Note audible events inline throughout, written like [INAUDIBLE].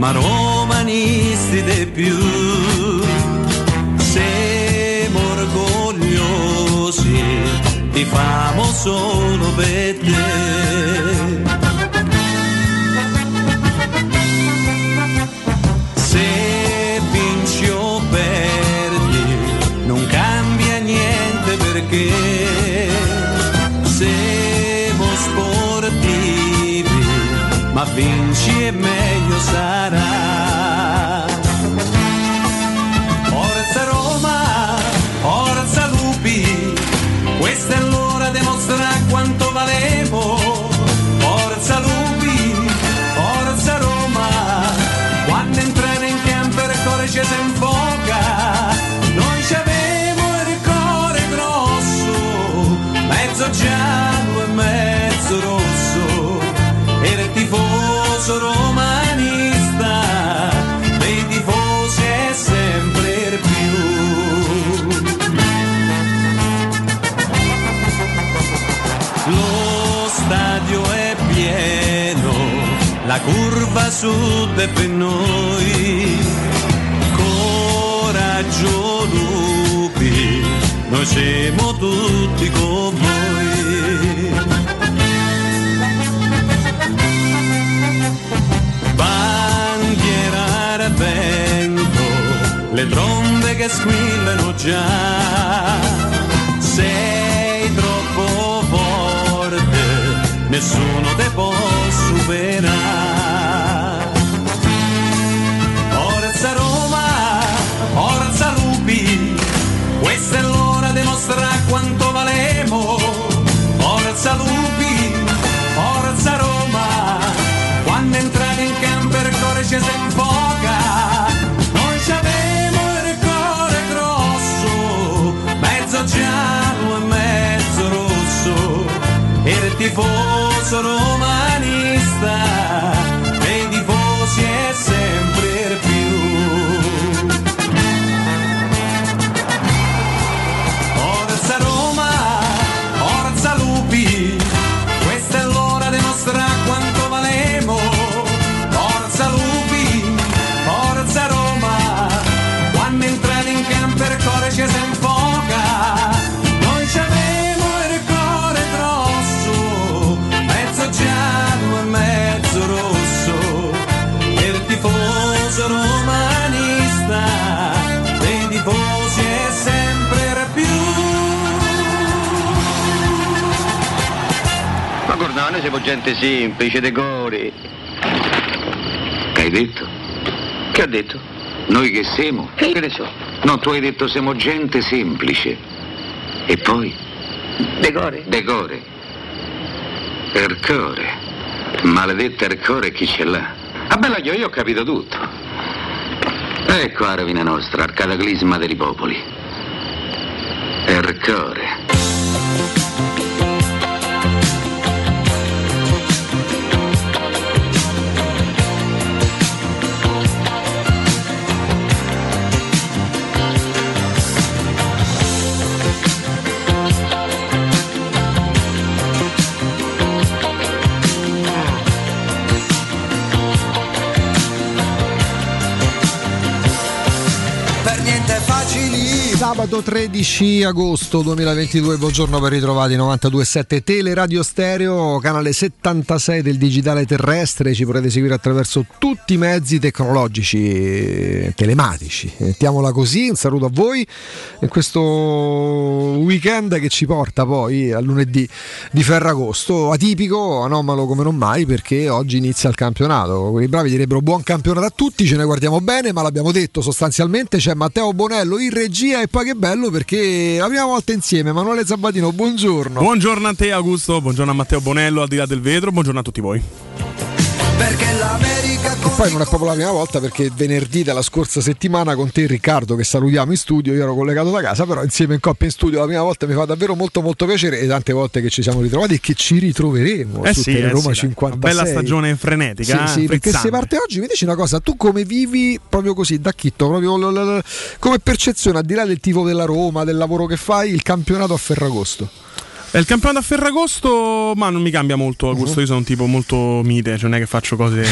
ma romanisti di più. Siamo orgogliosi, ti famo solo per te. Se vinci o perdi, non cambia niente perché siamo sportivi, ma vinci e tifoso romanista, dei tifosi è sempre più. Lo stadio è pieno, la curva sud è per noi. Coraggio lupi, noi siamo tutti con voi. Trombe che squillano già. Sei troppo forte, nessuno te può superare. Forza Roma, forza Lupi, questa è l'ora di mostrare quanto valemo. Forza Lupi, forza Roma, quando entrate in campo il cuore ci si infoca. Era il tifoso romanista, siamo gente semplice, decori. Che hai detto? Che ha detto? Noi che siamo? Che ne so? No, tu hai detto siamo gente semplice. E poi? Decore. Decore. Ercore. Maledetta Ercore chi ce l'ha? Ah bella io, io ho capito tutto. Ecco la rovina nostra, il cataclisma dei popoli. Ercore. Sabato 13 agosto 2022, buongiorno ben ritrovati. 92.7 Tele Radio Stereo, canale 76 del digitale terrestre, ci potete seguire attraverso tutti i mezzi tecnologici, telematici, mettiamola così, un saluto a voi in questo weekend che ci porta poi a lunedì di Ferragosto, atipico, anomalo come non mai perché oggi inizia il campionato, quelli bravi direbbero buon campionato a tutti, ce ne guardiamo bene ma l'abbiamo detto sostanzialmente c'è Matteo Bonello in regia e poi che bello perché la prima volta insieme Emanuele Sabatino, buongiorno. Buongiorno a te Augusto, buongiorno a Matteo Bonello al di là del vetro, buongiorno a tutti voi. Perché l'America E poi non è proprio la prima volta perché venerdì della scorsa settimana con te Riccardo che salutiamo in studio, io ero collegato da casa, però insieme in coppia in studio la prima volta mi fa davvero molto molto piacere e tante volte che ci siamo ritrovati e che ci ritroveremo Eh su sì, Tele eh Roma sì, dai. 56. Una bella stagione frenetica. Sì, eh, sì, perché se parte oggi mi dici una cosa, tu come vivi proprio così, da chitto, proprio l- l- l- come percezione, al di là del tifo della Roma, del lavoro che fai, il campionato a Ferragosto? Il campionato a Ferragosto, ma non mi cambia molto a gusto. Io sono un tipo molto mite, cioè non è che faccio cose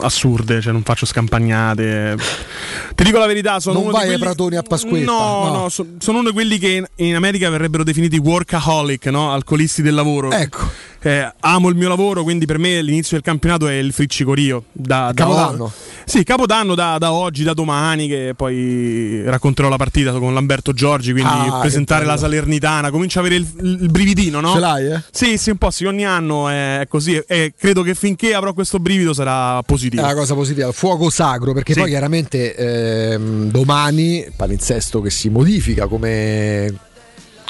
assurde, cioè non faccio scampagnate. Ti dico la verità, sono Non uno vai di ai quelli... Pratoni a Pasquetta, No, no. no, so- sono uno di quelli che in America verrebbero definiti workaholic, no? Alcolisti del lavoro. Ecco. Eh, amo il mio lavoro, quindi per me l'inizio del campionato è il friccicorio. Da, da Capodanno. Sì, capodanno da, da oggi, da domani, che poi racconterò la partita con Lamberto Giorgi, quindi Ah, presentare la. Salernitana. Comincio a avere il, il brividino, no? Ce l'hai, eh? Sì, sì, un po' sì, ogni anno è così e credo che finché avrò questo brivido sarà È positivo. una cosa positiva, fuoco sacro, perché Sì. poi chiaramente ehm, domani palinsesto che si modifica come,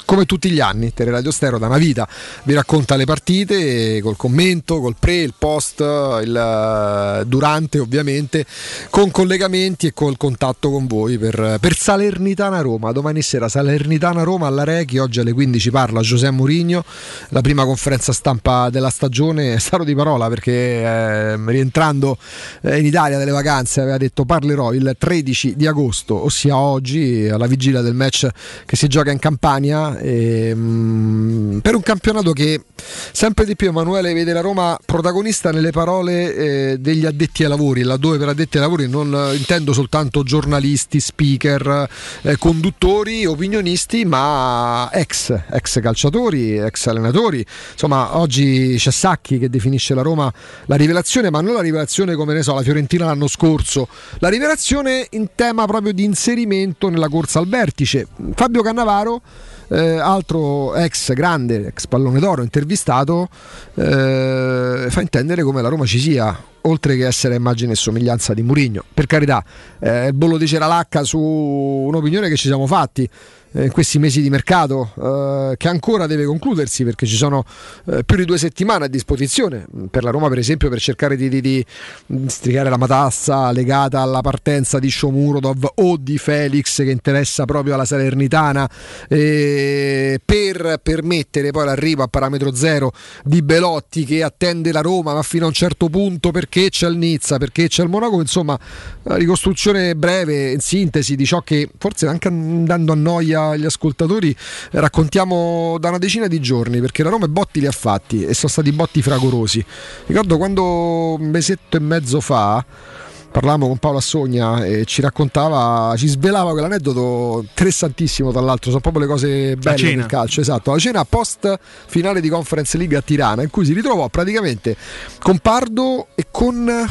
come tutti gli anni, Teleradio Stereo da una vita vi racconta le partite col commento, col pre, il post, il eh, durante ovviamente, con collegamenti e col contatto con voi per, per Salernitana Roma. Domani sera Salernitana Roma alla Rechi, oggi alle 15 parla Giuseppe Mourinho, la prima conferenza stampa della stagione, [LAUGHS] stato di parola perché ehm, rientrando eh, in Italia dalle vacanze aveva detto parlerò il 13 di agosto, ossia oggi alla vigilia del match che si gioca in Campania ehm, per un campionato che sempre di più Emanuele vede la Roma protagonista nelle parole eh, degli addetti ai lavori, laddove per addetti ai lavori non eh, intendo soltanto giornalisti, speaker, eh, conduttori, opinionisti, ma ex, ex calciatori, ex allenatori. Insomma, oggi c'è Sacchi che definisce la Roma la rivelazione, ma non la rivelazione come ne so, la Fiorentina l'anno scorso, la rivelazione in tema proprio di inserimento nella corsa al vertice. Fabio Cannavaro eh, altro ex grande, ex pallone d'oro intervistato, eh, fa intendere come la Roma ci sia, oltre che essere immagine e somiglianza di Murigno. Per carità, eh, il bollo di Ceralacca su un'opinione che ci siamo fatti eh, in questi mesi di mercato, eh, che ancora deve concludersi perché ci sono eh, più di due settimane a disposizione per la Roma, per esempio, per cercare di, di- di strigare la matassa legata alla partenza di Shomurodov o di Felix che interessa proprio alla Salernitana, per permettere poi l'arrivo a parametro zero di Belotti che attende la Roma, ma fino a un certo punto perché c'è il Nizza, perché c'è il Monaco, insomma, ricostruzione breve, in sintesi, di ciò che forse anche andando a noia agli ascoltatori raccontiamo da una decina di giorni, perché la Roma i botti li ha fatti e sono stati botti fragorosi. Ricordo quando un mesetto e mezzo fa parlavamo con Paolo Assogna e ci raccontava, ci svelava quell'aneddoto interessantissimo tra l'altro, sono proprio le cose belle del calcio, esatto, la cena post finale di Conference League a Tirana in cui si ritrovò praticamente con Pardo e con...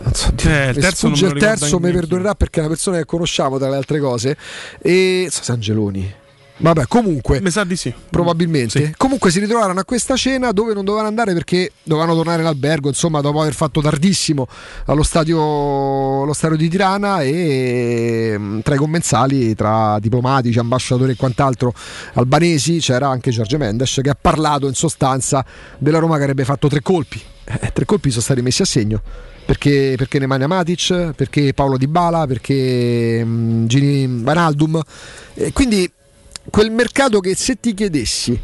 Non so, Eh, il terzo non il terzo, mi perdonerà perché è una persona che conosciamo tra le altre cose e so se Angeloni. Vabbè, comunque Mi sa di sì. probabilmente. Sì. Comunque si ritrovarono a questa cena dove non dovevano andare perché dovevano tornare in albergo, insomma, dopo aver fatto tardissimo allo stadio, allo stadio di Tirana e mm, tra i commensali, tra diplomatici, ambasciatori e quant'altro albanesi, c'era anche Giorgio Mendes che ha parlato in sostanza della Roma che avrebbe fatto tre colpi. Eh, tre colpi sono stati messi a segno. Perché, perché Nemanja Matic, perché Paolo Di Bala, perché mm, Gini Vanaldum. E quindi quel mercato che se ti chiedessi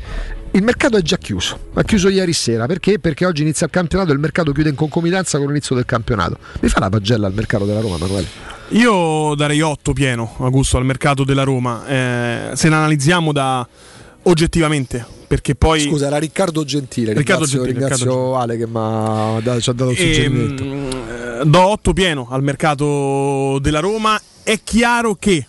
il mercato è già chiuso, ha chiuso ieri sera perché? Perché oggi inizia il campionato e il mercato chiude in concomitanza con l'inizio del campionato. Mi fa la pagella al mercato della Roma, Manuele? Io darei 8 pieno a gusto al mercato della Roma. Eh, se ne analizziamo da oggettivamente, perché poi Scusa, era Riccardo Gentile. Riccardo ringrazio, Gentile, ringrazio Riccardo Ale che da- ci ha dato il suggerimento. Ehm, eh, do 8 pieno al mercato della Roma. È chiaro che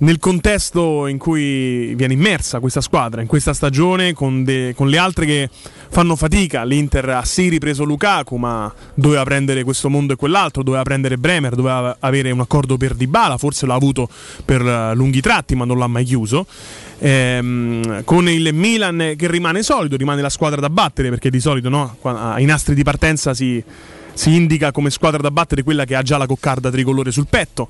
nel contesto in cui viene immersa questa squadra, in questa stagione, con, de- con le altre che fanno fatica, l'Inter ha sì ripreso Lukaku, ma doveva prendere questo mondo e quell'altro, doveva prendere Bremer, doveva avere un accordo per Dybala, forse l'ha avuto per eh, lunghi tratti, ma non l'ha mai chiuso. Ehm, con il Milan che rimane solido, rimane la squadra da battere, perché di solito no, ai nastri di partenza si si indica come squadra da battere quella che ha già la coccarda tricolore sul petto.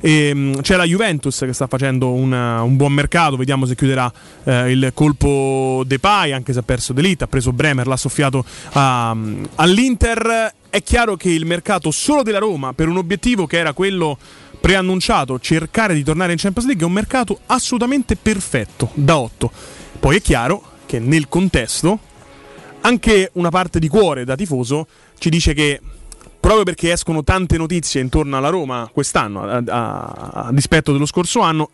E, c'è la Juventus che sta facendo una- un buon mercato, vediamo se chiuderà eh, il colpo Depay, anche se ha perso Delite, ha preso Bremer, l'ha soffiato a- all'Inter. È chiaro che il mercato solo della Roma, per un obiettivo che era quello preannunciato, cercare di tornare in Champions League, è un mercato assolutamente perfetto, da 8. Poi è chiaro che nel contesto anche una parte di cuore da tifoso ci dice che proprio perché escono tante notizie intorno alla Roma quest'anno, a, a- a dispetto dello scorso anno,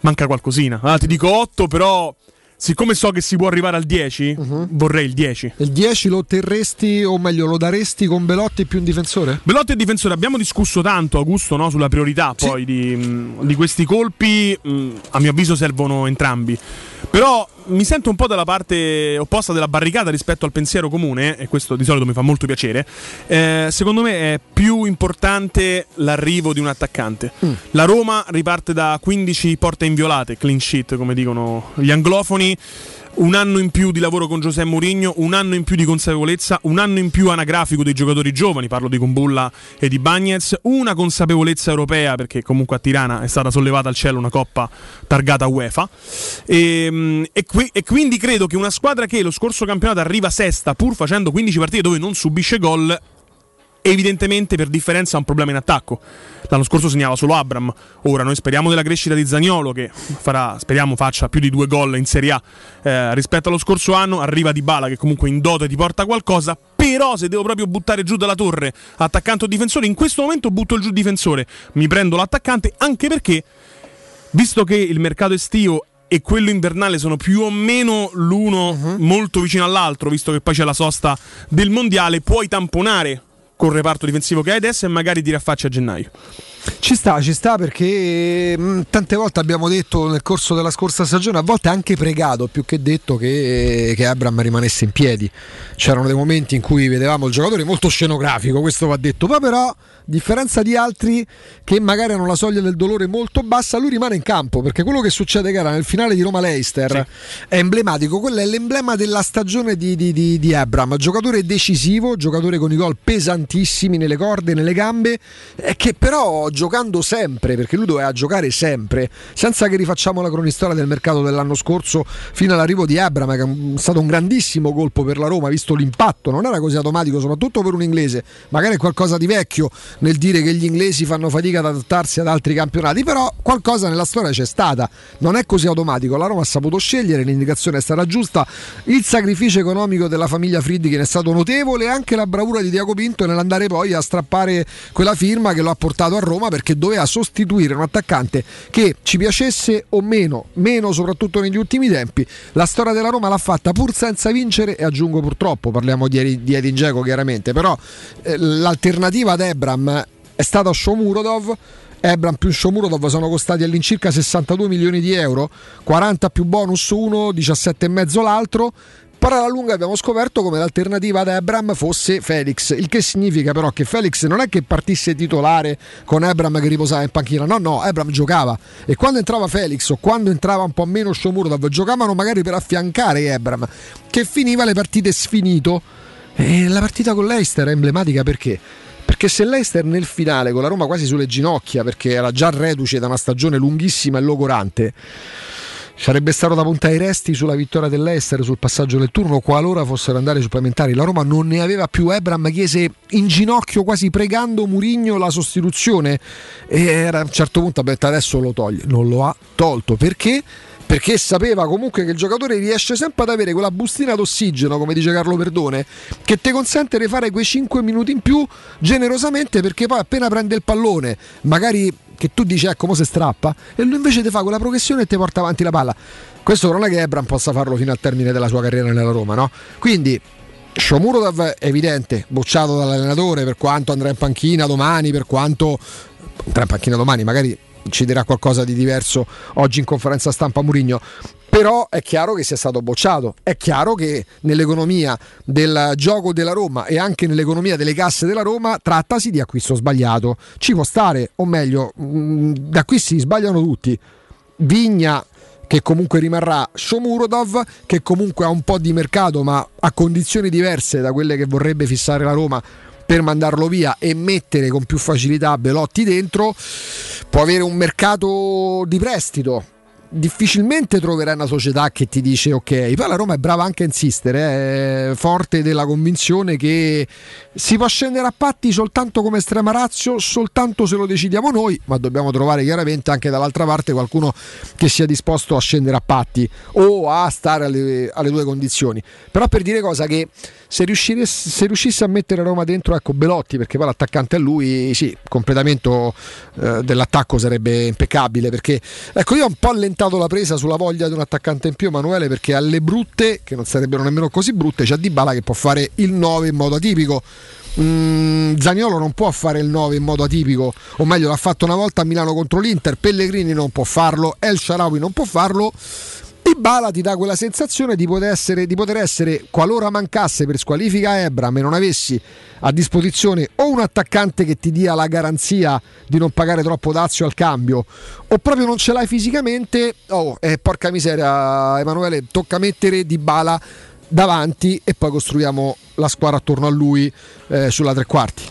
manca qualcosina. Allora, ti dico 8, però siccome so che si può arrivare al 10, Mhm. vorrei il 10. Il 10 lo otterresti, o meglio, lo daresti con Belotti più un difensore? Belotti è difensore, abbiamo discusso tanto, Augusto, no, sulla priorità Sì. poi di, mh, di questi colpi, mh, a mio avviso servono entrambi. Però mi sento un po' dalla parte opposta della barricata rispetto al pensiero comune, e questo di solito mi fa molto piacere. Eh, secondo me è più importante l'arrivo di un attaccante. La Roma riparte da 15 porte inviolate, clean sheet, come dicono gli anglofoni. Un anno in più di lavoro con Giuseppe Mourinho, un anno in più di consapevolezza, un anno in più anagrafico dei giocatori giovani, parlo di Kumbulla e di Bagnez, una consapevolezza europea perché comunque a Tirana è stata sollevata al cielo una coppa targata UEFA. E, e qui- e quindi credo che una squadra che lo scorso campionato arriva sesta pur facendo 15 partite dove non subisce gol evidentemente per differenza ha un problema in attacco. L'anno scorso segnava solo Abram. Ora noi speriamo della crescita di Zagnolo che farà, speriamo faccia più di due gol in Serie A eh, rispetto allo scorso anno. Arriva Di Bala che comunque in dote ti porta qualcosa. Però se devo proprio buttare giù dalla torre attaccante o difensore, in questo momento butto giù il difensore. Mi prendo l'attaccante anche perché, visto che il mercato estivo e quello invernale sono più o meno l'uno molto vicino all'altro, visto che poi c'è la sosta del mondiale, puoi tamponare col reparto difensivo che hai adesso e magari ti raffacci a gennaio. Ci sta, ci sta perché mh, tante volte abbiamo detto nel corso della scorsa stagione, a volte anche pregato più che detto che, che Abram rimanesse in piedi. C'erano dei momenti in cui vedevamo il giocatore molto scenografico, questo va detto, poi però, differenza di altri che magari hanno la soglia del dolore molto bassa, lui rimane in campo perché quello che succede che era nel finale di Roma-Leicester è emblematico, quello è l'emblema della stagione di, di, di, di Abram, giocatore decisivo, giocatore con i gol pesantissimi nelle corde, nelle gambe, e che però giocando sempre, perché lui doveva giocare sempre, senza che rifacciamo la cronistoria del mercato dell'anno scorso fino all'arrivo di Abram, che è stato un grandissimo colpo per la Roma, visto l'impatto, non era così automatico, soprattutto per un inglese, magari è qualcosa di vecchio nel dire che gli inglesi fanno fatica ad adattarsi ad altri campionati, però qualcosa nella storia c'è stata, non è così automatico, la Roma ha saputo scegliere, l'indicazione è stata giusta, il sacrificio economico della famiglia Friedkin è stato notevole anche la bravura di Diaco Pinto nell'andare poi a strappare quella firma che lo ha portato a Roma perché doveva sostituire un attaccante che ci piacesse o meno, meno soprattutto negli ultimi tempi, la storia della Roma l'ha fatta pur senza vincere e aggiungo purtroppo, parliamo di, di Edin Dzeko chiaramente, però eh, l'alternativa ad Ebram è stata Shomurodov Ebram più Shomurodov sono costati all'incirca 62 milioni di euro, 40 più bonus uno, 17 e mezzo l'altro. Però alla lunga abbiamo scoperto come l'alternativa ad Ebram fosse Felix, il che significa però che Felix non è che partisse titolare con Ebram che riposava in panchina, no, no, Ebram giocava e quando entrava Felix o quando entrava un po' meno Shomurodov giocavano magari per affiancare Ebram che finiva le partite sfinito. E la partita con l'Eister è emblematica perché? Perché se l'Eister nel finale con la Roma quasi sulle ginocchia, perché era già reduce da una stagione lunghissima e logorante, sarebbe stato da puntare i resti sulla vittoria dell'Eister sul passaggio del turno qualora fossero andare supplementari. La Roma non ne aveva più. Ebram chiese in ginocchio, quasi pregando Murigno la sostituzione. E era, a un certo punto ha detto adesso lo toglie. Non lo ha tolto perché? Perché sapeva comunque che il giocatore riesce sempre ad avere quella bustina d'ossigeno, come dice Carlo Perdone, che ti consente di fare quei 5 minuti in più generosamente perché poi appena prende il pallone, magari che tu dici ecco mo si strappa e lui invece ti fa quella progressione e ti porta avanti la palla. Questo non è che Ebram possa farlo fino al termine della sua carriera nella Roma, no? Quindi Shomurodov è evidente, bocciato dall'allenatore per quanto andrà in panchina domani, per quanto andrà in panchina domani, magari ci dirà qualcosa di diverso oggi in conferenza stampa Murigno. Però è chiaro che sia stato bocciato, è chiaro che nell'economia del gioco della Roma e anche nell'economia delle casse della Roma trattasi di acquisto sbagliato. Ci può stare, o meglio, da qui si sbagliano tutti. Vigna che comunque rimarrà Shomurodov che comunque ha un po' di mercato ma a condizioni diverse da quelle che vorrebbe fissare la Roma per mandarlo via e mettere con più facilità Belotti dentro può avere un mercato di prestito difficilmente troverai una società che ti dice ok, poi la Roma è brava anche a insistere, è forte della convinzione che si può scendere a patti soltanto come estrema razio, soltanto se lo decidiamo noi, ma dobbiamo trovare chiaramente anche dall'altra parte qualcuno che sia disposto a scendere a patti o a stare alle, alle due condizioni. Però per dire cosa che se, se riuscisse a mettere Roma dentro, ecco Belotti, perché poi l'attaccante a lui, sì, completamento eh, dell'attacco sarebbe impeccabile, perché ecco io ho un po' lentato aumentato la presa sulla voglia di un attaccante in più Emanuele perché alle brutte, che non sarebbero nemmeno così brutte, c'è Dybala che può fare il 9 in modo atipico. Mm, Zagnolo non può fare il 9 in modo atipico, o meglio l'ha fatto una volta a Milano contro l'Inter, Pellegrini non può farlo, El Sharawi non può farlo. Dybala ti dà quella sensazione di poter, essere, di poter essere, qualora mancasse per squalifica Ebram e non avessi a disposizione o un attaccante che ti dia la garanzia di non pagare troppo dazio al cambio, o proprio non ce l'hai fisicamente, oh, eh, porca miseria Emanuele, tocca mettere Dybala davanti e poi costruiamo la squadra attorno a lui eh, sulla tre quarti.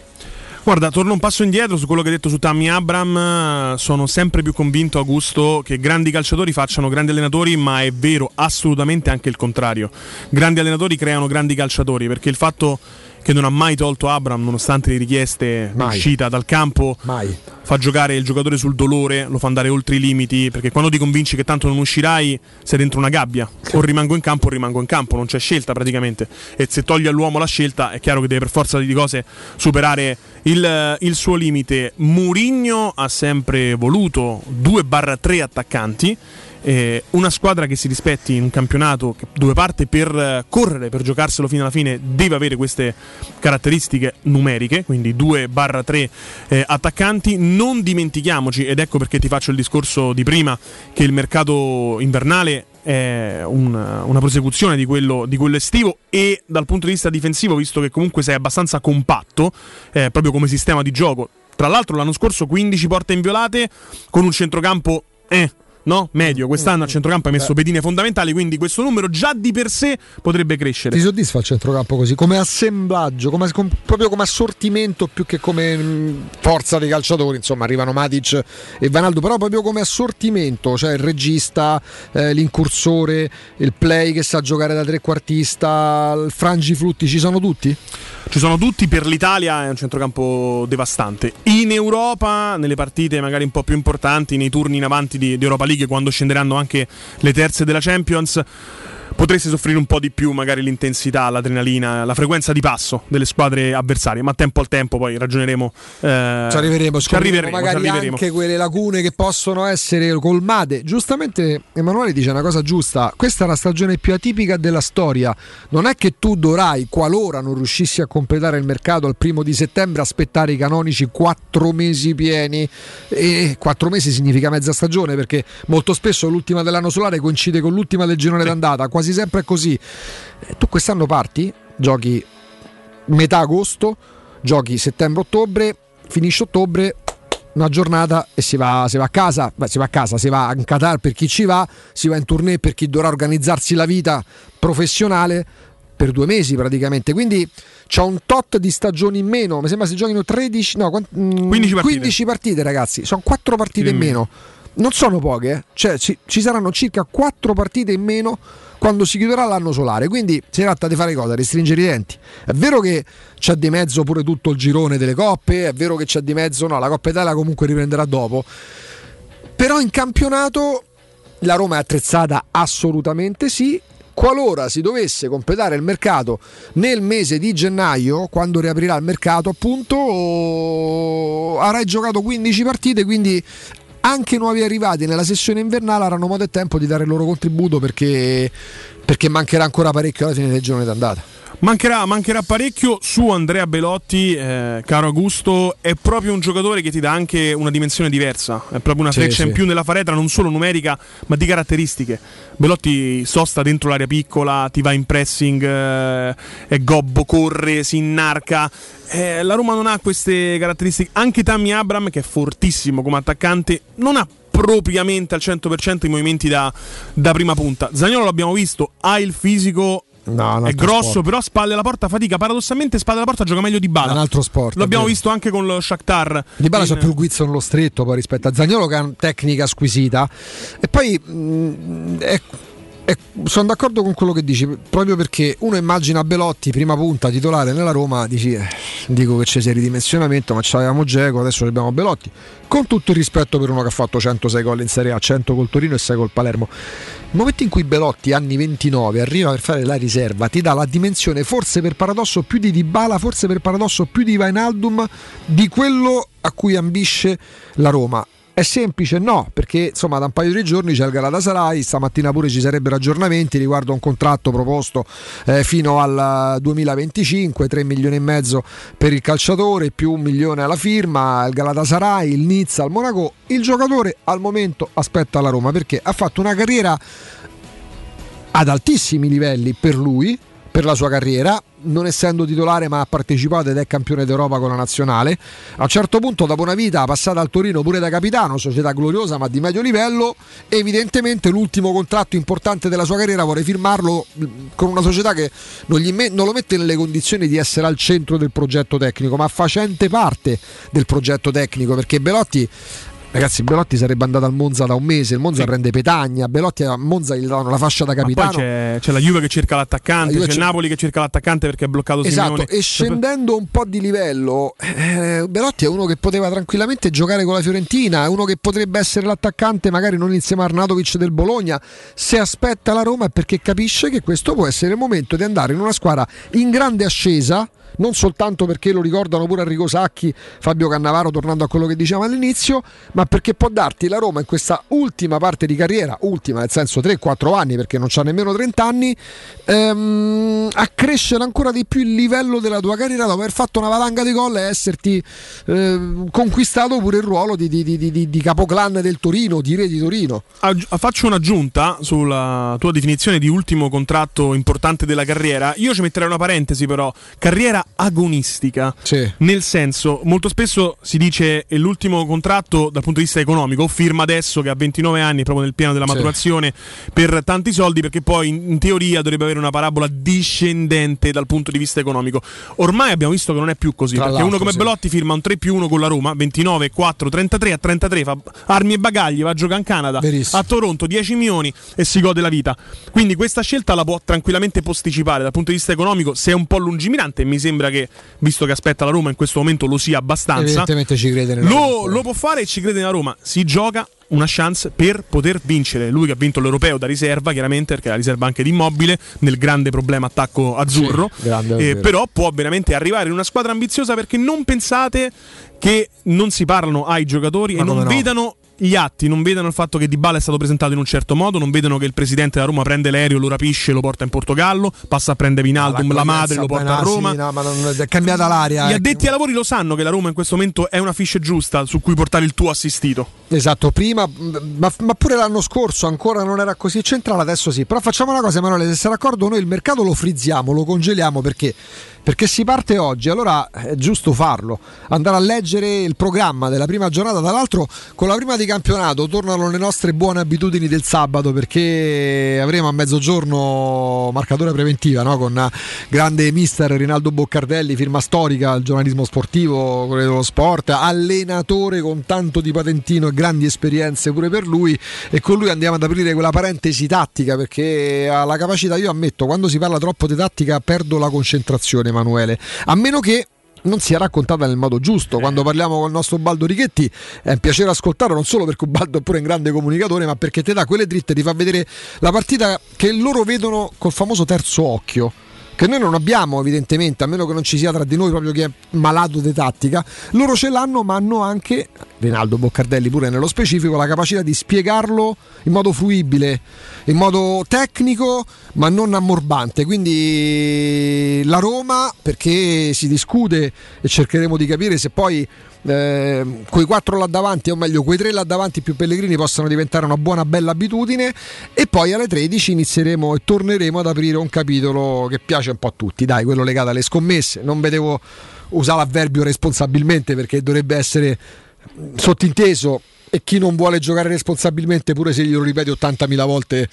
Guarda, torno un passo indietro su quello che hai detto su Tammy Abram. Sono sempre più convinto, Augusto, che grandi calciatori facciano grandi allenatori, ma è vero assolutamente anche il contrario. Grandi allenatori creano grandi calciatori, perché il fatto che non ha mai tolto Abram nonostante le richieste Mai. uscita dal campo. Mai. fa giocare il giocatore sul dolore lo fa andare oltre i limiti perché quando ti convinci che tanto non uscirai sei dentro una gabbia. O rimango in campo o rimango in campo non c'è scelta praticamente. E se togli all'uomo la scelta è chiaro che deve per forza di cose superare il, il suo limite. Murigno ha sempre voluto 2-3 attaccanti eh, una squadra che si rispetti in un campionato dove parte per eh, correre, per giocarselo fino alla fine, deve avere queste caratteristiche numeriche, quindi 2-3 eh, attaccanti. Non dimentichiamoci, ed ecco perché ti faccio il discorso di prima, che il mercato invernale è un- una prosecuzione di quello, di quello estivo e dal punto di vista difensivo, visto che comunque sei abbastanza compatto, eh, proprio come sistema di gioco. Tra l'altro l'anno scorso 15 porte inviolate con un centrocampo eh, no? medio. Quest'anno a centrocampo hai messo pedine fondamentali, quindi questo numero già di per sé potrebbe crescere. Ti soddisfa il centrocampo così? Come assemblaggio, come- com- proprio come assortimento più che come mh, forza dei calciatori, insomma arrivano Matic e Vanaldo, però proprio come assortimento, cioè il regista, eh, l'incursore, il play che sa giocare da trequartista, il frangiflutti, ci sono tutti? Ci sono tutti per l'Italia, è un centrocampo devastante. In Europa, nelle partite magari un po' più importanti, nei turni in avanti di, di Europa League, quando scenderanno anche le terze della Champions, potreste soffrire un po' di più magari l'intensità, l'adrenalina, la frequenza di passo delle squadre avversarie, ma tempo al tempo poi ragioneremo. eh, Ci arriveremo, ci arriveremo, ci magari arriveremo. anche quelle lacune che possono essere colmate. Giustamente Emanuele dice una cosa giusta, questa è la stagione più atipica della storia. Non è che tu dovrai, qualora non riuscissi a completare il mercato al primo di settembre, aspettare i canonici quattro mesi pieni. E quattro mesi significa mezza stagione perché molto spesso l'ultima dell'anno solare coincide con l'ultima del girone d'andata, quasi sempre è così. Eh, Tu quest'anno parti, giochi metà agosto, giochi settembre-ottobre, finisce ottobre, una giornata e si va, si va a casa, Beh, si va a casa, si va in Qatar per chi ci va, si va in tournée per chi dovrà organizzarsi la vita professionale per due mesi praticamente, quindi c'è un tot di stagioni in meno, mi sembra si giochino 13, no, quant- mm, 15 partite. 15 partite ragazzi, sono 4 partite in in meno. Non sono poche, eh. cioè ci, ci saranno circa 4 partite in meno quando si chiuderà l'anno solare. Quindi si tratta di fare cosa? Restringere i denti. È vero che c'è di mezzo pure tutto il girone delle coppe, è vero che c'è di mezzo, no, la Coppa Italia comunque riprenderà dopo. Però in campionato la Roma è attrezzata assolutamente sì. Qualora si dovesse completare il mercato nel mese di gennaio, quando riaprirà il mercato, appunto, oh, avrai giocato 15 partite, quindi anche nuovi arrivati. Nella sessione invernale avranno modo e tempo di dare il loro contributo perché, perché mancherà ancora parecchio alla fine del girone d'andata. Mancherà, mancherà parecchio su Andrea Belotti, eh, caro Augusto, è proprio un giocatore che ti dà anche una dimensione diversa, è proprio una Sì, freccia sì. in più nella faretra, non solo numerica, ma di caratteristiche. Belotti sosta dentro l'area piccola, ti va in pressing, eh, è gobbo, corre, si innarca. Eh, la Roma non ha queste caratteristiche. Anche Tammy Abram, che è fortissimo come attaccante, non ha propriamente al 100% i movimenti da, da prima punta. Zagnolo l'abbiamo visto, ha il fisico No, è grosso, sport. però spalle alla porta fatica. Paradossalmente, spalle alla porta gioca meglio di Bala. È un altro sport, Lo è abbiamo vero. visto anche con lo Shakhtar. Di Bala c'è In- più il guizzo nello stretto poi rispetto a Zagnolo che ha una tecnica squisita. E poi mh, è- è- sono d'accordo con quello che dici, proprio perché uno immagina Belotti, prima punta, titolare nella Roma, dici, eh, dico che c'è sia ridimensionamento, ma c'avevamo Geco, adesso abbiamo Belotti. Con tutto il rispetto per uno che ha fatto 106 gol in Serie A, 100 col Torino e 6 col Palermo. Il momento in cui Belotti, anni 29, arriva per fare la riserva, ti dà la dimensione, forse per paradosso più di Dybala, forse per paradosso più di Vainaldum, di quello a cui ambisce la Roma. È semplice? No, perché insomma da un paio di giorni c'è il Galatasaray, stamattina pure ci sarebbero aggiornamenti riguardo a un contratto proposto eh, fino al 2025, 3 milioni e mezzo per il calciatore, più un milione alla firma, il Galatasaray, il Nizza, il Monaco. Il giocatore al momento aspetta la Roma perché ha fatto una carriera ad altissimi livelli per lui, per la sua carriera, non essendo titolare ma ha partecipato ed è campione d'Europa con la nazionale. A un certo punto, dopo una vita passata al Torino pure da capitano, società gloriosa ma di medio livello, evidentemente l'ultimo contratto importante della sua carriera vuole firmarlo con una società che non, me- non lo mette nelle condizioni di essere al centro del progetto tecnico, ma facente parte del progetto tecnico, perché Belotti Ragazzi, Belotti sarebbe andato al Monza da un mese. Il Monza sì. prende Petagna. Belotti a Monza gli danno la fascia da capitano. C'è, c'è, la Juve che cerca l'attaccante, c'è, c'è Napoli che cerca l'attaccante perché è bloccato esatto. Simeone. E scendendo un po' di livello, eh, Belotti è uno che poteva tranquillamente giocare con la Fiorentina. È uno che potrebbe essere l'attaccante, magari non insieme a Arnautovic del Bologna. Se aspetta la Roma è perché capisce che questo può essere il momento di andare in una squadra in grande ascesa non soltanto perché lo ricordano pure Enrico Sacchi, Fabio Cannavaro, tornando a quello che dicevamo all'inizio, ma perché può darti la Roma in questa ultima parte di carriera, ultima nel senso 3-4 anni perché non c'ha nemmeno 30 anni, ehm, a crescere ancora di più il livello della tua carriera dopo aver fatto una valanga di gol e esserti eh, conquistato pure il ruolo di, di, di, di, capoclan del Torino, di re di Torino. Faccio un'aggiunta sulla tua definizione di ultimo contratto importante della carriera. Io ci metterei una parentesi però, carriera agonistica. Sì. Nel senso, molto spesso si dice è l'ultimo contratto dal punto di vista economico, firma adesso che ha 29 anni, proprio nel piano della maturazione, sì. per tanti soldi, perché poi in, in, teoria dovrebbe avere una parabola discendente dal punto di vista economico. Ormai abbiamo visto che non è più così, Tra perché uno come sì. Belotti firma un 3 più 1 con la Roma, 29, 4, 33, a 33 fa armi e bagagli, va a giocare in Canada, Verissimo. a Toronto 10 milioni e si gode la vita. Quindi questa scelta la può tranquillamente posticipare dal punto di vista economico, se è un po' lungimirante, mi sembra sembra che, visto che aspetta la Roma, in questo momento lo sia abbastanza. Evidentemente ci crede nella lo, lo può fare e ci crede nella Roma. Si gioca una chance per poter vincere. Lui che ha vinto l'europeo da riserva, chiaramente, perché è la riserva anche di immobile, nel grande problema attacco azzurro. Sì, grande, eh, però può veramente arrivare in una squadra ambiziosa perché non pensate che non si parlano ai giocatori Ma e non no? vedano gli atti non vedono il fatto che Di Bala è stato presentato in un certo modo, non vedono che il presidente della Roma prende l'aereo, lo rapisce e lo porta in Portogallo, passa a prendere Vinaldum, la, la madre lo porta a Roma. Sì, no, ma non, è cambiata l'aria. Gli ecco. addetti ai lavori lo sanno che la Roma in questo momento è una fiche giusta su cui portare il tuo assistito. Esatto, prima, ma, ma, pure l'anno scorso ancora non era così centrale, adesso sì. Però facciamo una cosa, Emanuele, se sei d'accordo, noi il mercato lo frizziamo, lo congeliamo perché perché si parte oggi, allora è giusto farlo, andare a leggere il programma della prima giornata, tra l'altro con la prima di campionato tornano le nostre buone abitudini del sabato perché avremo a mezzogiorno marcatore preventiva no? con grande mister Rinaldo Boccardelli, firma storica al giornalismo sportivo, quello dello sport, allenatore con tanto di patentino e grandi esperienze pure per lui. E con lui andiamo ad aprire quella parentesi tattica perché ha la capacità, io ammetto, quando si parla troppo di tattica perdo la concentrazione Emanuele. A meno che non sia raccontata nel modo giusto. Quando eh. parliamo con il nostro Baldo Richetti è un piacere ascoltarlo, non solo perché Baldo è pure un grande comunicatore, ma perché ti dà quelle dritte, ti fa vedere la partita che loro vedono col famoso terzo occhio che noi non abbiamo evidentemente, a meno che non ci sia tra di noi proprio chi è malato di tattica, loro ce l'hanno ma hanno anche, Rinaldo Boccardelli pure nello specifico, la capacità di spiegarlo in modo fruibile, in modo tecnico ma non ammorbante. Quindi la Roma, perché si discute e cercheremo di capire se poi eh, quei quattro là davanti, o meglio, quei tre là davanti più Pellegrini possano diventare una buona bella abitudine. E poi alle 13 inizieremo e torneremo ad aprire un capitolo che piace un po' a tutti, dai, quello legato alle scommesse. Non vedevo usare l'avverbio responsabilmente perché dovrebbe essere sottinteso e chi non vuole giocare responsabilmente pure se glielo ripeti 80.000 volte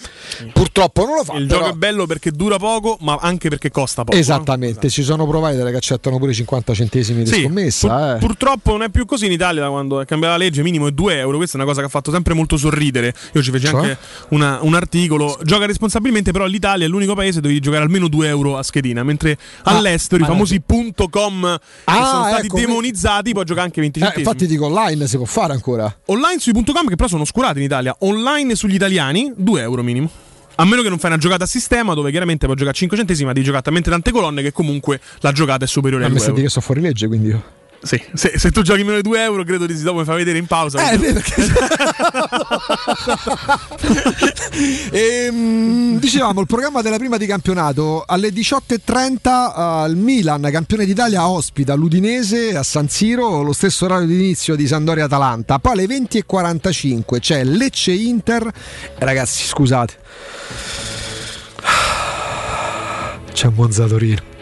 purtroppo non lo fa il però... gioco è bello perché dura poco ma anche perché costa poco esattamente no? esatto. ci sono provider che accettano pure 50 centesimi di sì, scommessa pur, eh. purtroppo non è più così in Italia da quando è cambiata la legge minimo è 2 euro questa è una cosa che ha fatto sempre molto sorridere io ci feci cioè? anche una, un articolo gioca responsabilmente però l'Italia è l'unico paese dove devi giocare almeno 2 euro a schedina mentre ah, all'estero i famosi punto .com ah, sono stati ecco, demonizzati puoi giocare anche 20 eh, infatti dico online si può fare ancora online online sui.com che però sono oscurati in Italia. Online sugli italiani 2 euro minimo. A meno che non fai una giocata a sistema dove chiaramente puoi giocare a 5 centesimi, ma devi giocare talmente tante colonne che comunque la giocata è superiore a, a 2 me senti che sto fuori legge quindi io. Sì, se, se tu giochi meno di 2 euro, credo di sì, dopo mi fai vedere in pausa. Eh, perché... [LAUGHS] Ehm, dicevamo il programma della prima di campionato alle 18.30 uh, il Milan, campione d'Italia, ospita l'Udinese a San Siro, lo stesso orario di inizio di Sandoria Atalanta. Poi alle 20.45 c'è Lecce Inter. Ragazzi, scusate. C'è Monza Torino.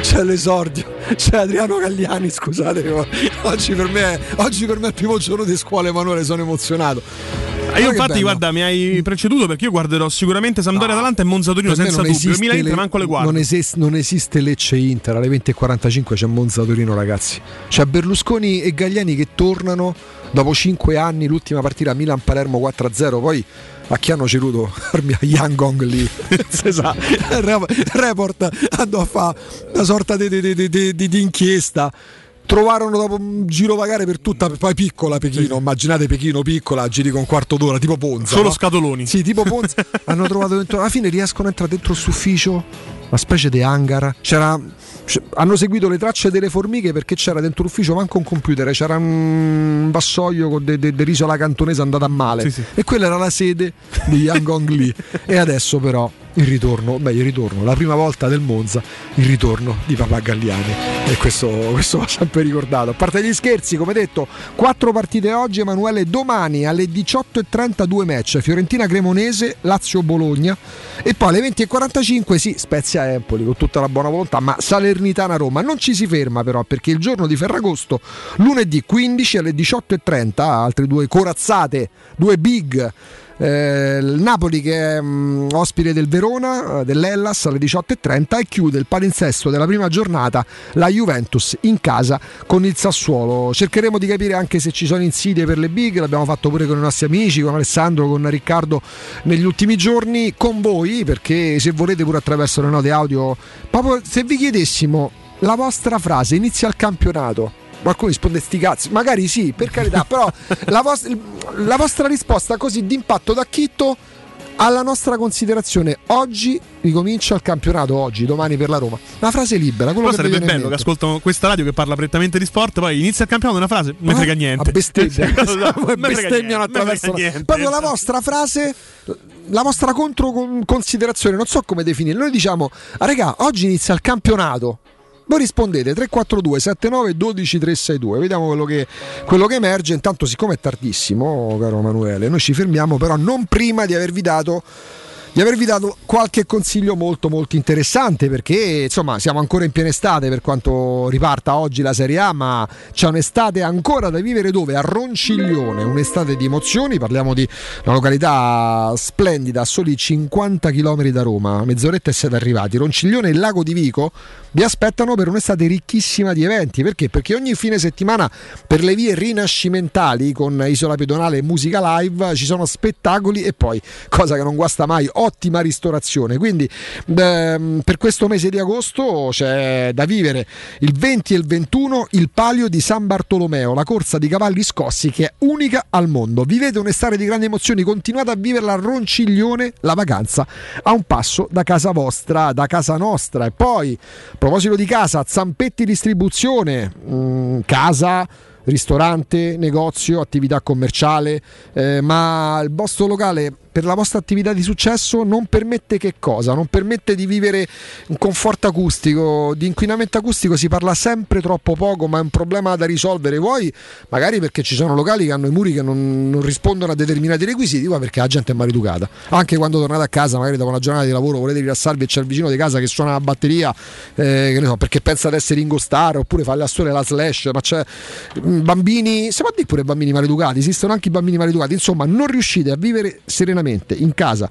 C'è l'esordio, c'è Adriano Gagliani, scusate, oggi per me, oggi per me è il primo giorno di scuola Emanuele, sono emozionato. Ah, io infatti, guarda, mi hai preceduto perché io guarderò sicuramente Sampdoria Atalanta e Monza Torino senza dubbio. Il Milan Inter manco le guardo. Non, esiste, non esiste Lecce Inter alle 20.45 c'è Monza Torino ragazzi c'è Berlusconi e Gagliani che tornano dopo 5 anni l'ultima partita Milan-Palermo 4-0 poi a chi hanno ceduto [LAUGHS] a Yangong lì [LAUGHS] si sa [LAUGHS] il rep- il report andò a fare una sorta di, di- di- di- di- di inchiesta trovarono dopo un giro vagare per tutta poi piccola Pechino immaginate Pechino piccola giri con un quarto d'ora tipo Ponza Solo no? scatoloni. Sì, tipo Ponzi hanno trovato dentro. Alla fine riescono a entrare dentro questo ufficio, una specie di hangar. C'era. C- Hanno seguito le tracce delle formiche perché c'era dentro l'ufficio manco un computer, c'era un vassoio con del de, de riso alla cantonese andata a male. Sì, sì. E quella era la sede di Yang Gong Li. [LAUGHS] e adesso però il ritorno, beh il ritorno, la prima volta del Monza, il ritorno di Papà Galliani. E questo, questo va sempre ricordato. A parte gli scherzi, come detto, quattro partite oggi, Emanuele, domani alle 18.30 due match, Fiorentina Cremonese, Lazio Bologna e poi alle 20.45 sì, Spezia Empoli con tutta la buona volontà, ma Salernitana Roma. Non ci si ferma però perché il giorno di Ferragosto, lunedì 15 alle 18.30, altre due corazzate, due big. Eh, il Napoli che è mm, ospite del Verona, eh, dell'Ellas alle 18.30 e chiude il palinsesto della prima giornata la Juventus in casa con il Sassuolo. Cercheremo di capire anche se ci sono insidie per le big, l'abbiamo fatto pure con i nostri amici, con Alessandro, con Riccardo negli ultimi giorni, con voi perché se volete pure attraverso le note audio, proprio se vi chiedessimo la vostra frase inizia il campionato. Qualcuno risponde sti cazzi, magari sì, per carità, [LAUGHS] però la, vos- la vostra risposta così d'impatto da Chitto alla nostra considerazione. Oggi ricomincia il campionato, oggi, domani per la Roma. Una frase libera, quello Però sarebbe bello che ascoltano questa radio che parla prettamente di sport, poi inizia il campionato una frase, non Ah, frega niente. A bestemmia. [LAUGHS] [LAUGHS] Frega bestemmiano attraverso niente. proprio la vostra frase, la vostra controconsiderazione, non so come definire. Noi diciamo, ah, regà, oggi inizia il campionato. Voi rispondete 342 79 12 362, vediamo quello che, quello che emerge. Intanto, siccome è tardissimo, caro Emanuele, noi ci fermiamo, però non prima di avervi dato di avervi dato qualche consiglio molto molto interessante perché insomma siamo ancora in piena estate per quanto riparta oggi la Serie A ma c'è un'estate ancora da vivere dove? A Ronciglione, un'estate di emozioni, parliamo di una località splendida a soli 50 km da Roma, mezz'oretta e siete arrivati, Ronciglione e il lago di Vico vi aspettano per un'estate ricchissima di eventi perché? Perché ogni fine settimana per le vie rinascimentali con Isola Pedonale e musica live ci sono spettacoli e poi cosa che non guasta mai ottima ristorazione. Quindi ehm, per questo mese di agosto c'è da vivere il 20 e il 21 il palio di San Bartolomeo, la corsa di cavalli scossi che è unica al mondo. Vivete un'estate di grandi emozioni, continuate a viverla a Ronciglione, la vacanza a un passo da casa vostra, da casa nostra. E poi, proposito di casa, Zampetti Distribuzione, mm, casa ristorante, negozio, attività commerciale, eh, ma il vostro locale per la vostra attività di successo non permette che cosa? Non permette di vivere un conforto acustico, di inquinamento acustico si parla sempre troppo poco, ma è un problema da risolvere. Voi magari perché ci sono locali che hanno i muri che non, non rispondono a determinati requisiti, ma perché la gente è maleducata. Anche quando tornate a casa, magari dopo una giornata di lavoro, volete rilassarvi e c'è il vicino di casa che suona la batteria, eh, so, perché pensa di essere ingostare oppure fa la storia la slash, ma c'è mm, bambini, si può dire pure bambini maleducati, esistono anche i bambini maleducati, insomma non riuscite a vivere serenamente in casa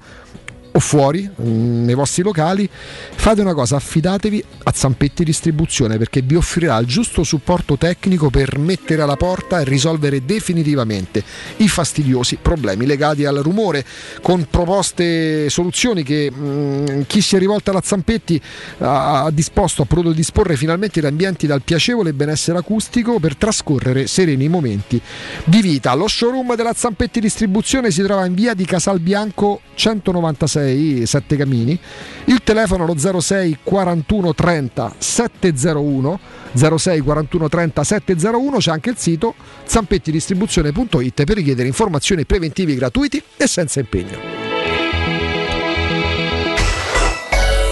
o fuori mm, nei vostri locali, fate una cosa, affidatevi a Zampetti Distribuzione perché vi offrirà il giusto supporto tecnico per mettere alla porta e risolvere definitivamente i fastidiosi problemi legati al rumore con proposte, soluzioni che mm, chi si è rivolto alla Zampetti ha, ha disposto, potuto disporre finalmente di ambienti dal piacevole benessere acustico per trascorrere sereni momenti di vita. Lo showroom della Zampetti Distribuzione si trova in via di Casalbianco 196 06 Sette Camini, il telefono lo 06 41 30 701 06 41 30 701 c'è anche il sito zampettidistribuzione.it per richiedere informazioni preventivi gratuiti e senza impegno.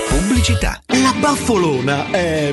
Pubblicità. La baffolona è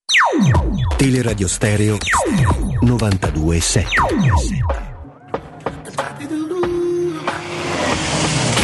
Teleradio Stereo 92.7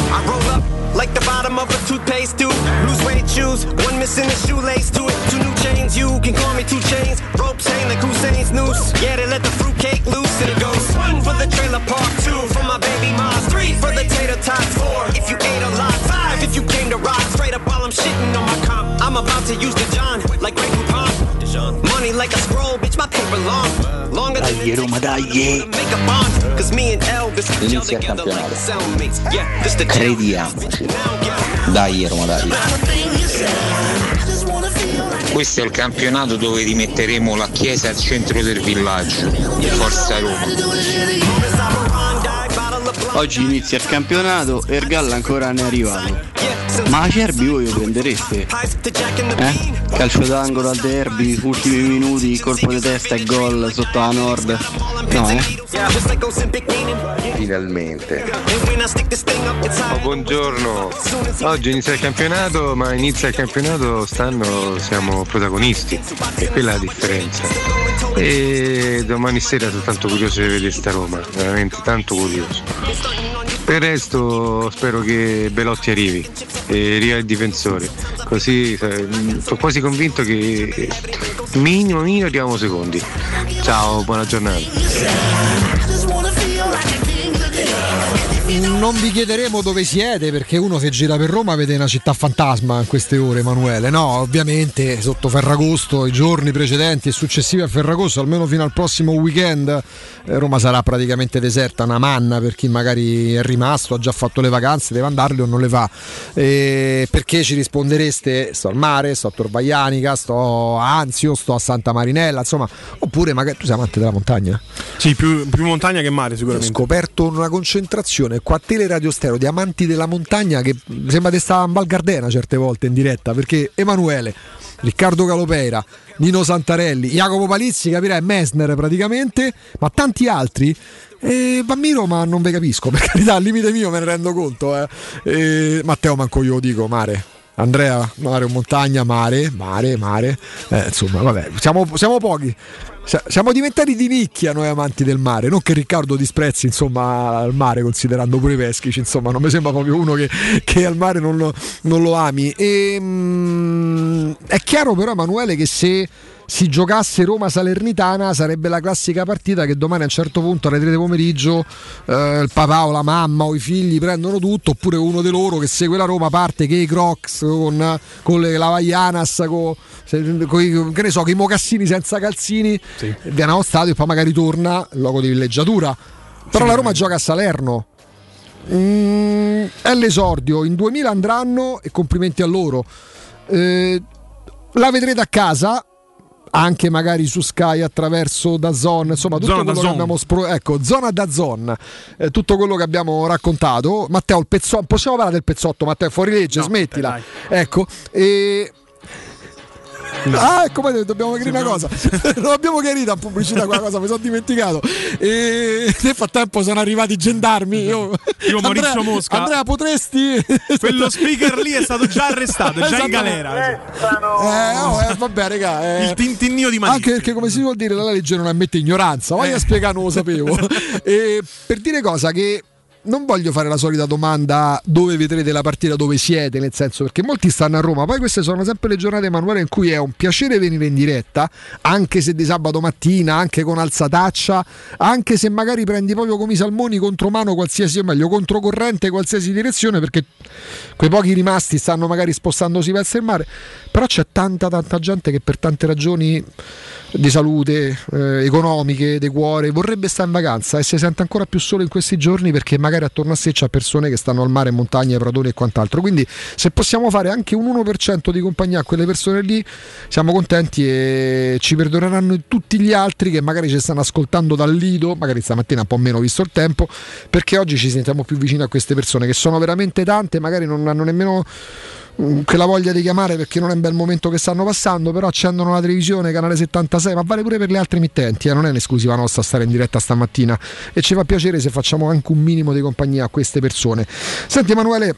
I roll up like the bottom of a toothpaste tube. Lose weight, shoes, one missing a shoelace to it. Two new chains, you can call me two chains. Ropes hang like Hussein's noose. Yeah, they let the fruitcake loose and it goes one for the trailer park, two for my baby mom, three for the tater tots, four if you ate a lot, five if you came to rock straight up while I'm shitting on my comp. I'm about to use the John like Ray Coupon. Money like a scroll, bitch, my paper long. Longer than Dai Roma, dai! make a bond. Cause me and Elvis gel Inizia il campionato. Crediamoci. Dai Roma, dai! Questo è il campionato dove rimetteremo la chiesa al centro del villaggio. Forza Roma. Oggi inizia il campionato e il Galla ancora non è arrivato. Ma Acerbi voi lo prendereste? Eh? Calcio d'angolo al derby, ultimi minuti, colpo di testa e gol sotto la nord. No, eh? Finalmente. Oh, buongiorno. Oggi inizia il campionato, ma inizia il campionato stanno siamo protagonisti e quella è la differenza. E domani sera sono tanto curioso di vedere sta Roma, veramente tanto curioso. Per il resto spero che Belotti arrivi e arriva il difensore. Così eh, sono quasi convinto che minimo minimo arriviamo secondi. Ciao, buona giornata. Non vi chiederemo dove siete perché uno se gira per Roma vede una città fantasma in queste ore, Emanuele. No, ovviamente sotto Ferragosto, i giorni precedenti e successivi a Ferragosto, almeno fino al prossimo weekend, eh, Roma sarà praticamente deserta, una manna per chi magari è rimasto, ha già fatto le vacanze, deve andarle o non le fa. Eh, perché ci rispondereste? Sto al mare, sto a Torvaianica, sto a Anzio, sto a Santa Marinella, insomma, oppure magari tu sei amante della montagna? Sì, più, più montagna che mare Ho sicuramente. scoperto una concentrazione qua a Teleradio Stereo di amanti della montagna che sembra di stare in Val Gardena certe volte in diretta perché Emanuele, Riccardo Calopeira, Nino Santarelli, Jacopo Palizzi, capirai, Messner praticamente, ma tanti altri. E Bammiro, ma non ve capisco, per carità, al limite mio me ne rendo conto. eh. E Matteo, manco io lo dico, mare. Andrea, mare o montagna, mare, mare, mare. Eh, insomma, vabbè, siamo, siamo pochi. Sia- Siamo diventati di nicchia noi amanti del mare, non che Riccardo disprezzi insomma il mare considerando pure i peschici, insomma non mi sembra proprio uno che, che al mare non lo, non lo ami. E, mm, è chiaro però Emanuele che se si giocasse Roma Salernitana sarebbe la classica partita che domani a un certo punto alle 3 di pomeriggio eh, il papà o la mamma o i figli prendono tutto oppure uno di loro che segue la Roma parte che i Crocs con, con le Lavaianas con, se- con i, che ne so, con i mocassini senza calzini viene allo stadio e poi magari torna il luogo di villeggiatura. Però la Roma gioca a Salerno. Mm, è l'esordio. In 2000 andranno e complimenti a loro. Eh, la vedrete a casa anche magari su Sky attraverso Dazon, insomma tutto Zona quello che abbiamo spro- ecco, zona Dazon, eh, tutto quello che abbiamo raccontato. Matteo, il pezzotto, possiamo parlare del pezzotto, Matteo, fuori legge, smettila. ecco, e Ah, ecco, poi dobbiamo chiarire una cosa. [LAUGHS] non abbiamo chiarito a pubblicità quella cosa, mi sono dimenticato. E nel frattempo sono arrivati i gendarmi. Io, Io, Maurizio Andrea, Mosca. Andrea, potresti. [LAUGHS] Quello speaker lì è stato già arrestato, è già in Esatto. galera. Eh, oh, eh, vabbè, raga. eh. Il tintinnio di Manicchi. Anche perché, come si vuol dire, la legge non ammette ignoranza. Vai a spiegare, non lo sapevo. [LAUGHS] e per dire cosa che. Non voglio fare la solita domanda dove vedrete la partita, dove siete, nel senso perché molti stanno a Roma, poi queste sono sempre le giornate Emanuele in cui è un piacere venire in diretta, anche se di sabato mattina, anche con alzataccia, anche se magari prendi proprio come i salmoni contro mano qualsiasi, o meglio, controcorrente qualsiasi direzione, perché quei pochi rimasti stanno magari spostandosi verso il mare, però c'è tanta tanta gente che per tante ragioni di salute, eh, economiche, di cuore, vorrebbe stare in vacanza e si sente ancora più solo in questi giorni perché magari attorno a sé c'è persone che stanno al mare, in montagne, pratoni e quant'altro. Quindi se possiamo fare anche un 1% di compagnia a quelle persone lì, siamo contenti e ci perdoneranno tutti gli altri che magari ci stanno ascoltando dal lido, magari stamattina un po' meno visto il tempo, perché oggi ci sentiamo più vicini a queste persone che sono veramente tante, magari non hanno nemmeno mm, quella voglia di chiamare perché non è un bel momento che stanno passando, però accendono la televisione, canale 76, ma vale pure per le altre emittenti, eh, non è un'esclusiva nostra stare in diretta stamattina e ci fa piacere se facciamo anche un minimo di compagnia a queste persone. Senti Emanuele,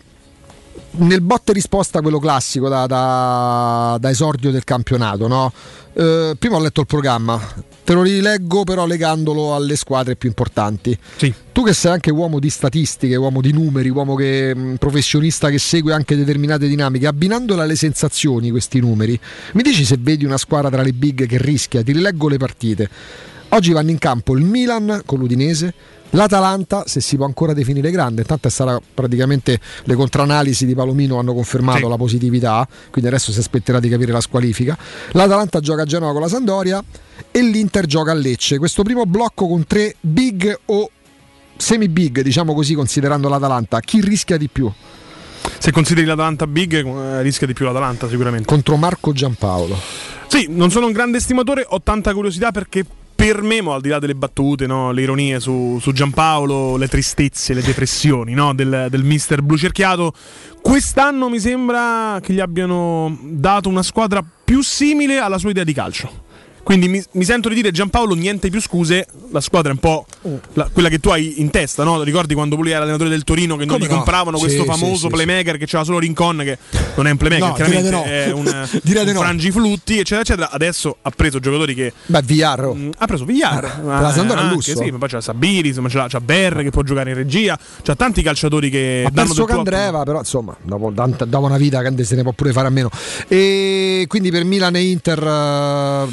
nel botte risposta quello classico da, da- da esordio del campionato, no? Eh, prima ho letto il programma, te lo rileggo però legandolo alle squadre più importanti. Tu che sei anche uomo di statistiche, uomo di numeri, uomo che, mh, professionista che segue anche determinate dinamiche, abbinandola alle sensazioni questi numeri, mi dici se vedi una squadra tra le big che rischia, ti rileggo le partite. Oggi vanno in campo il Milan con l'Udinese, l'Atalanta, se si può ancora definire grande, intanto è stata praticamente le contraanalisi di Palomino hanno confermato la positività, quindi adesso si aspetterà di capire la squalifica. L'Atalanta gioca a Genova con la Sandoria e l'Inter gioca a Lecce. Questo primo blocco con tre big o semi big, diciamo così, considerando l'Atalanta, chi rischia di più? se consideri l'Atalanta big, eh, rischia di più l'Atalanta sicuramente. Contro Marco Giampaolo. Sì, non sono un grande estimatore, ho tanta curiosità perché per me, al di là delle battute, no, le ironie su, su Giampaolo, le tristezze, le depressioni no, del, del mister blu cerchiato, quest'anno mi sembra che gli abbiano dato una squadra più simile alla sua idea di calcio. Quindi mi, mi sento di dire Giampaolo niente più scuse, la squadra è un po' la- quella che tu hai in testa, no? Ricordi quando lui era allenatore del Torino che non Come gli no? compravano Sì, questo famoso sì, playmaker che c'era solo Rincon che non è un playmaker, No, chiaramente no. è un, [LAUGHS] un frangiflutti, eccetera, eccetera. Adesso ha preso giocatori che Beh, Villar. ha preso Villar, Eh, per la Sampdoria è anche, lusso. Sì, ma poi c'è Sabiri, insomma, c'ha, c'ha Berre che può giocare in regia, c'ha tanti calciatori che Ha perso Candreva, però insomma, dopo, dopo una vita Candè se ne può pure fare a meno. E quindi per Milan e Inter eh,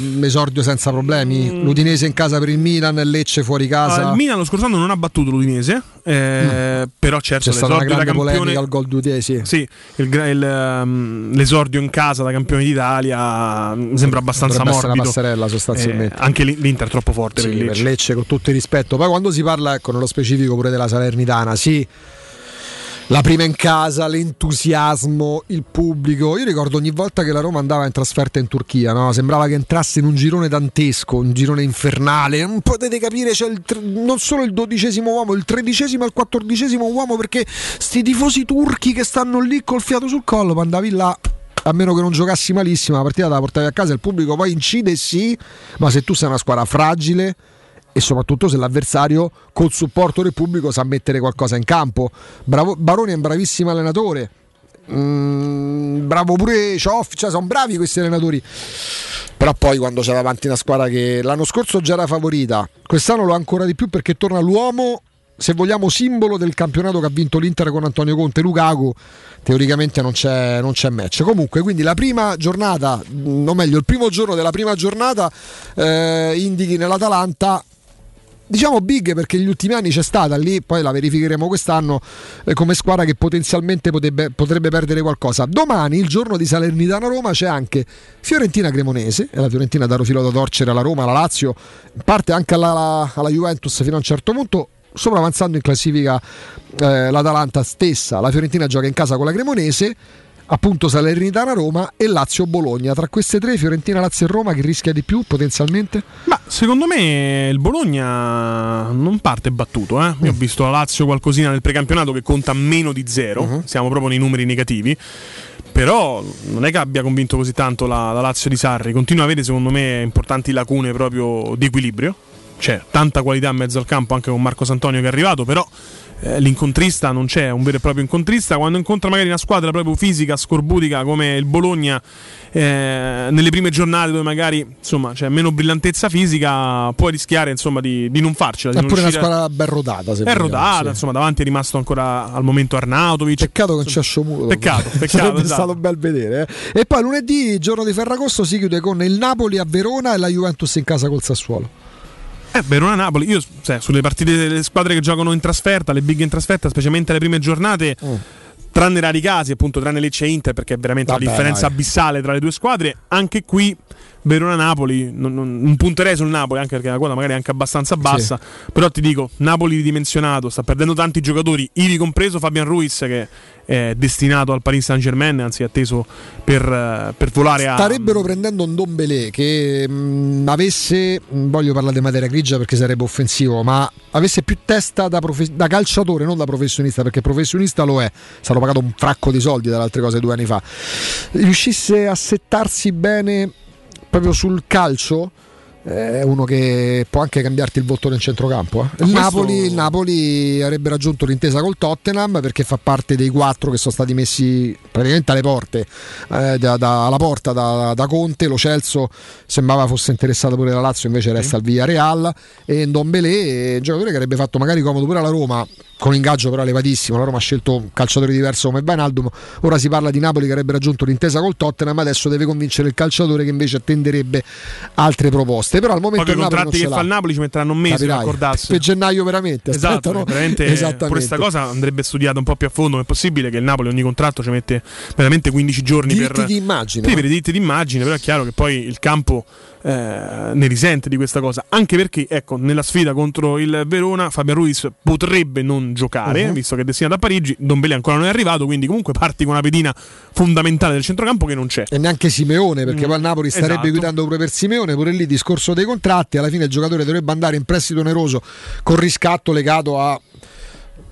esordio senza problemi. L'Udinese in casa per il Milan, Lecce fuori casa. Ah, il Milan lo scorso anno non ha battuto l'Udinese, eh, però certo C'è stata una grande campione polemica al gol d'Udinese. Sì, il il, ehm, l'esordio in casa da campione d'Italia mm, mi sembra abbastanza Dovrebbe morbido. una passerella sostanzialmente. Eh, anche l'I- l'Inter è troppo forte Sì, per il per Lecce. Lecce con tutto il rispetto. Poi quando si parla, ecco, nello specifico pure della Salernitana, sì. La prima in casa, l'entusiasmo, il pubblico. Io ricordo ogni volta che la Roma andava in trasferta in Turchia, no? sembrava che entrasse in un girone dantesco, un girone infernale. Non potete capire, c'è tre- non solo il dodicesimo uomo, il tredicesimo e il quattordicesimo uomo, perché sti tifosi turchi che stanno lì col fiato sul collo, ma andavi là. A meno che non giocassi malissimo, la partita la portavi a casa, il pubblico poi incide sì, ma se tu sei una squadra fragile, e soprattutto se l'avversario col supporto del pubblico sa mettere qualcosa in campo. Bravo- Baroni è un bravissimo allenatore. Mm, bravo pure Cioffi, cioè sono bravi questi allenatori. Però poi quando c'è davanti una squadra che l'anno scorso già era favorita, quest'anno lo è ancora di più perché torna l'uomo, se vogliamo, simbolo del campionato che ha vinto l'Inter con Antonio Conte. Lukaku teoricamente non c'è, non c'è match. Comunque, quindi la prima giornata, o meglio, il primo giorno della prima giornata eh, indichi nell'Atalanta diciamo big perché negli ultimi anni c'è stata lì, poi la verificheremo quest'anno eh, come squadra che potenzialmente potrebbe, potrebbe perdere qualcosa. Domani, il giorno di Salernitana Roma, c'è anche Fiorentina Cremonese, e la Fiorentina ha filo da torcere alla Roma, alla Lazio, in parte anche alla, alla Juventus fino a un certo punto. Sopravanzando in classifica eh, l'Atalanta stessa, la Fiorentina gioca in casa con la Cremonese, appunto Salernitana Roma e Lazio Bologna. Tra queste tre, Fiorentina, Lazio e Roma, che rischia di più potenzialmente? Ma secondo me il Bologna non parte battuto. Eh? Io ho visto la Lazio qualcosina nel precampionato che conta meno di zero. Siamo proprio nei numeri negativi. Però non è che abbia convinto così tanto la, la Lazio di Sarri. Continua a avere, secondo me, importanti lacune proprio di equilibrio. C'è tanta qualità in mezzo al campo anche con Marco Santonio che è arrivato, però eh, l'incontrista non c'è, un vero e proprio incontrista. Quando incontra magari una squadra proprio fisica, scorbutica come il Bologna, eh, nelle prime giornate dove magari insomma c'è meno brillantezza fisica, può rischiare insomma di, di non farcela. È non pure una squadra ben rodata. È vogliamo, rodata, sì. insomma, davanti è rimasto ancora al momento Arnautovic. Peccato che c'è Sciomuro. Peccato, [LAUGHS] peccato. Sarebbe esatto. stato bel vedere. eh. E poi lunedì, giorno di Ferragosto, si chiude con il Napoli a Verona e la Juventus in casa col Sassuolo. Eh, Verona-Napoli, io sai, sulle partite delle squadre che giocano in trasferta, le big in trasferta, specialmente le prime giornate, tranne rari casi, appunto, tranne Lecce e Inter, perché è veramente Vabbè, una differenza dai. abissale tra le due squadre, anche qui Verona-Napoli, non, non- non punterei sul Napoli, anche perché la quota magari è anche abbastanza bassa, però ti dico, Napoli ridimensionato, sta perdendo tanti giocatori, ivi compreso Fabian Ruiz che è destinato al Paris Saint Germain, anzi atteso per, per volare a... Starebbero prendendo un Dombelé che mh, avesse, mh, voglio parlare di materia grigia perché sarebbe offensivo, ma avesse più testa da, profe- da calciatore, non da professionista, perché professionista lo è, sarà pagato un fracco di soldi dalle altre cose due anni fa. Riuscisse a settarsi bene proprio sul calcio. È uno che può anche cambiarti il volto nel centrocampo. eh. Il, Napoli, il Napoli avrebbe raggiunto l'intesa col Tottenham perché fa parte dei quattro che sono stati messi praticamente alle porte, eh, da- da- alla porta da, da Conte. Lo Celso sembrava fosse interessato pure la Lazio, invece resta al Villarreal. E Ndombele, giocatore che avrebbe fatto magari comodo pure alla Roma, con ingaggio però elevatissimo. La Roma ha scelto un calciatore diverso come Vainaldum. Ora si parla di Napoli che avrebbe raggiunto l'intesa col Tottenham, adesso deve convincere il calciatore che invece attenderebbe altre proposte. Però al Poi momento con i contratti che fa il Napoli ci metteranno un mese per Capirai. accordarsi. Per gennaio veramente. Esatto, aspettano. veramente Esattamente. pure sta cosa andrebbe studiata un po' più a fondo. È possibile che il Napoli ogni contratto ci mette veramente 15 giorni Diritti per di immagine, Sì, no? per i diritti di immagine, però è chiaro che poi il campo eh, ne risente di questa cosa. Anche perché, ecco, nella sfida contro il Verona, Fabian Ruiz potrebbe non giocare, Mhm. visto che è destinato a Parigi. Dombele ancora non è arrivato, quindi comunque parti con una pedina fondamentale del centrocampo che non c'è. E neanche Simeone, perché poi il Napoli starebbe Esatto. guidando proprio per Simeone, pure lì discorso dei contratti, alla fine il giocatore dovrebbe andare in prestito oneroso con riscatto legato a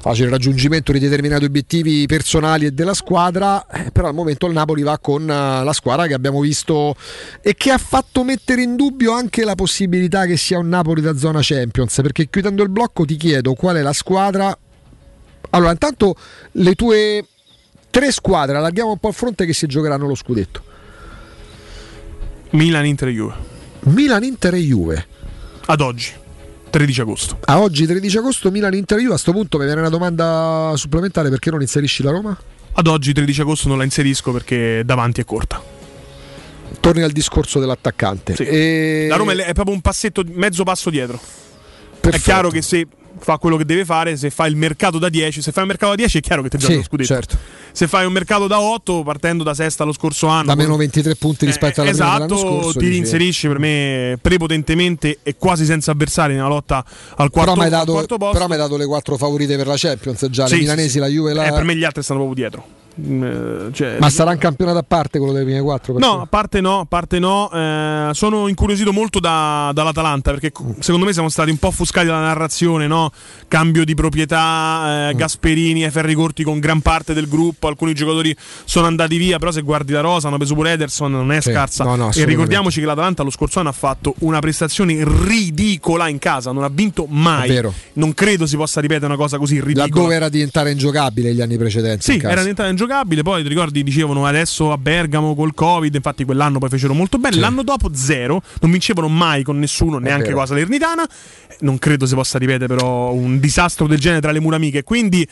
facile raggiungimento di determinati obiettivi personali e della squadra, eh, però al momento il Napoli va con eh, la squadra che abbiamo visto e che ha fatto mettere in dubbio anche la possibilità che sia un Napoli da zona Champions, perché chiudendo il blocco ti chiedo qual è la squadra allora, intanto le tue tre squadre, allarghiamo un po' il fronte che si giocheranno lo scudetto. Milan, Inter e Juve. Milan, Inter e Juve. Ad oggi, 13 agosto. A oggi 13 agosto Milan, Inter e Juve. A sto punto mi viene una domanda supplementare perché non inserisci la Roma? Ad oggi, 13 agosto, non la inserisco perché davanti è corta. Torni al discorso dell'attaccante. E- La Roma è proprio un passetto, mezzo passo dietro. È chiaro che se fa quello che deve fare, se fa il mercato da 10, se fai un mercato da 10 è chiaro che ti giochi Sì, lo scudetto. certo. Se fai un mercato da 8, partendo da sesta lo scorso anno, Da meno 23 punti rispetto alla prima dell'anno esatto, scorso. ti dici- inserisci per me prepotentemente e quasi senza avversari nella lotta al quarto, Però hai al dato, quarto posto. però mi hai dato le quattro favorite per la Champions già, Sì, le milanesi, sì. la Juve, la... Eh, per me gli altri stanno proprio dietro. Mm, eh, cioè- Ma sarà un campionato a parte quello delle prime quattro? per No, te? a parte no, a parte no. eh, sono incuriosito molto da- dall'Atalanta perché co- secondo me siamo stati un po' offuscati dalla narrazione, no? Cambio di proprietà, eh, Mm. Gasperini e Ferri Corti con gran parte del gruppo, alcuni giocatori sono andati via, però se guardi la rosa hanno preso pure Ederson, non è Sì, scarsa. no, no, e ricordiamoci che l'Atalanta lo scorso anno ha fatto una prestazione ridicola in casa, non ha vinto mai. Non credo si possa ripetere una cosa così ridicola. Laddove era diventare ingiocabile gli anni precedenti. Sì, era diventata ingiocabile. Poi ti ricordi, dicevano adesso a Bergamo col Covid. Infatti, quell'anno poi fecero molto bene. Sì. L'anno dopo, zero. Non vincevano mai con nessuno, neanche con la Salernitana. Non credo si possa ripetere, però, un disastro del genere tra le mura amiche. Quindi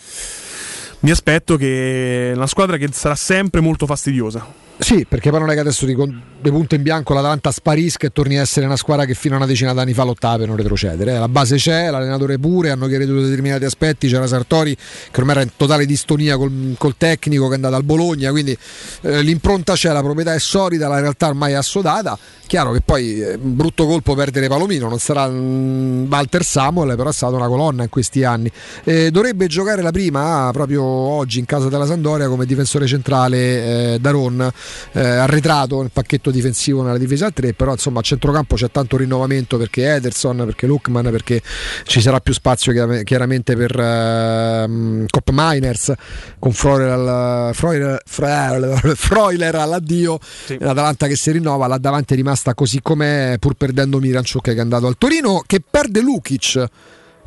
mi aspetto che una squadra che sarà sempre molto fastidiosa. Sì, perché poi non è che adesso di, di punto in bianco l'Atalanta sparisca e torni a essere una squadra che fino a una decina d'anni fa lottava per non retrocedere. eh. La base c'è, l'allenatore pure, hanno chiarito determinati aspetti. C'era Sartori che ormai era in totale distonia col, col tecnico che è andato al Bologna, quindi eh, l'impronta c'è, la proprietà è solida, la realtà ormai è assodata. Chiaro che poi è un brutto colpo perdere Palomino, non sarà mm, Walter Samuel, però è stata una colonna in questi anni. Eh, dovrebbe giocare la prima proprio oggi in casa della Sandoria come difensore centrale eh, Daron, eh, arretrato nel pacchetto difensivo nella difesa a 3, però insomma a centrocampo c'è tanto rinnovamento perché Ederson, perché Lukman, perché ci sarà più spazio chiar- chiaramente per ehm, Cop Miners con Freuler, al- Freuler, Freuler- Freuler all'addio, l'Atalanta che si rinnova, là davanti è rimasta così com'è pur perdendo Miranchuk che è andato al Torino che perde Lukic.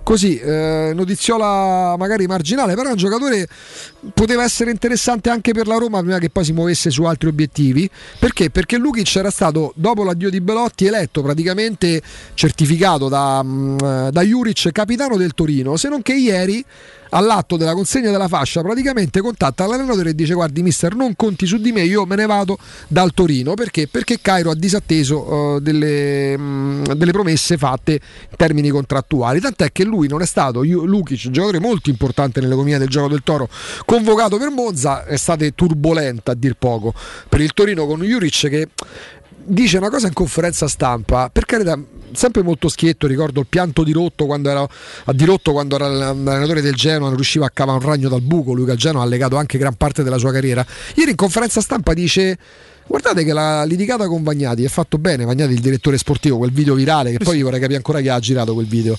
Così, eh, notiziola magari marginale, però è un giocatore poteva essere interessante anche per la Roma prima che poi si muovesse su altri obiettivi. Perché? Perché Lukic era stato, dopo l'addio di Belotti, eletto praticamente certificato da, mm, eh, da Juric capitano del Torino, se non che ieri all'atto della consegna della fascia praticamente contatta l'allenatore e dice guardi mister non conti su di me io me ne vado dal Torino perché? Perché Cairo ha disatteso eh, delle, mh, delle promesse fatte in termini contrattuali tant'è che lui non è stato Lukic, giocatore molto importante nell'economia del gioco del Toro convocato per Monza è stata turbolenta a dir poco per il Torino con Juric che dice una cosa in conferenza stampa, per carità, sempre molto schietto, ricordo il pianto di Rotto quando era a Dirotto quando era l'allenatore del Genoa, non riusciva a cavare un ragno dal buco, lui che al Genoa ha legato anche gran parte della sua carriera. Ieri in conferenza stampa dice Guardate che la litigata con Vagnati è fatto bene, Vagnati il direttore sportivo, quel video virale che poi vorrei capire ancora chi ha girato quel video.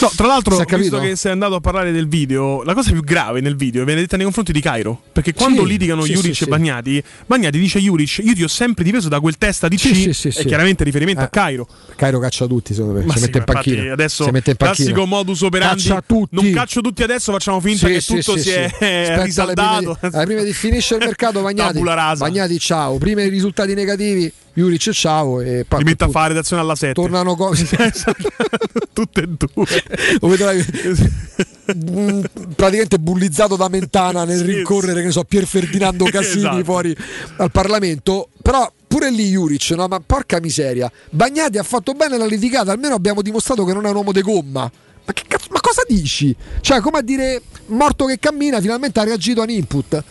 No, tra l'altro, è visto che sei andato a parlare del video, la cosa più grave nel video viene detta nei confronti di Cairo. Perché quando Sì, litigano sì, Juric sì, e. Bagnati, Bagnati dice a Juric: Io ti ho sempre difeso da quel testa di C. Sì, e sì. chiaramente riferimento Eh. a Cairo. Cairo caccia tutti, secondo me. Ma si mette in panchina. Adesso, si mette in panchina. classico modus operandi. Caccia tutti. Non caccio tutti adesso, facciamo finta che tutto si è Aspetta alle risaldato. prime di- alle prime di finisce il mercato [LAUGHS] Vagnati. Rasa. Vagnati ciao, primi risultati negativi, Juric ciao e poi Li mette a fare redazione alla 7. tornano cose [LAUGHS] [LAUGHS] tutte e due. Lo vedrai [LAUGHS] praticamente bullizzato da Mentana nel Sì, rincorrere che ne so Pier Ferdinando Casini Esatto. fuori al Parlamento però pure lì Juric no ma porca miseria Bagnati ha fatto bene la litigata almeno abbiamo dimostrato che non è un uomo de gomma ma, cazzo, ma cosa dici? Cioè, come a dire morto che cammina, finalmente ha reagito a un input.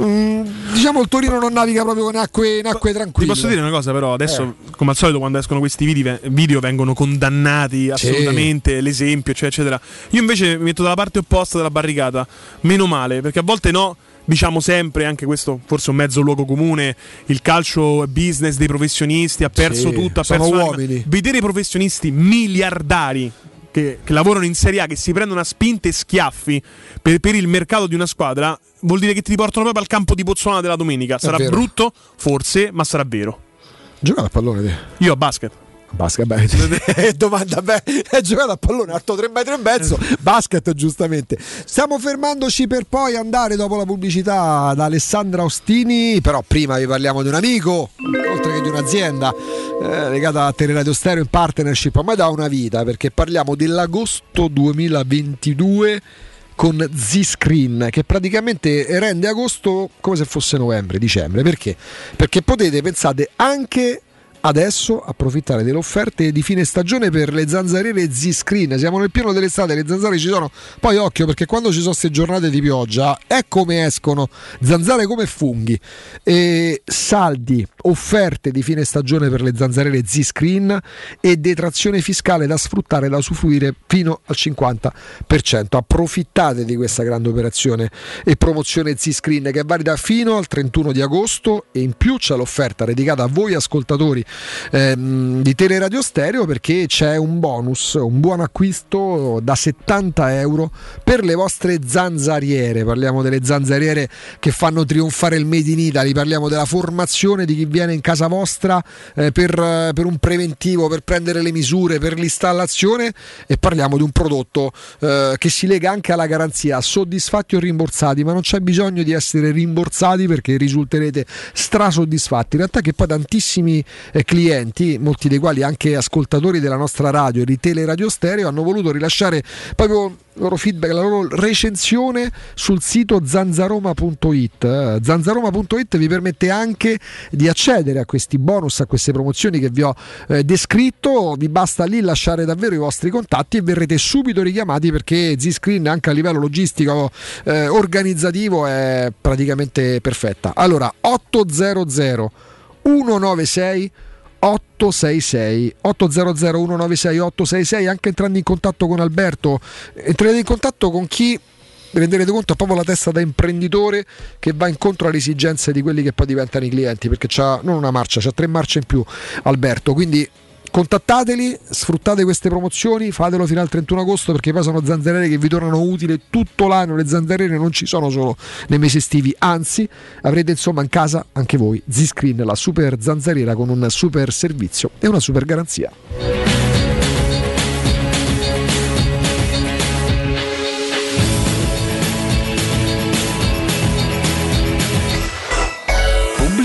Mm, diciamo il Torino non naviga proprio in acque, in acque Ti tranquille. posso dire una cosa, però, adesso, Eh. come al solito, quando escono questi video, video vengono condannati assolutamente. L'esempio, eccetera, eccetera. Io invece mi metto dalla parte opposta della barricata. Meno male, perché a volte no. Diciamo sempre, anche questo forse è un mezzo luogo comune, il calcio business dei professionisti, ha perso Sì, tutto, ha perso uomini. Vedere i professionisti miliardari che, che lavorano in Serie A, che si prendono a spinte e schiaffi per, per il mercato di una squadra, vuol dire che ti riportano proprio al campo di Pozzolana della domenica. Sarà brutto? Forse, ma sarà vero. Giocato a pallone te? Io a basket. Basket, beh, [LAUGHS] domanda, beh, è giocato a pallone alto 3 metri e mezzo, basket giustamente. Stiamo fermandoci per poi andare dopo la pubblicità da Alessandra Ostini, però prima vi parliamo di un amico, oltre che di un'azienda eh, legata a Teleradio Stereo in partnership ormai da una vita, perché parliamo dell'agosto 2022 con Z-Screen che praticamente rende agosto come se fosse novembre, dicembre. Perché? Perché potete, pensate, anche adesso approfittare delle offerte di fine stagione per le zanzariere Z-Screen. Siamo nel pieno dell'estate, le zanzare ci sono. Poi occhio perché quando ci sono queste giornate di pioggia è come escono zanzare come funghi. E saldi, offerte di fine stagione per le zanzariere Z-Screen e detrazione fiscale da sfruttare, da usufruire fino al 50%. Approfittate di questa grande operazione e promozione Z-Screen che è valida fino al 31 di agosto e in più c'è l'offerta dedicata a voi ascoltatori ehm, di Teleradio Stereo perché c'è un bonus, un buon acquisto da 70 euro per le vostre zanzariere. Parliamo delle zanzariere che fanno trionfare il Made in Italy, parliamo della formazione di chi viene in casa vostra eh, per, per un preventivo, per prendere le misure, per l'installazione e parliamo di un prodotto eh, che si lega anche alla garanzia, soddisfatti o rimborsati, ma non c'è bisogno di essere rimborsati perché risulterete strasoddisfatti. In realtà che poi tantissimi clienti, molti dei quali anche ascoltatori della nostra radio e di Teleradio Stereo, hanno voluto rilasciare proprio il loro feedback, la loro recensione sul sito zanzaroma.it. Eh, Zanzaroma.it vi permette anche di accedere a questi bonus, a queste promozioni che vi ho eh, descritto. Vi basta lì lasciare davvero i vostri contatti e verrete subito richiamati perché Z-Screen anche a livello logistico eh, organizzativo è praticamente perfetta. Allora 800 196 866 800 196 866 anche entrando in contatto con Alberto. Entrerete in contatto con chi vi renderete conto ha proprio la testa da imprenditore che va incontro alle esigenze di quelli che poi diventano i clienti perché c'ha non una marcia c'ha tre marce in più Alberto. Quindi contattateli sfruttate queste promozioni fatelo fino al 31 agosto perché poi sono zanzariere che vi tornano utili tutto l'anno. Le zanzariere non ci sono solo nei mesi estivi anzi avrete insomma in casa anche voi Z-Screen la super zanzariera con un super servizio e una super garanzia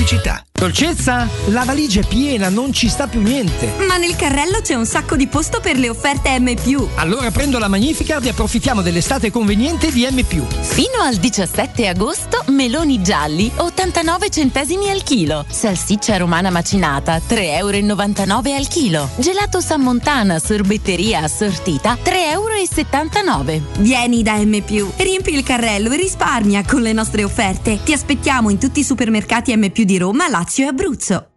Pubblicità. Dolcezza? La valigia è piena, non ci sta più niente. Ma nel carrello c'è un sacco di posto per le offerte M. Allora prendo la Magnificard e approfittiamo dell'estate conveniente di M. Fino al 17 agosto, meloni gialli 89 centesimi al chilo. Salsiccia romana macinata 3,99 euro al chilo. Gelato San Montana sorbetteria assortita 3,79 euro. Vieni da M. Riempi il carrello e risparmia con le nostre offerte. Ti aspettiamo in tutti i supermercati M Roma, Lazio e Abruzzo.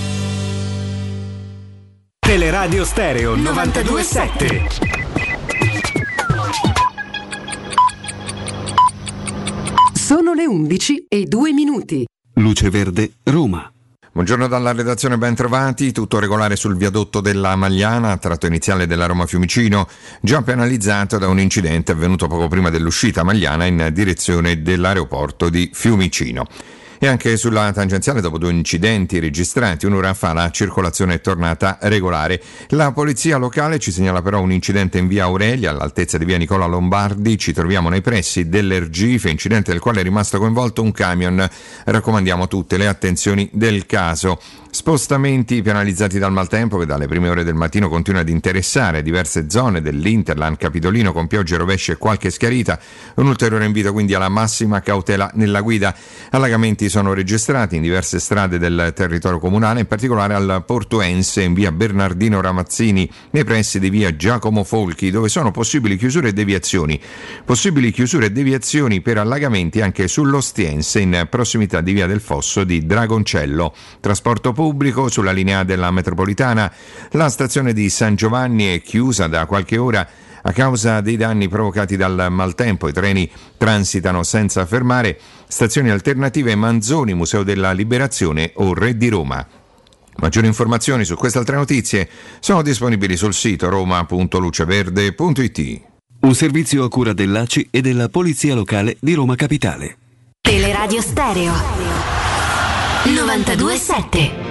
Teleradio Stereo 927. Sono le 11 e 2 minuti. Luce Verde, Roma. Buongiorno dalla redazione, ben trovati. Tutto regolare sul viadotto della Magliana, tratto iniziale della Roma Fiumicino, già penalizzato da un incidente avvenuto poco prima dell'uscita Magliana in direzione dell'aeroporto di Fiumicino. E anche sulla tangenziale, dopo due incidenti registrati un'ora fa, la circolazione è tornata regolare. La polizia locale ci segnala però un incidente in via Aurelia, all'altezza di via Nicola Lombardi. Ci troviamo nei pressi dell'Ergife, incidente del quale è rimasto coinvolto un camion. Raccomandiamo tutte le attenzioni del caso. Spostamenti penalizzati dal maltempo che dalle prime ore del mattino continua ad interessare diverse zone dell'Interland Capitolino con piogge rovesce e qualche schiarita. Un ulteriore invito quindi alla massima cautela nella guida. Allagamenti sono registrati in diverse strade del territorio comunale, in particolare al Portuense in via Bernardino Ramazzini, nei pressi di via Giacomo Folchi, dove sono possibili chiusure e deviazioni. Possibili chiusure e deviazioni per allagamenti anche sull'Ostiense in prossimità di via del Fosso di Dragoncello. Trasporto pubblico sulla linea della metropolitana. La stazione di San Giovanni è chiusa da qualche ora a causa dei danni provocati dal maltempo. I treni transitano senza fermare. Stazioni alternative Manzoni, Museo della Liberazione o Re di Roma. Maggiori informazioni su queste altre notizie sono disponibili sul sito roma.luceverde.it. Un servizio a cura dell'ACI e della Polizia Locale di Roma Capitale. Teleradio Stereo 927.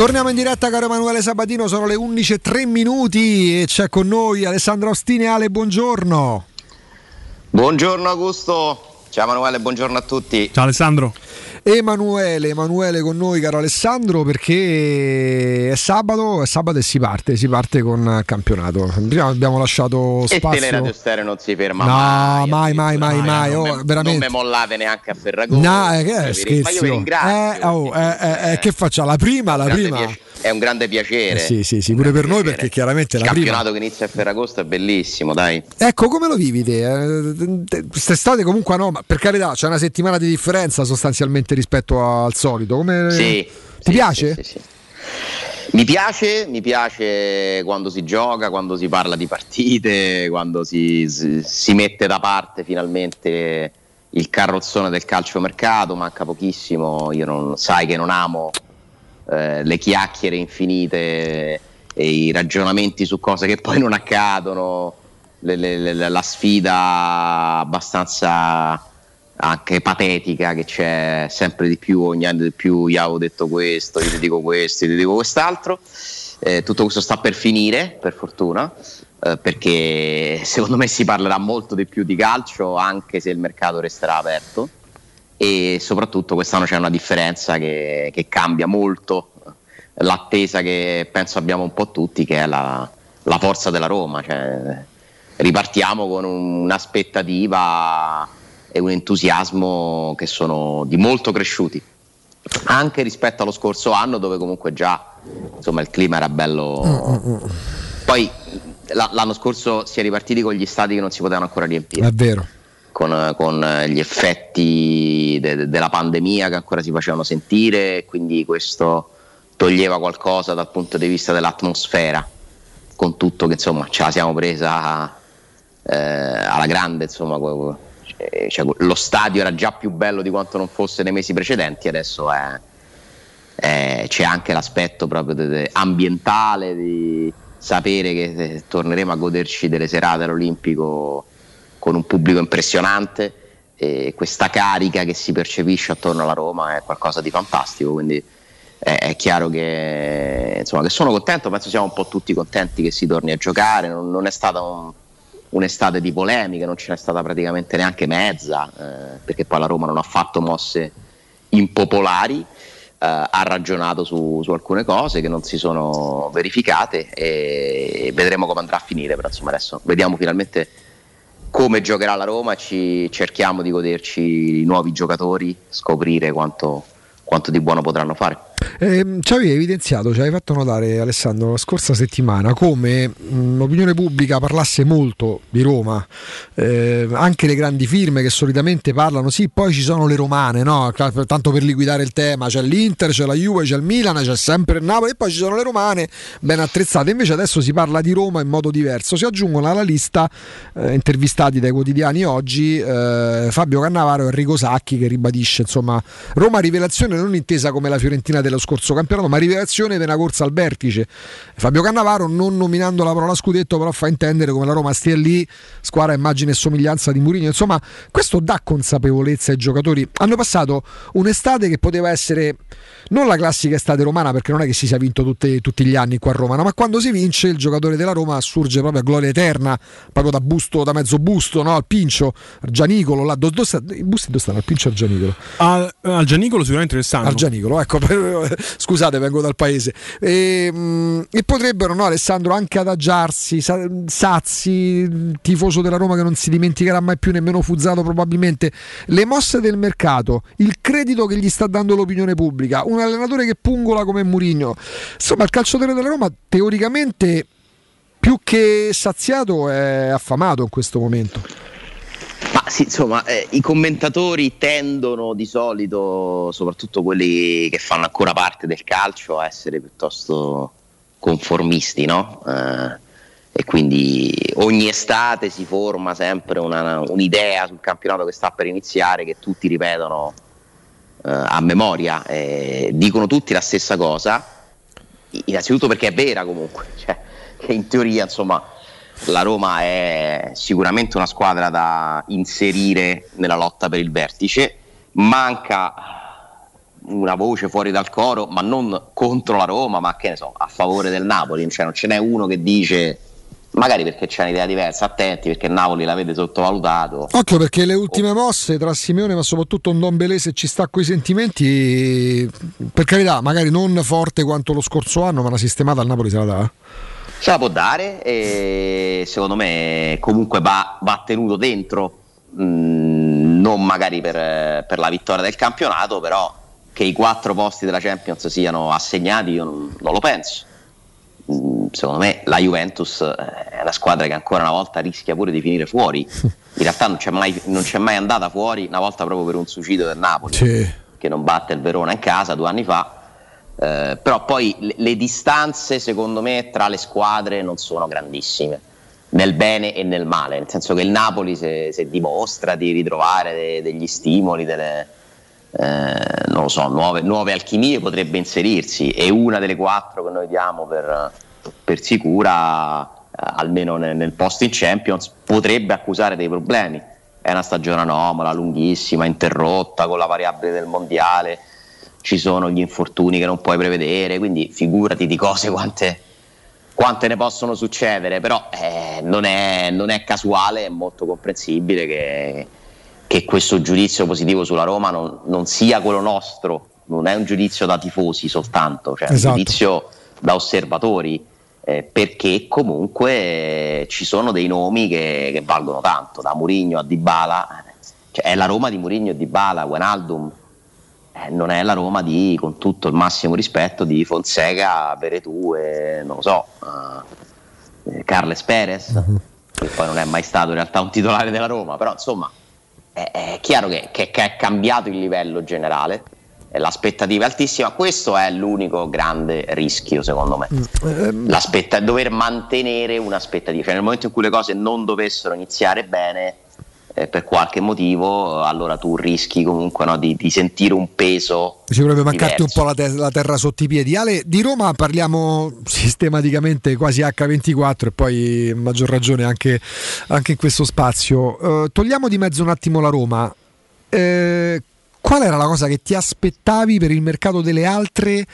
Torniamo in diretta caro Emanuele Sabatino, sono le 11.03 minuti e c'è con noi Alessandro Ostini. Ale, buongiorno. Buongiorno Augusto, ciao Emanuele, buongiorno a tutti. Ciao Alessandro. Emanuele, Emanuele con noi caro Alessandro perché è sabato, è sabato e si parte, si parte con il campionato. Prima abbiamo lasciato E spazio. Teleradio Stereo non si ferma No, mai. mai, mai, mai, mai. non, oh, me, veramente. non me mollate neanche a Ferragosto. No, eh, che è Cioè, vi- Ma io scherzo. vi ringrazio. Eh, oh, eh, che facciamo? La prima, la prima. È un grande piacere. Eh sì, sì, sì, pure per noi perché chiaramente Il la prima. campionato che inizia a Ferragosto è bellissimo, dai. Ecco, come lo vivi te? Eh, te- Quest'estate comunque no, ma per carità c'è una settimana di differenza sostanzialmente rispetto al solito. Come... Sì, Ti piace? sì, sì. Mi piace, mi piace quando si gioca, quando si parla di partite, quando si, si- si mette da parte finalmente il carrozzone del calciomercato, manca pochissimo, io non, sai che non amo eh, le chiacchiere infinite e i ragionamenti su cose che poi non accadono, le- le- le- la sfida abbastanza anche patetica che c'è sempre di più, ogni anno di più, io avevo detto questo, io ti dico questo, io ti dico quest'altro. Eh, tutto questo sta per finire, per fortuna, eh, perché secondo me si parlerà molto di più di calcio anche se il mercato resterà aperto e soprattutto quest'anno c'è una differenza che, che cambia molto. L'attesa che penso abbiamo un po' tutti che è la, la forza della Roma cioè, ripartiamo con un- un'aspettativa e un entusiasmo che sono di molto cresciuti. Anche rispetto allo scorso anno dove comunque già insomma il clima era bello. Poi la- l'anno scorso si è ripartiti con gli stati che non si potevano ancora riempire. È vero. Con, con, gli effetti de- de- della pandemia che ancora si facevano sentire, quindi questo toglieva qualcosa dal punto di vista dell'atmosfera, con tutto che insomma ce la siamo presa eh, alla grande, insomma, que- cioè, lo stadio era già più bello di quanto non fosse nei mesi precedenti, adesso è, è- c'è anche l'aspetto proprio de- de- ambientale di sapere che eh, torneremo a goderci delle serate all'Olimpico con un pubblico impressionante e questa carica che si percepisce attorno alla Roma è qualcosa di fantastico, quindi è, è chiaro che, insomma, che sono contento, penso siamo un po' tutti contenti che si torni a giocare, non, non è stata un- un'estate di polemiche, non ce n'è stata praticamente neanche mezza, eh, perché poi la Roma non ha fatto mosse impopolari, eh, ha ragionato su, su alcune cose che non si sono verificate e vedremo come andrà a finire, però insomma adesso vediamo finalmente come giocherà la Roma, ci cerchiamo di goderci i nuovi giocatori, scoprire quanto, quanto di buono potranno fare. Ehm, ci avevi evidenziato, ci avevi fatto notare Alessandro la scorsa settimana come mh, l'opinione pubblica parlasse molto di Roma, eh, anche le grandi firme che solitamente parlano, sì, poi ci sono le romane, no? Ca- tanto per liquidare il tema, c'è l'Inter, c'è la Juve, c'è il Milan, c'è sempre il Napoli e poi ci sono le romane ben attrezzate, invece adesso si parla di Roma in modo diverso, si aggiungono alla lista eh, intervistati dai quotidiani oggi eh, Fabio Cannavaro e Enrico Sacchi che ribadisce insomma Roma rivelazione non intesa come la Fiorentina dello scorso campionato ma rivelazione per una corsa al vertice Fabio Cannavaro non nominando la parola scudetto però fa intendere come la Roma stia lì squadra immagine e somiglianza di Mourinho insomma questo dà consapevolezza ai giocatori hanno passato un'estate che poteva essere non la classica estate romana perché non è che si sia vinto tutte- tutti gli anni qua a Roma no? ma quando si vince il giocatore della Roma assurge proprio a gloria eterna proprio da busto da mezzo busto no? al pincio Gianicolo là, do- do sta- i busti dove stanno al pincio al Gianicolo Al, al Gianicolo sicuramente ne stanno. al Gianicolo, ecco, [LAUGHS] per- [LAUGHS] scusate, vengo dal paese. E, mm, e potrebbero, no, Alessandro, anche adagiarsi. Sa- Sazzi, tifoso della Roma che non si dimenticherà mai più, nemmeno Fuzzato probabilmente. Le mosse del mercato, il credito che gli sta dando l'opinione pubblica, un allenatore che pungola come Murigno. Insomma, il calciatore della Roma teoricamente più che saziato è affamato in questo momento. Sì, insomma, eh, i commentatori tendono di solito, soprattutto quelli che fanno ancora parte del calcio, a essere piuttosto conformisti, no? Eh, e quindi ogni estate si forma sempre una- un'idea sul campionato che sta per iniziare che tutti ripetono eh, a memoria, dicono tutti la stessa cosa, innanzitutto perché è vera comunque, [LAUGHS] cioè, che in teoria insomma la Roma è sicuramente una squadra da inserire nella lotta per il vertice, manca una voce fuori dal coro, ma non contro la Roma, ma che ne so, a favore del Napoli, cioè non ce n'è uno che dice magari perché c'è un'idea diversa, attenti perché Napoli l'avete sottovalutato. Occhio perché le ultime mosse tra Simeone ma soprattutto un Don Belé se ci sta coi sentimenti, per carità, magari non forte quanto lo scorso anno, ma una sistemata al Napoli se la dà. Ce la può dare e secondo me comunque va, va tenuto dentro, mm, non magari per, per la vittoria del campionato, però che i quattro posti della Champions siano assegnati, io non, non lo penso. Mm, Secondo me la Juventus eh, è una squadra che ancora una volta rischia pure di finire fuori. [LAUGHS] In realtà non c'è mai, non c'è mai andata fuori, una volta proprio per un suicidio del Napoli, che non batte il Verona in casa due anni fa. Eh, però poi le, le distanze, secondo me, tra le squadre non sono grandissime, nel bene e nel male, nel senso che il Napoli se, se dimostra di ritrovare de- degli stimoli, delle, eh, so, nuove, nuove alchimie potrebbe inserirsi e una delle quattro che noi diamo per, per sicura, almeno nel, nel posto in Champions, potrebbe accusare dei problemi. È una stagione anomala, lunghissima, interrotta con la variabile del mondiale, ci sono gli infortuni che non puoi prevedere, quindi figurati di cose quante, quante ne possono succedere, però eh, non, è, non è casuale, è molto comprensibile che, che questo giudizio positivo sulla Roma non, non sia quello nostro, non è un giudizio da tifosi soltanto, cioè Esatto. un giudizio da osservatori, eh, perché comunque eh, ci sono dei nomi che, che valgono tanto, da Murigno a Dybala, cioè è la Roma di Murigno e Dybala, Wijnaldum, eh, non è la Roma di, con tutto il massimo rispetto, di Fonseca, Beretù e non lo so, eh, Carles Perez, [LAUGHS] che poi non è mai stato in realtà un titolare della Roma, però insomma è, è chiaro che, che- che è cambiato il livello generale, l'aspettativa è altissima, questo è l'unico grande rischio secondo me. L'aspetta- dover mantenere un'aspettativa, cioè nel momento in cui le cose non dovessero iniziare bene eh, per qualche motivo, allora tu rischi comunque no, di, di sentire un peso. Ci potrebbe mancarti un po' la, te- la terra sotto i piedi. Ale, di Roma parliamo [LAUGHS] sistematicamente quasi H24 e poi maggior ragione anche, anche in questo spazio. Eh, togliamo di mezzo un attimo la Roma. Eh, qual era la cosa che ti aspettavi per il mercato delle altre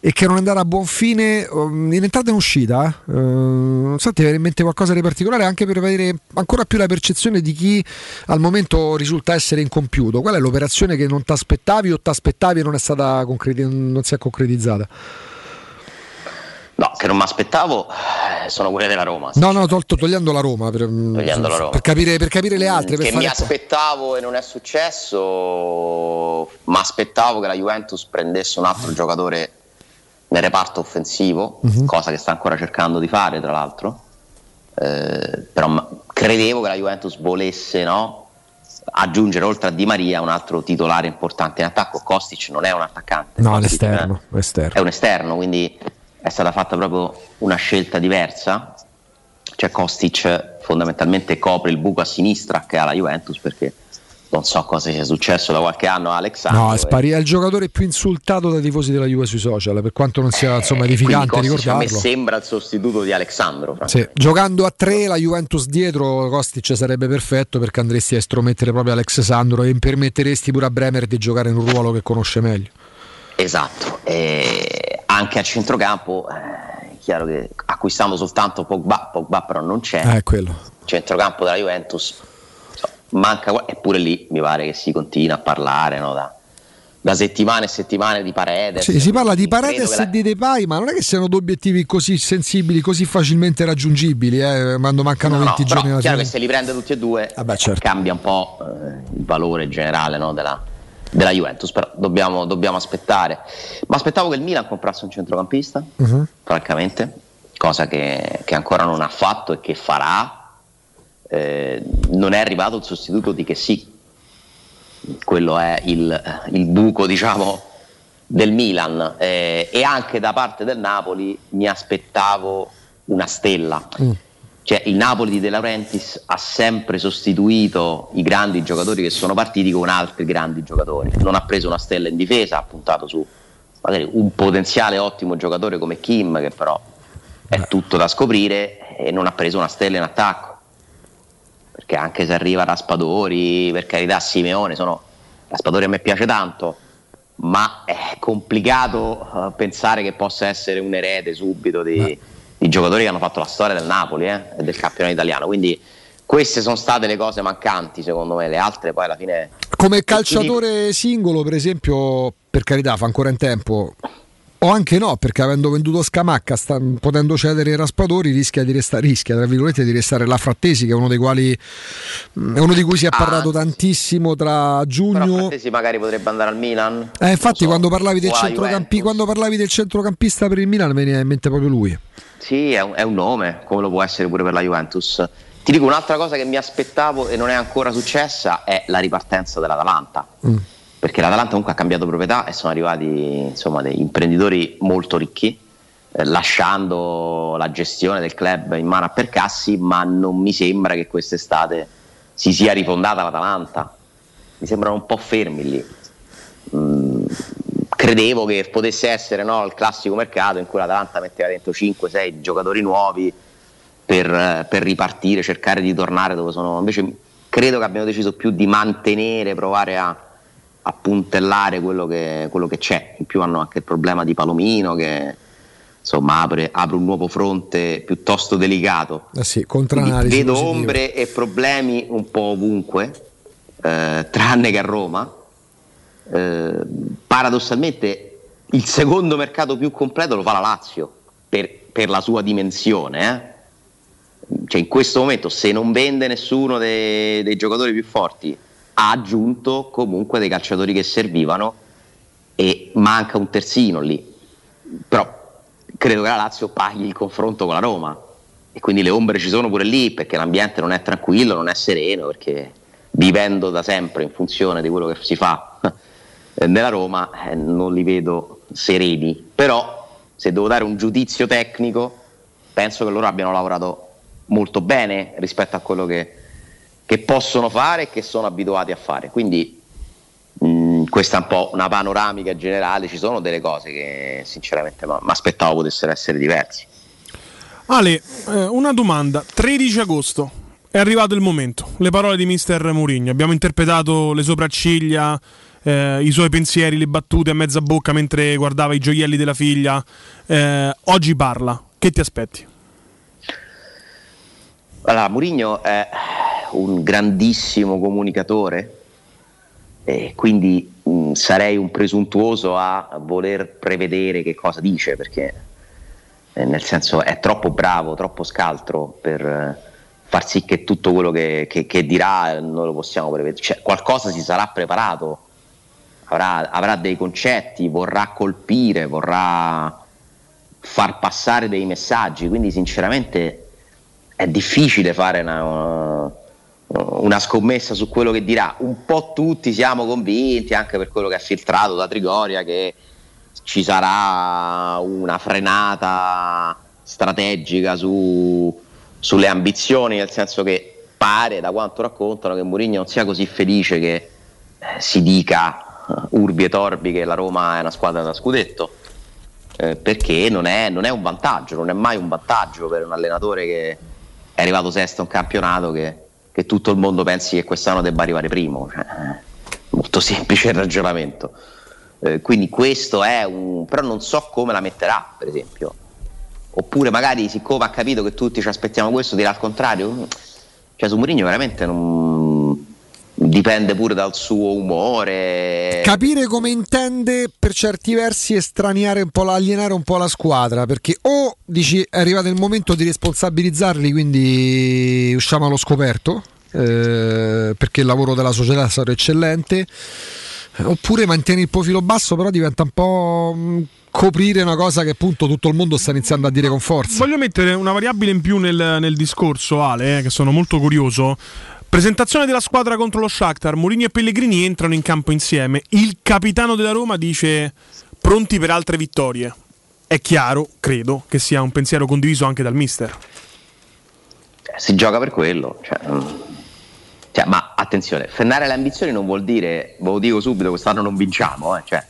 e che non è andata a buon fine um, in entrata e in uscita? Eh, non so, ti viene in mente qualcosa di particolare anche per avere ancora più la percezione di chi al momento risulta essere incompiuto? Qual è l'operazione che non ti aspettavi o ti aspettavi e non, non si è concretizzata? No, che non mi aspettavo eh, sono quelle della Roma. No, no, tolto, togliendo la Roma per, Togliendo la Roma. per capire, per capire le altre. Per che mi aspettavo e non è successo, ma aspettavo che la Juventus prendesse un altro giocatore nel reparto offensivo, Mhm. cosa che sta ancora cercando di fare tra l'altro. Eh, però credevo che la Juventus volesse no, aggiungere oltre a Di Maria un altro titolare importante in attacco. Kostic non è un attaccante, No, Kostic l'esterno, l'esterno. è un esterno, quindi è stata fatta proprio una scelta diversa. Cioè Kostic fondamentalmente copre il buco a sinistra che ha la Juventus perché non so cosa sia successo da qualche anno a Alexandro. No, è, spari- è il giocatore più insultato dai tifosi della Juve sui social, per quanto non sia insomma quindi edificante Kostic a me ricordarlo. sembra il sostituto di Alexandro. Sì, Giocando a tre, la Juventus dietro, Kostic sarebbe perfetto perché andresti a estromettere proprio Alex Sandro e permetteresti pure a Bremer di giocare in un ruolo che conosce meglio. Esatto, e anche a centrocampo eh, è chiaro che acquistando soltanto Pogba, Pogba però non c'è, è quello. centrocampo della Juventus, so, manca, eppure lì mi pare che si continua a parlare no, da, da settimane e settimane di Paredes. Sì, si parla di Paredes la- e di Depay, ma non è che siano due obiettivi così sensibili, così facilmente raggiungibili, eh, quando mancano No, no, 20 però giorni alla chiaro che se li prende tutti e due certo. cambia un po' eh, il valore generale no, della, della Juventus, però dobbiamo, dobbiamo aspettare. Ma aspettavo che il Milan comprasse un centrocampista, Mhm. francamente, cosa che, che ancora non ha fatto e che farà. Eh, non è arrivato il sostituto di che sì, quello è il, il buco diciamo del Milan eh, e anche da parte del Napoli mi aspettavo una stella cioè il Napoli di De Laurentiis ha sempre sostituito i grandi giocatori che sono partiti con altri grandi giocatori. Non ha preso una stella in difesa ha puntato su magari un potenziale ottimo giocatore come Kim che però è tutto da scoprire e non ha preso una stella in attacco. Perché anche se arriva Raspadori, per carità Simeone, sono, Raspadori a me piace tanto, ma è complicato eh, pensare che possa essere un erede subito di, di giocatori che hanno fatto la storia del Napoli eh, e del campionato italiano. Quindi queste sono state le cose mancanti secondo me, le altre poi alla fine... Come calciatore singolo, per esempio, per carità, fa ancora in tempo. O anche no, perché avendo venduto Scamacca, sta, potendo cedere i raspatori, rischia di restare, rischia, tra virgolette, di restare la Frattesi, che è uno dei quali è uno di cui si è parlato ah, tantissimo tra giugno. Però Frattesi magari potrebbe andare al Milan. Eh, infatti, so. quando, parlavi del centrocampi, quando parlavi del centrocampista per il Milan, mi viene in mente proprio lui. Sì, è un, è un nome, come lo può essere pure per la Juventus. Ti dico un'altra cosa che mi aspettavo e non è ancora successa è la ripartenza dell'Atalanta. Mm perché l'Atalanta comunque ha cambiato proprietà e sono arrivati insomma, degli imprenditori molto ricchi, eh, lasciando la gestione del club in mano a Percassi, ma non mi sembra che quest'estate si sia rifondata l'Atalanta. Mi sembrano un po' fermi lì. Mm, credevo che potesse essere no, il classico mercato in cui l'Atalanta metteva dentro 5-6 giocatori nuovi per, per ripartire, cercare di tornare dove sono. Invece credo che abbiano deciso più di mantenere, provare a a puntellare quello che, quello che, c'è. In più hanno anche il problema di Palomino che insomma apre, apre un nuovo fronte piuttosto delicato. Eh sì, vedo positiva. ombre e problemi un po' ovunque, eh, tranne che a Roma. Eh, paradossalmente il secondo mercato più completo lo fa la Lazio per, per la sua dimensione. Eh. Cioè in questo momento se non vende nessuno dei, dei giocatori più forti ha aggiunto comunque dei calciatori che servivano e manca un terzino lì. Però credo che la Lazio paghi il confronto con la Roma e quindi le ombre ci sono pure lì perché l'ambiente non è tranquillo, non è sereno, perché vivendo da sempre in funzione di quello che si fa nella Roma eh, non li vedo sereni. Però se devo dare un giudizio tecnico penso che loro abbiano lavorato molto bene rispetto a quello che che possono fare e che sono abituati a fare. Quindi mh, questa è un po' una panoramica generale, ci sono delle cose che sinceramente mi aspettavo potessero essere diverse. Ale, eh, una domanda, 13 agosto, è arrivato il momento, le parole di mister Mourinho, abbiamo interpretato le sopracciglia, eh, i suoi pensieri, le battute a mezza bocca mentre guardava i gioielli della figlia, eh, oggi parla, che ti aspetti? Allora, Mourinho è un grandissimo comunicatore e quindi mh, sarei un presuntuoso a voler prevedere che cosa dice perché eh, nel senso è troppo bravo, troppo scaltro per eh, far sì che tutto quello che, che, che dirà noi lo possiamo prevedere, cioè, qualcosa si sarà preparato, avrà, avrà dei concetti, vorrà colpire, vorrà far passare dei messaggi, quindi sinceramente è difficile fare una, una scommessa su quello che dirà. Un po' tutti siamo convinti, anche per quello che ha filtrato da Trigoria, che ci sarà una frenata strategica su, sulle ambizioni, nel senso che pare, da quanto raccontano, che Mourinho non sia così felice che eh, si dica urbi e torbi che la Roma è una squadra da scudetto. Eh, perché non è, non è un vantaggio, non è mai un vantaggio per un allenatore che è arrivato sesto a un campionato che che tutto il mondo pensi che quest'anno debba arrivare primo. Cioè, molto [LAUGHS] semplice il ragionamento. Eh, quindi questo è un... però non so come la metterà, per esempio. Oppure magari siccome ha capito che tutti ci aspettiamo questo, dirà al contrario. Cioè su Mourinho veramente non dipende pure dal suo umore. Capire come intende per certi versi estraniare un po', alienare un po' la squadra, perché o dici è arrivato il momento di responsabilizzarli, quindi usciamo allo scoperto, eh, perché il lavoro della società sarà eccellente, oppure mantieni il profilo basso, però diventa un po' mm, coprire una cosa che appunto tutto il mondo sta iniziando a dire con forza. Voglio mettere una variabile in più nel, nel discorso, Ale, eh, che sono molto curioso. Presentazione della squadra contro lo Shakhtar, Mourinho e Pellegrini entrano in campo insieme. Il capitano della Roma dice pronti per altre vittorie. È chiaro, credo, che sia un pensiero condiviso anche dal mister. Si gioca per quello. Cioè, mm. cioè, ma attenzione, frenare le ambizioni non vuol dire, ve lo dico subito, quest'anno non vinciamo. Eh, cioè,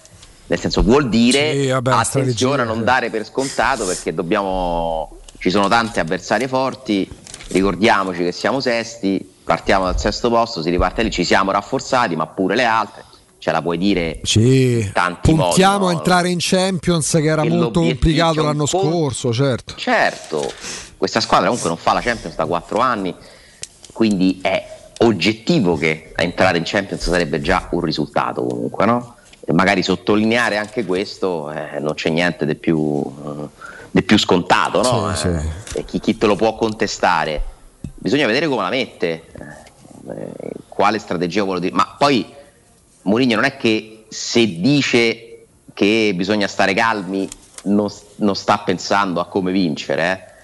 nel senso vuol dire sì, vabbè, attenzione a non dare per scontato perché dobbiamo, ci sono tanti avversari forti, ricordiamoci che siamo sesti, partiamo dal sesto posto, si riparte lì, ci siamo rafforzati, ma pure le altre. Ce la puoi dire sì, tanti puntiamo modi, a entrare in Champions che era molto complicato l'anno scorso, certo. Certo, questa squadra comunque non fa la Champions da quattro anni, quindi è oggettivo che entrare in Champions sarebbe già un risultato comunque, no? e magari sottolineare anche questo eh, non c'è niente di più, eh, di più scontato, no? Sì, Eh, e chi, chi te lo può contestare? Bisogna vedere come la mette, eh, quale strategia vuole dire. Ma poi Mourinho non è che se dice che bisogna stare calmi non, non sta pensando a come vincere.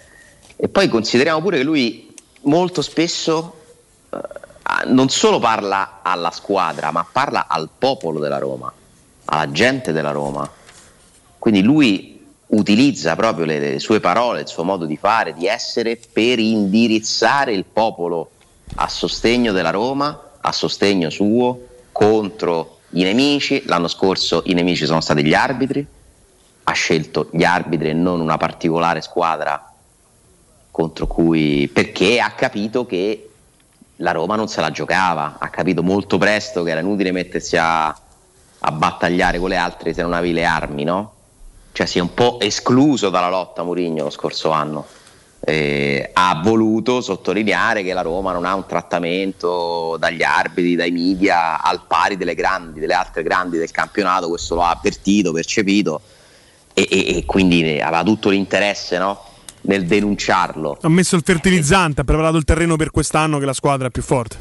eh. E poi consideriamo pure che lui molto spesso eh, non solo parla alla squadra, ma parla al popolo della Roma, alla gente della Roma. Quindi lui utilizza proprio le, le sue parole, il suo modo di fare, di essere per indirizzare il popolo a sostegno della Roma, a sostegno suo, contro i nemici. L'anno scorso i nemici sono stati gli arbitri, ha scelto gli arbitri e non una particolare squadra contro cui perché ha capito che la Roma non se la giocava, ha capito molto presto che era inutile mettersi a, a battagliare con le altre se non avevi le armi, no? Cioè si è un po' escluso dalla lotta Mourinho lo scorso anno. Eh, ha voluto sottolineare che la Roma non ha un trattamento dagli arbitri, dai media al pari delle grandi, delle altre grandi del campionato, questo lo ha avvertito, percepito e, e- e quindi aveva tutto l'interesse no? nel denunciarlo. Ha messo il fertilizzante, ha preparato il terreno per quest'anno che la squadra è più forte.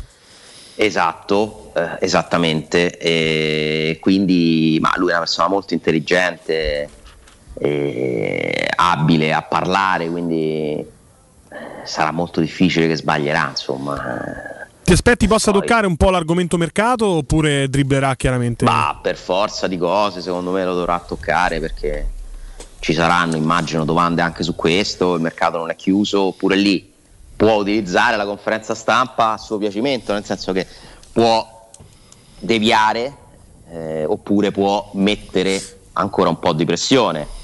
Esatto, eh, esattamente. E quindi, ma lui è una persona molto intelligente, e abile a parlare, quindi eh, sarà molto difficile che sbaglierà, insomma. Ti aspetti possa toccare un po' l'argomento mercato oppure dribblerà chiaramente? Ma per forza di cose, secondo me lo dovrà toccare perché ci saranno, immagino, domande anche su questo. Il mercato non è chiuso, oppure lì può utilizzare la conferenza stampa a suo piacimento, nel senso che può deviare eh, oppure può mettere ancora un po' di pressione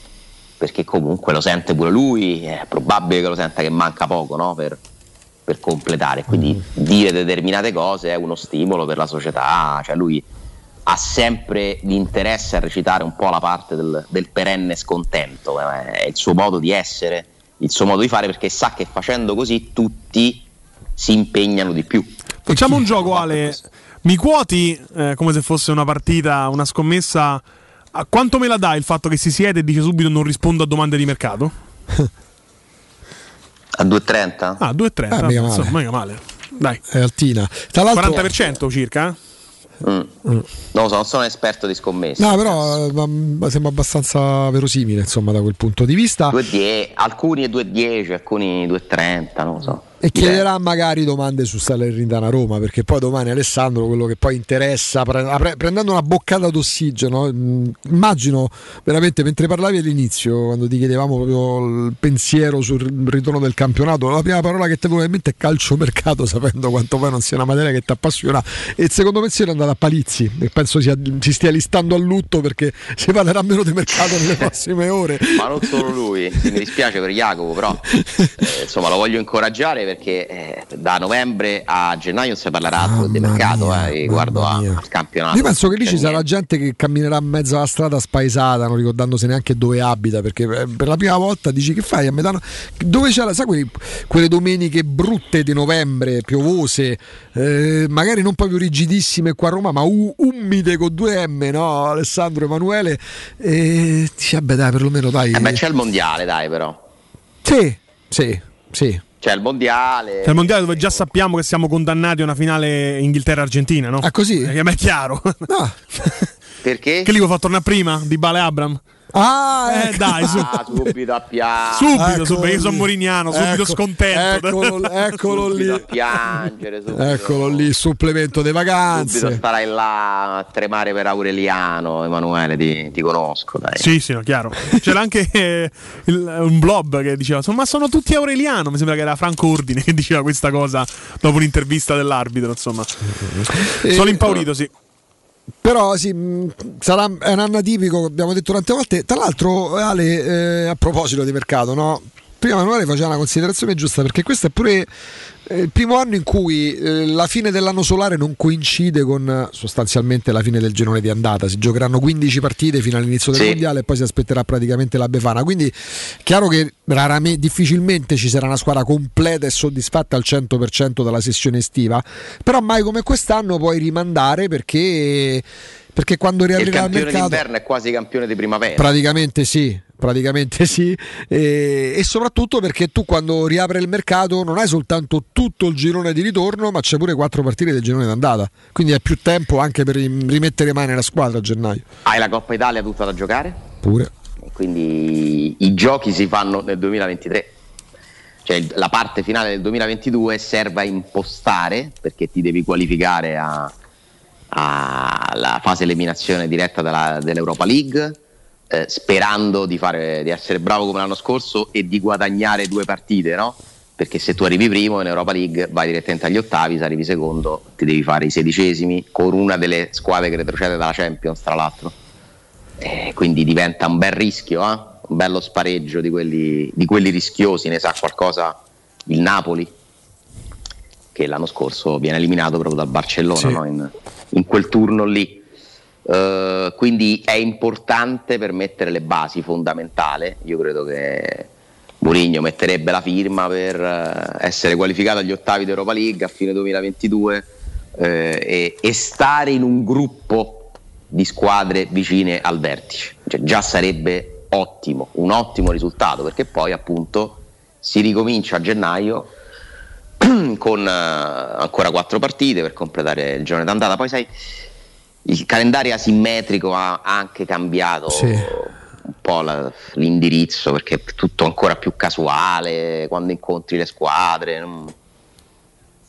perché comunque lo sente pure lui, è probabile che lo senta che manca poco no? per, per completare, quindi dire determinate cose è uno stimolo per la società, cioè lui ha sempre l'interesse a recitare un po' la parte del, del perenne scontento, eh, è il suo modo di essere, il suo modo di fare perché sa che facendo così tutti si impegnano di più. Facciamo un gioco, Ale. [LAUGHS] Mi quoti eh, come se fosse una partita, una scommessa. A quanto me la dai il fatto che si siede e dice subito non rispondo a domande di mercato? [LAUGHS] A 2,30? Ah, 2,30. Eh, mica male. insomma, mica male. Dai. È altina. Tra l'altro, 40% circa? Mm. Non lo so, non sono un esperto di scommesse. No, però eh, ma- sembra abbastanza verosimile, insomma, da quel punto di vista. 2,10, alcuni 2,10, alcuni 2,30, non lo so. E chiederà magari domande su Salernitana Roma, perché poi domani Alessandro, quello che poi interessa, prendendo una boccata d'ossigeno, mh, immagino veramente mentre parlavi all'inizio, quando ti chiedevamo proprio il pensiero sul ritorno del campionato, la prima parola che ti viene in mente è calciomercato, [LAUGHS] sapendo quanto poi non sia una materia che ti appassiona. E il secondo pensiero è andato a Palizzi, e penso sia- si stia listando a lutto perché [LAUGHS] si parlerà meno di mercato nelle [LAUGHS] prossime ore. Ma non solo lui, mi dispiace per Jacopo, però eh, insomma lo voglio incoraggiare perché eh, da novembre a gennaio non si parlerà altro di mercato eh, riguardo a- al campionato. Io penso che lì ci sarà niente. gente che camminerà in mezzo alla strada spaesata, non ricordandosi neanche dove abita, perché eh, per la prima volta dici che fai a metà dove c'è la, sai quelle, quelle domeniche brutte di novembre, piovose, eh, magari non proprio rigidissime qua a Roma, ma u- umide con due M, no? Alessandro Emanuele. E dici, vabbè dai, perlomeno dai. Eh beh, c'è il mondiale, dai, però. Sì, sì, sì. C'è il mondiale. C'è il mondiale dove già sappiamo che siamo condannati a una finale Inghilterra-Argentina, no? Ah, così? Eh, ma è chiaro. [LAUGHS] Perché? Che li vuoi far tornare prima di Bale Abram? Ah, eh, ecco. dai, su. [LAUGHS] Ah, subito a piangere. Subito, Eccolo subito, io sono lì. Morignano, subito Ecco, scontento. Eccolo, [LAUGHS] eccolo Subito a lì. piangere, subito. Eccolo lì, il supplemento di Subito vacanze. starai là a tremare per Aureliano, Emanuele, ti, ti conosco, dai. Sì, sì, no, chiaro. C'era anche eh, il- un blob che diceva: "Insomma, Ma sono tutti Aureliano. Mi sembra che era Franco Ordine [LAUGHS] che diceva questa cosa dopo un'intervista dell'arbitro. Insomma, Eh, sono impaurito, sì. Però sì, mh, sarà è un anno tipico, abbiamo detto tante volte. Tra l'altro, Ale, eh, a proposito di mercato, no? Prima Emanuele faceva una considerazione giusta perché questo è pure il primo anno in cui eh, la fine dell'anno solare non coincide con eh, sostanzialmente la fine del girone di andata. Si giocheranno 15 partite fino all'inizio del Sì. mondiale e poi si aspetterà praticamente la Befana. Quindi chiaro che raramente, difficilmente ci sarà una squadra completa e soddisfatta al 100% dalla sessione estiva, però mai come quest'anno puoi rimandare perché perché quando Il riaprirà il campione mercato d'inverno è quasi campione di primavera. praticamente sì, praticamente sì e, e soprattutto perché tu quando riapre il mercato non hai soltanto tutto il girone di ritorno, ma c'è pure quattro partite del girone d'andata, quindi hai più tempo anche per rim- rimettere mano nella squadra a gennaio. Hai la Coppa Italia tutta da giocare? Pure. Quindi i giochi si fanno nel 2023. Cioè il- la parte finale del 2022 serve a impostare perché ti devi qualificare a- alla fase eliminazione diretta della- dell'Europa League, eh, sperando di, fare- di essere bravo come l'anno scorso e di guadagnare due partite, no? Perché se tu arrivi primo in Europa League vai direttamente agli ottavi, se arrivi secondo ti devi fare i sedicesimi con una delle squadre che retrocede dalla Champions, tra l'altro. Eh, quindi diventa un bel rischio, eh? un bello spareggio di quelli, di quelli rischiosi, ne sa qualcosa il Napoli, che l'anno scorso viene eliminato proprio dal Barcellona Sì. no? in, in quel turno lì. Eh, quindi è importante per mettere le basi, fondamentale. Io credo che Mourinho metterebbe la firma per eh, essere qualificato agli ottavi di Europa League a fine 2022 eh, e, e stare in un gruppo di squadre vicine al vertice. Cioè, già sarebbe ottimo, un ottimo risultato perché poi appunto si ricomincia a gennaio [CLEARS THROAT] con eh, ancora quattro partite per completare il giorno d'andata. Poi sai, il calendario asimmetrico ha anche cambiato un po' la- l'indirizzo perché è tutto ancora più casuale quando incontri le squadre. Non,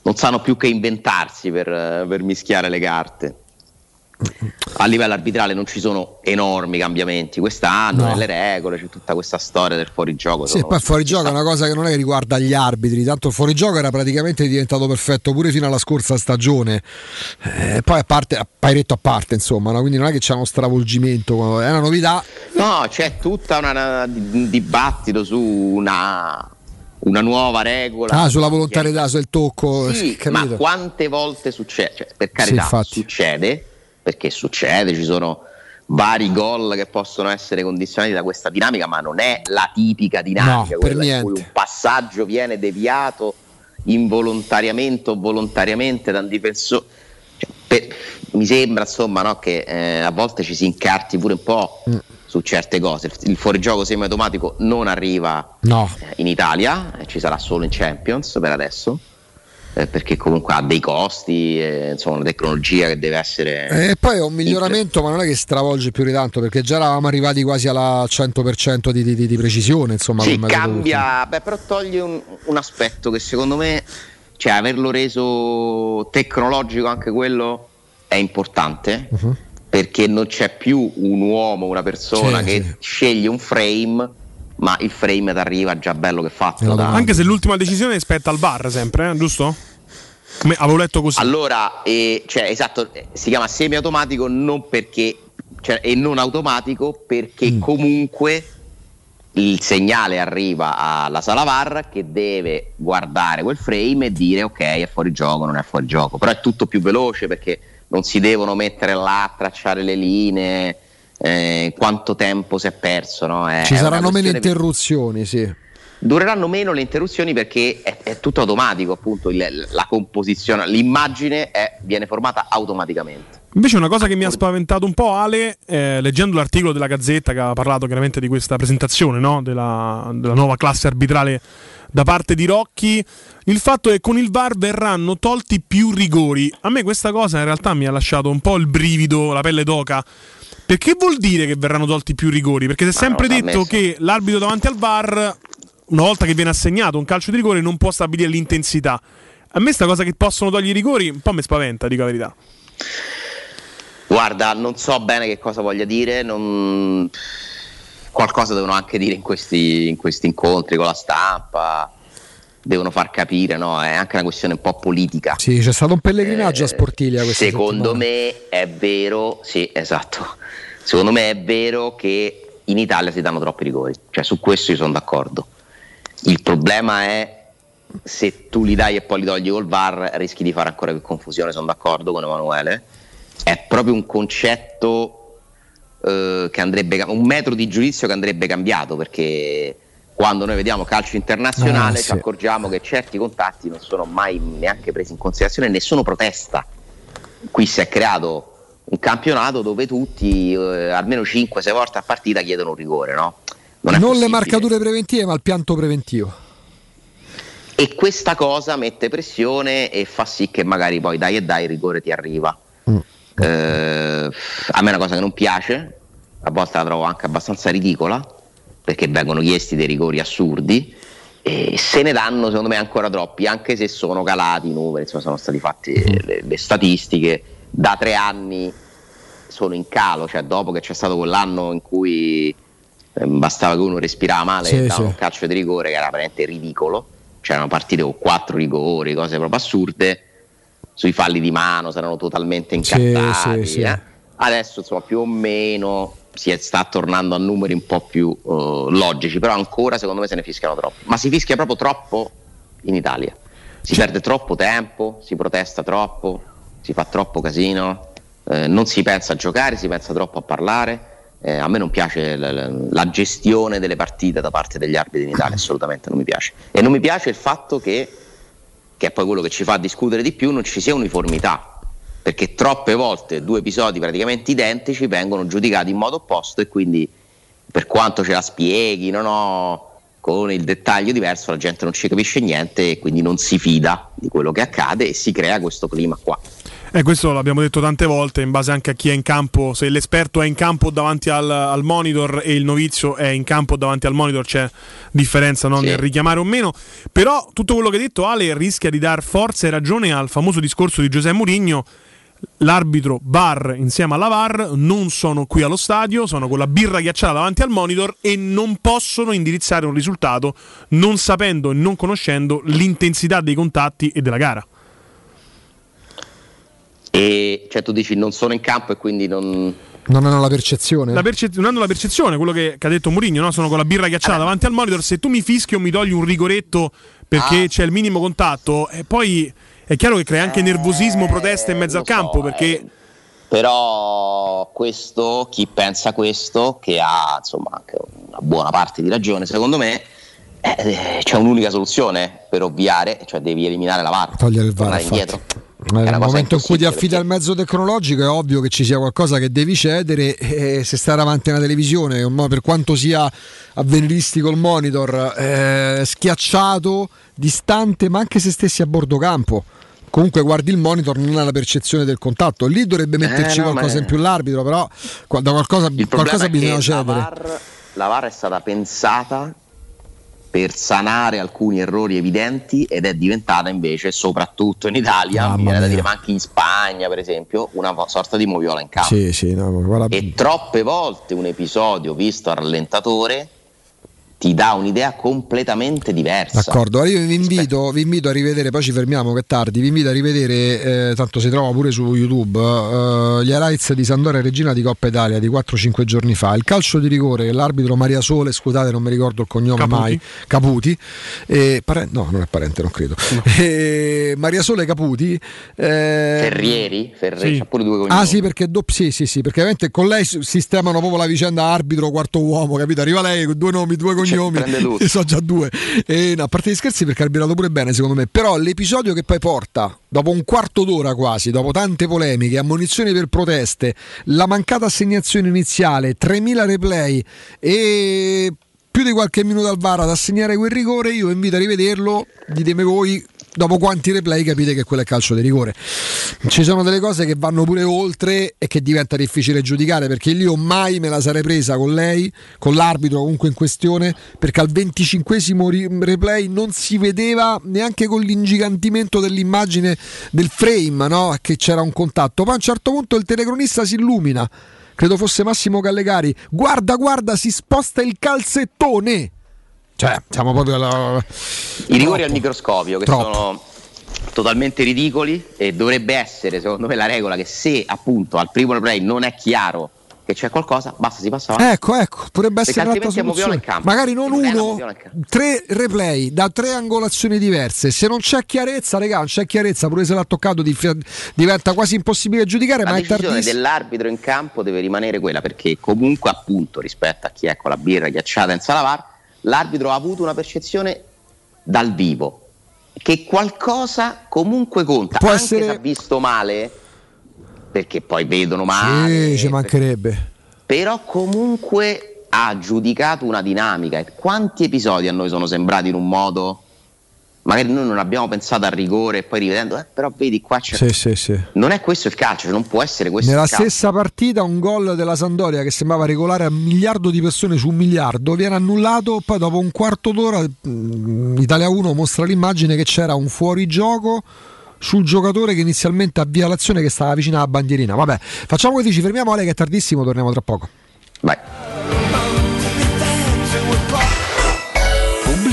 non sanno più che inventarsi per, eh, per mischiare le carte. A livello arbitrale non ci sono enormi cambiamenti quest'anno No. nelle regole, c'è tutta questa storia del fuorigioco. Sì, poi fuorigioco è una cosa che non è che riguarda gli arbitri, tanto il fuorigioco era praticamente diventato perfetto pure fino alla scorsa stagione. Eh, poi a parte, a paretto a parte, insomma, no? quindi non è che c'è uno stravolgimento, è una novità. No, c'è una- un dibattito su una, una nuova regola. Ah, sulla volontarietà, sul tocco, Sì, capito? ma quante volte succede? Cioè, per carità, infatti. succede, perché succede, ci sono vari gol che possono essere condizionati da questa dinamica, ma non è la tipica dinamica, No, quella in cui un passaggio viene deviato involontariamente o volontariamente da un difensore. Cioè, per- mi sembra insomma no, che eh, a volte ci si incarti pure un po' Mm. su certe cose. Il, il fuorigioco semiautomatico non arriva No. eh, in Italia, eh, ci sarà solo in Champions per adesso, eh, perché comunque ha dei costi, eh, insomma una tecnologia che deve essere... E poi è un miglioramento, ma non è che stravolge più di tanto, perché già eravamo arrivati quasi alla 100% di, di- di precisione, insomma. Sì, cambia, beh, però toglie un, un aspetto che secondo me, cioè averlo reso tecnologico anche quello è importante, Mhm. perché non c'è più un uomo, una persona Sì, che sceglie un frame, ma il frame arriva già bello che fatto. da- Anche se l'ultima decisione spetta al bar sempre, eh, giusto? Come- avevo letto così. Allora, eh, cioè, esatto, eh, si chiama semi-automatico non perché, cioè, e non automatico perché Mm. comunque il segnale arriva alla sala VAR che deve guardare quel frame e dire ok è fuori gioco, non è fuori gioco, però è tutto più veloce perché non si devono mettere là, tracciare le linee, eh, quanto tempo si è perso. No? È- Ci è saranno meno interruzioni, sì. Dureranno meno le interruzioni perché è, è tutto automatico, appunto, il- la composizione, l'immagine è- viene formata automaticamente. Invece una cosa che mi ha spaventato un po' Ale, eh, leggendo l'articolo della Gazzetta che ha parlato chiaramente di questa presentazione no? della, della nuova classe arbitrale da parte di Rocchi, il fatto che con il VAR verranno tolti più rigori. A me questa cosa in realtà mi ha lasciato un po' il brivido, la pelle d'oca. Perché vuol dire che verranno tolti più rigori? Perché si è sempre no, l'ha detto che l'arbitro davanti al VAR, una volta che viene assegnato un calcio di rigore, non può stabilire l'intensità. A me sta cosa che possono togliere i rigori un po' mi spaventa, dico la verità. Guarda, non so bene che cosa voglia dire, non- qualcosa devono anche dire in questi, in questi incontri con la stampa, devono far capire, no? È anche una questione un po' politica. Sì, c'è stato un pellegrinaggio a Sportilia questa Eh, Secondo settimana. me è vero, sì, esatto. Secondo me è vero che in Italia si danno troppi rigori, cioè su questo io sono d'accordo. Il problema è se tu li dai e poi li togli col VAR rischi di fare ancora più confusione, sono d'accordo con Emanuele. È proprio un concetto eh, che andrebbe un metro di giudizio che andrebbe cambiato perché quando noi vediamo calcio internazionale Ah, ci sì. accorgiamo che certi contatti non sono mai neanche presi in considerazione, nessuno protesta. Qui si è creato un campionato dove tutti, eh, almeno 5-6 volte a partita, chiedono un rigore, no? Non, Non le marcature preventive, ma il pianto preventivo. E questa cosa mette pressione e fa sì che magari poi dai e dai il rigore ti arriva. Mm. Eh, a me è una cosa che non piace, a volte la trovo anche abbastanza ridicola, perché vengono chiesti dei rigori assurdi e se ne danno secondo me ancora troppi, anche se sono calati i numeri, insomma sono stati fatti Mm. le, le statistiche, da tre anni sono in calo, cioè dopo che c'è stato quell'anno in cui eh, bastava che uno respirava male Sì, e dava sì. un calcio di rigore che era veramente ridicolo, c'erano partite con quattro rigori, cose proprio assurde, sui falli di mano saranno totalmente incartati. sì, eh. Adesso insomma più o meno si è- sta tornando a numeri un po' più eh, logici, però ancora secondo me se ne fischiano troppo. Ma si fischia proprio troppo in Italia. Si perde troppo tempo, si protesta troppo, si fa troppo casino, eh, non si pensa a giocare, si pensa troppo a parlare. Eh, a me non piace la, la- la gestione delle partite da parte degli arbitri in Italia, assolutamente non mi piace. E non mi piace il fatto che, che è poi quello che ci fa discutere di più, non ci sia uniformità. Perché troppe volte due episodi praticamente identici vengono giudicati in modo opposto e quindi per quanto ce la spieghi, no, no, con il dettaglio diverso la gente non ci capisce niente e quindi non si fida di quello che accade e si crea questo clima qua. E questo l'abbiamo detto tante volte, in base anche a chi è in campo. Se l'esperto è in campo davanti al, al monitor e il novizio è in campo davanti al monitor, c'è differenza no, nel richiamare o meno. Però tutto quello che hai detto, Ale, rischia di dar forza e ragione al famoso discorso di Giuseppe Mourinho. L'arbitro bar insieme alla VAR non sono qui allo stadio, sono con la birra ghiacciata davanti al monitor e non possono indirizzare un risultato non sapendo e non conoscendo l'intensità dei contatti e della gara. E cioè tu dici non sono in campo e quindi non... Non hanno la percezione? La perce- non hanno la percezione, quello che, che ha detto Mourinho, no? sono con la birra ghiacciata davanti al monitor, se tu mi fischi o mi togli un rigoretto perché c'è il minimo contatto, e poi è chiaro che crea anche nervosismo, protesta in mezzo al campo, perché Però questo, chi pensa questo, che ha insomma anche una buona parte di ragione, secondo me eh, c'è un'unica soluzione per ovviare, cioè devi eliminare la VAR, Togliere il VAR, indietro. Eh, Nel momento in cui ti affidi al mezzo tecnologico è ovvio che ci sia qualcosa che devi cedere e se stai davanti a una televisione, per quanto sia avveniristico il monitor, eh, schiacciato, distante, ma anche se stessi a bordo campo. Comunque guardi il monitor, non hai la percezione del contatto. Lì dovrebbe metterci Eh, no, qualcosa ma- in più l'arbitro, però da qualcosa, qualcosa bisogna che la cedere. VAR, la VAR è stata pensata per sanare alcuni errori evidenti ed è diventata invece, soprattutto in Italia, mi viene da dire, ma anche in Spagna per esempio, una sorta di moviola in campo. Sì, sì, no, guarda- E troppe volte un episodio visto al rallentatore ti dà un'idea completamente diversa. D'accordo, allora io vi invito, vi invito a rivedere, poi ci fermiamo che è tardi, vi invito a rivedere, eh, tanto si trova pure su YouTube, eh, gli highlights di Sandoria e Regina di Coppa Italia di 4-5 giorni fa, il calcio di rigore che l'arbitro Maria Sole, scusate non mi ricordo il cognome Caputi. mai, Caputi, eh, pare- no non è parente, non credo, Eh, Maria Sole Caputi. eh, Ferrieri, Ferrieri, sì. c'ha pure due cognomi. Ah sì, perché dopp- sì, sì, sì, perché ovviamente con lei sistemano proprio la vicenda arbitro quarto uomo, capito? Arriva lei con due nomi, due cognomi, prende tutto. e [LAUGHS] so già due. E, no, a parte gli scherzi perché ha arbitrato pure bene secondo me, però l'episodio che poi porta, dopo un quarto d'ora quasi, dopo tante polemiche, ammonizioni per proteste, la mancata assegnazione iniziale, 3000 replay e più di qualche minuto al VAR ad assegnare quel rigore, io invito a rivederlo, ditemi voi dopo quanti replay capite che quello è calcio di rigore. Ci sono delle cose che vanno pure oltre e che diventa difficile giudicare perché io mai me la sarei presa con lei, con l'arbitro comunque in questione, perché al 25 replay non si vedeva neanche con l'ingigantimento dell'immagine del frame, no? che c'era un contatto. Poi a un certo punto il telecronista si illumina. Credo fosse Massimo Gallegari. Guarda, guarda, si sposta il calzettone. Cioè, siamo proprio alla... I rigori al microscopio che Troppo. sono totalmente ridicoli e dovrebbe essere secondo me la regola che se appunto al primo replay non è chiaro che c'è qualcosa, basta si passa avanti. Ecco, ecco, potrebbe essere un'altra soluzione. in campo. Magari non uno, tre replay da tre angolazioni diverse. Se non c'è chiarezza, regà, non c'è chiarezza, pure se l'ha toccato diventa quasi impossibile giudicare, La ma è decisione tardissimo. dell'arbitro in campo deve rimanere quella perché comunque appunto rispetto a chi è con la birra ghiacciata in sala VAR, l'arbitro ha avuto una percezione dal vivo che qualcosa comunque conta, Può anche essere- se ha visto male perché poi vedono male. Sì, ci mancherebbe. Però comunque ha giudicato una dinamica. E quanti episodi a noi sono sembrati in un modo? Magari noi non abbiamo pensato al rigore e poi rivedendo, eh, però vedi qua c'è. Sì, sì, sì. Non è questo il calcio, cioè non può essere questo Nella stessa partita un gol della Sandoria che sembrava regolare a un miliardo di persone su un miliardo viene annullato, poi dopo un quarto d'ora mm, Italia 1 mostra l'immagine che c'era un fuorigioco sul giocatore che inizialmente avvia l'azione che stava vicino alla bandierina. Vabbè, facciamo così, ci fermiamo Ale che è tardissimo, torniamo tra poco. Vai.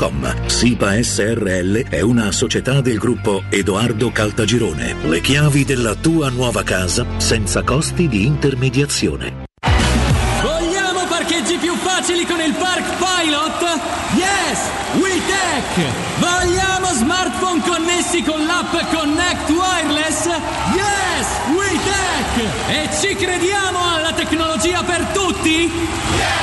www.kcalt.com. SIPA SRL è una società del gruppo Edoardo Caltagirone. Le chiavi della tua nuova casa senza costi di intermediazione. Vogliamo parcheggi più facili con il Park Pilot? Yes! WeTech! Vogliamo smartphone connessi con l'app Connect Wireless? Yes! WeTech! E ci crediamo alla tecnologia per tutti? Da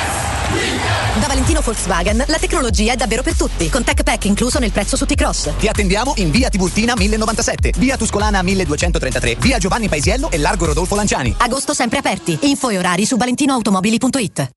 Valentino Volkswagen la tecnologia è davvero per tutti, con Tech Pack incluso nel prezzo su T-Cross. Ti attendiamo in via Tiburtina 1097, via Tuscolana 1233, via Giovanni Paisiello e largo Rodolfo Lanciani. Agosto sempre aperti. Info e orari su valentinoautomobili.it.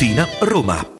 Tiburtina, Roma.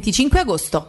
25 agosto.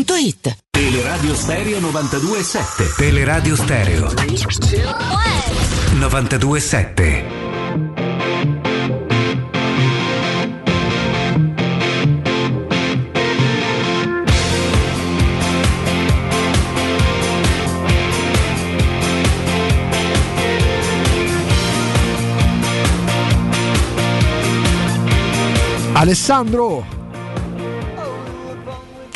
www.teleradio-stereo.it Teleradio Stereo 92.7 Teleradio Stereo 92.7 Alessandro?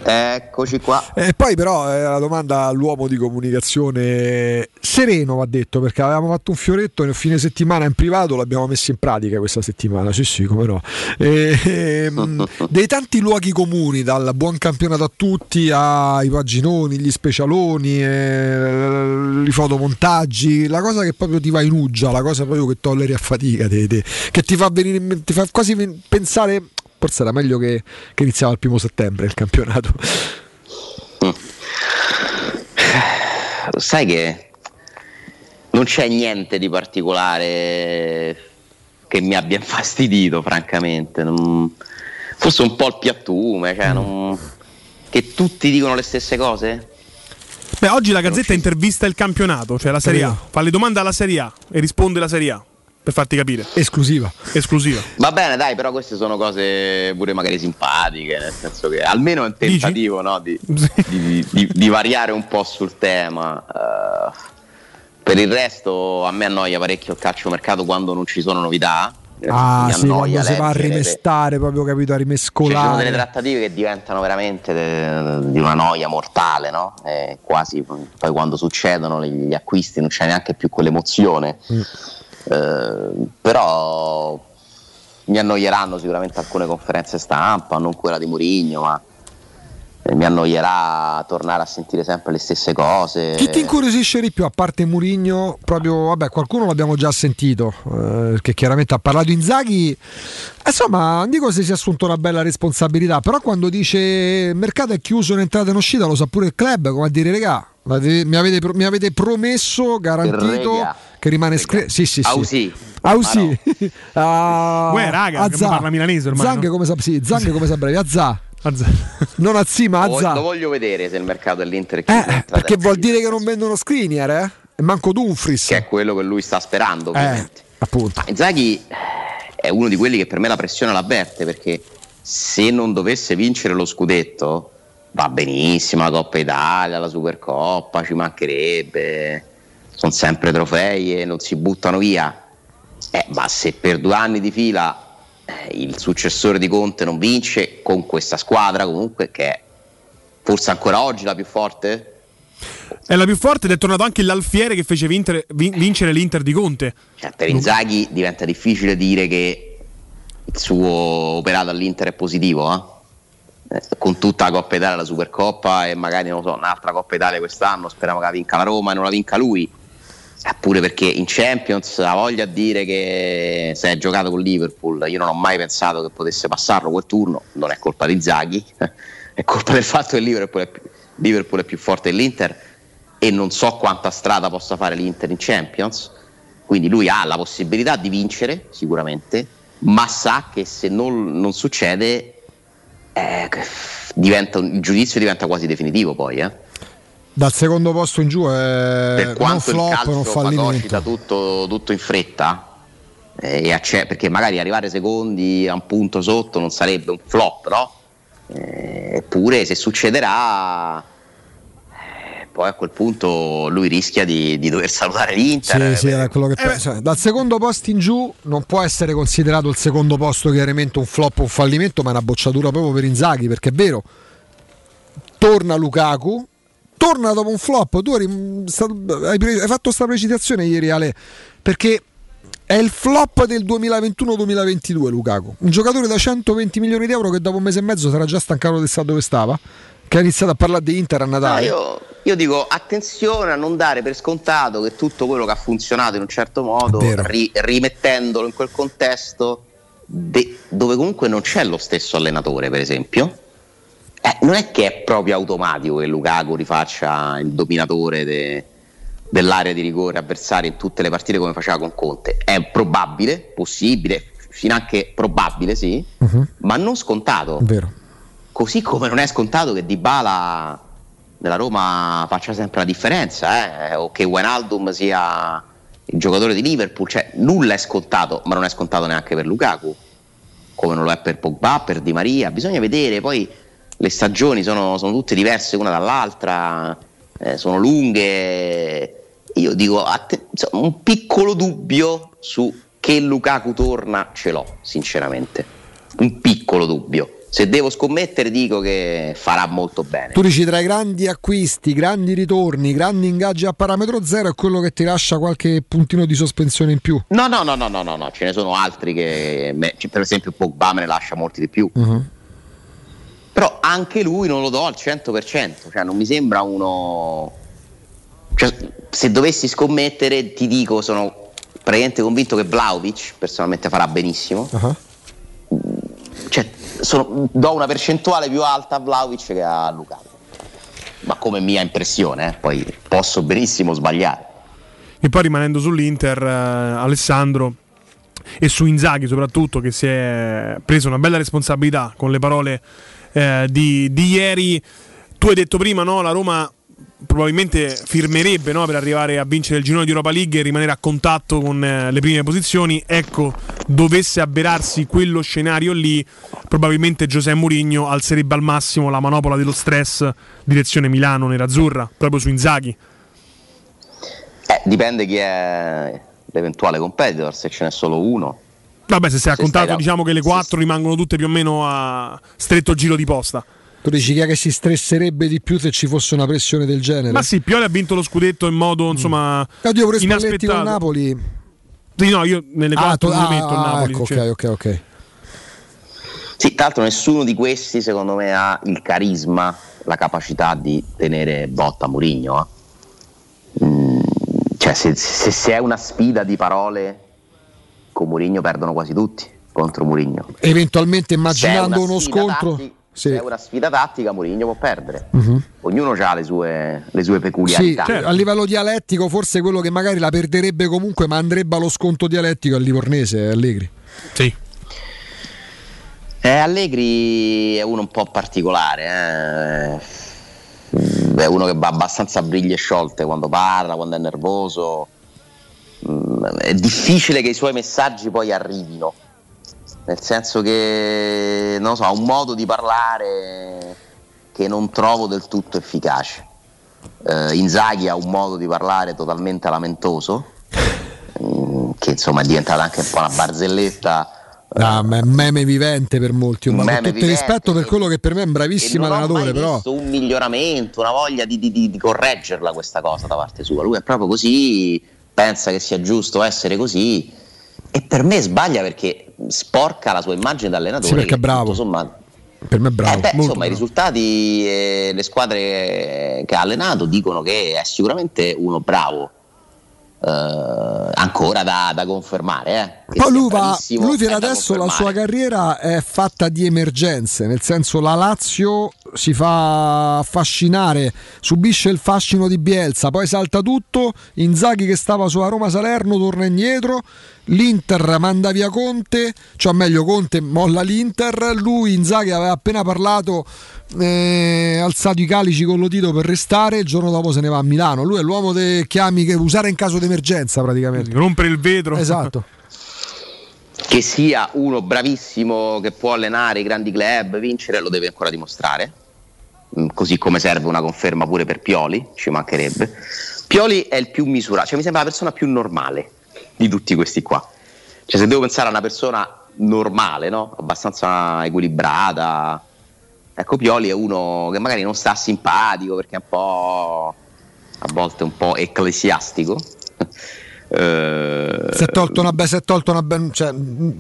Eccoci qua. E poi però eh, la domanda all'uomo di comunicazione sereno va detto perché avevamo fatto un fioretto nel fine settimana in privato, l'abbiamo messo in pratica questa settimana, sì sì come no. E, ehm, [LAUGHS] dei tanti luoghi comuni, dal buon campionato a tutti ai paginoni, gli specialoni, eh, i fotomontaggi, la cosa che proprio ti va in uggia, la cosa proprio che tolleri a fatica, te, te, che ti fa, venire, ti fa quasi pensare forse era meglio che, che iniziava il primo settembre il campionato. Sai che non c'è niente di particolare che mi abbia [LAUGHS] infastidito, francamente. Non... Forse un po' il piattume, cioè non... che tutti dicono le stesse cose. Beh, oggi la Gazzetta intervista il campionato, cioè la Serie A. Fa le domande alla Serie A e risponde la Serie A per farti capire. Esclusiva. Esclusiva. Va bene, dai, però queste sono cose pure magari simpatiche, nel senso che almeno è un tentativo no, [LAUGHS] di, di, di, di, variare un po' sul tema. Uh, per il resto a me annoia parecchio il calciomercato quando non ci sono novità. Ah, sì, quando si va a rimestare, proprio capito, a rimescolare. Cioè, ci sono delle trattative che diventano veramente de, di una noia mortale, no? E quasi poi quando succedono gli acquisti non c'è neanche più quell'emozione. Mm eh, però mi annoieranno sicuramente alcune conferenze stampa, non quella di Murigno, ma eh, mi annoierà tornare a sentire sempre le stesse cose. Chi ti incuriosisce di più, a parte Murigno, proprio, vabbè, qualcuno l'abbiamo già sentito, eh, che chiaramente ha parlato Inzaghi, insomma, non dico se si è assunto una bella responsabilità, però quando dice il mercato è chiuso in entrata e in uscita, lo sa pure il club, come a dire, regà, mi avete, mi avete promesso, garantito che rimane scritto. Sì, sì, sì. Ausi. Ausi. [LAUGHS] Ah, Uè, raga, Azza. parla milanese ormai. Zang no? come sa, sì, Zang come sa brevi, Azza. Azza. [LAUGHS] Non Azzi, ma Azza. Lo voglio vedere se il mercato dell'Inter è chiuso. Eh, perché vuol dire che non vendono screener, eh? E manco Dumfries. Che è quello che lui sta sperando, eh, ovviamente. Eh, appunto. Ma Inzaghi è uno di quelli che per me la pressione l'avverte perché se non dovesse vincere lo scudetto va benissimo la Coppa Italia, la Supercoppa, ci mancherebbe, sono sempre trofei e non si buttano via. Eh, ma se per due anni di fila eh, il successore di Conte non vince con questa squadra comunque che è forse ancora oggi la più forte? È la più forte ed è tornato anche l'alfiere che fece vincere, vincere l'Inter di Conte. Cioè, per Inzaghi diventa difficile dire che il suo operato all'Inter è positivo, eh? Eh, con tutta la Coppa Italia, la Supercoppa e magari non so, un'altra Coppa Italia quest'anno, speriamo che la vinca la Roma e non la vinca lui. Pure perché in Champions ha voglia di dire che se è giocato con Liverpool, io non ho mai pensato che potesse passarlo quel turno, non è colpa di Zaghi, [LAUGHS] è colpa del fatto che Liverpool è, più, Liverpool è più forte dell'Inter e non so quanta strada possa fare l'Inter in Champions, quindi lui ha la possibilità di vincere sicuramente, ma sa che se non, non succede eh, diventa, il giudizio diventa quasi definitivo poi. Eh. Dal secondo posto in giù è per quanto non flop, il calcio non fallimento. tutto, tutto in fretta. Eh, acce- perché magari arrivare secondi a un punto sotto non sarebbe un flop, no? Eh, eppure se succederà poi a quel punto lui rischia di, di dover salutare l'Inter. Sì, sì, che eh, penso. Dal secondo posto in giù non può essere considerato il secondo posto chiaramente un flop o un fallimento, ma è una bocciatura proprio per Inzaghi, perché è vero, torna Lukaku, torna dopo un flop, tu hai, fatto questa precitazione ieri Ale, perché è il flop del 2021-2022 Lukaku, un giocatore da 120 milioni di euro che dopo un mese e mezzo sarà già stancato di stare dove stava che ha iniziato a parlare di Inter a Natale. No, io, io, dico attenzione a non dare per scontato che tutto quello che ha funzionato in un certo modo, ri, rimettendolo in quel contesto de, dove comunque non c'è lo stesso allenatore, per esempio. Eh, non è che è proprio automatico che Lukaku rifaccia il dominatore de, dell'area di rigore avversaria in tutte le partite come faceva con Conte. È probabile, possibile, finanche probabile, sì, uh-huh. ma non scontato. Vero Così come non è scontato che Dybala nella Roma faccia sempre la differenza, eh? o che Wijnaldum sia il giocatore di Liverpool, cioè nulla è scontato, ma non è scontato neanche per Lukaku, come non lo è per Pogba, per Di Maria, bisogna vedere, poi le stagioni sono, sono tutte diverse una dall'altra, eh, sono lunghe, io dico att- un piccolo dubbio su che Lukaku torna ce l'ho, sinceramente. un piccolo dubbio. Se devo scommettere dico che farà molto bene. Tu dici tra i grandi acquisti, grandi ritorni, grandi ingaggi a parametro zero è quello che ti lascia qualche puntino di sospensione in più. No, no, no, no, no, no, no. ce ne sono altri che me- per esempio Pogba me ne lascia molti di più. Uh-huh. Però anche lui non lo do al 100%, cioè non mi sembra uno cioè, se dovessi scommettere ti dico sono praticamente convinto che Vlaovic personalmente farà benissimo. Uh-huh. Cioè, sono- do una percentuale più alta a Vlaovic che a Lukaku. Ma come mia impressione, eh, poi posso benissimo sbagliare. E poi rimanendo sull'Inter, eh, Alessandro e su Inzaghi soprattutto che si è preso una bella responsabilità con le parole eh, di, di ieri. Tu hai detto prima, no? La Roma probabilmente firmerebbe no, per arrivare a vincere il girone di Europa League e rimanere a contatto con eh, le prime posizioni. Ecco, dovesse avverarsi quello scenario lì, probabilmente Giuseppe Mourinho alzerebbe al massimo la manopola dello stress direzione Milano nerazzurra, proprio su Inzaghi. Eh, dipende chi è l'eventuale competitor, se ce n'è solo uno. Vabbè, se sei a contatto, diciamo che le quattro rimangono tutte più o meno a stretto giro di posta. Tu dici chi è che si stresserebbe di più se ci fosse una pressione del genere? Ma sì, Pioli ha vinto lo scudetto in modo, insomma, Oddio, pure Spalletti inaspettato. con Napoli. Sì, no, io nelle Ah, quattro ah, mi metto il ah, Napoli. ecco, cioè. ok, ok, ok. Sì, tra l'altro nessuno di questi secondo me ha il carisma, la capacità di tenere botta a Murigno. cioè se, se, se è una sfida di parole con Murigno perdono quasi tutti contro Murigno. Eventualmente immaginando uno scontro. tatti- Sì. Se è una sfida tattica Murigno può perdere. Mhm. Ognuno ha le sue, le sue Sì, peculiarità. cioè, a livello dialettico forse quello che magari la perderebbe comunque ma andrebbe allo sconto dialettico il Livornese, è Allegri. Sì. Eh, Allegri è uno un po' particolare, eh. è uno che va abbastanza a briglie sciolte quando parla, quando è nervoso. Mm, È difficile che i suoi messaggi poi arrivino, nel senso che non so, ha un modo di parlare che non trovo del tutto efficace. Eh, Inzaghi ha un modo di parlare totalmente lamentoso, mm, che insomma è diventata anche un po' una barzelletta. Ah, ma è meme vivente per molti, ma con tutto il vivente, rispetto per quello che per me è un bravissimo allenatore, però un miglioramento, una voglia di- di- di correggerla questa cosa da parte sua. Lui è proprio così, pensa che sia giusto essere così e per me sbaglia perché sporca la sua immagine da allenatore. Sì, perché è bravo. sommato- per me è bravo. eh beh, insomma, i bravo. risultati e le squadre che ha allenato dicono che è sicuramente uno bravo. Eh, ancora da, da confermare, eh. Poi lui, va, lui fino adesso la sua carriera è fatta di emergenze, nel senso la Lazio si fa affascinare, subisce il fascino di Bielsa, poi salta tutto, Inzaghi che stava sulla Roma Salerno torna indietro, l'Inter manda via Conte, cioè meglio Conte molla l'Inter, lui Inzaghi aveva appena parlato, eh, alzato i calici con lo dito per restare, il giorno dopo se ne va a Milano, lui è l'uomo dei chiami che usare in caso di emergenza praticamente. Rompere il vetro. Esatto. [LAUGHS] che sia uno bravissimo che può allenare i grandi club, vincere, lo deve ancora dimostrare. Mm, Così come serve una conferma pure per Pioli, ci mancherebbe. Pioli è il più misurato, cioè mi sembra la persona più normale di tutti questi qua. Cioè, se devo pensare a una persona normale, no? abbastanza equilibrata, ecco, Pioli è uno che magari non sta simpatico perché è un po' a volte un po' ecclesiastico. [LAUGHS] Eh, Si è tolto una, be- si è tolto una be- cioè,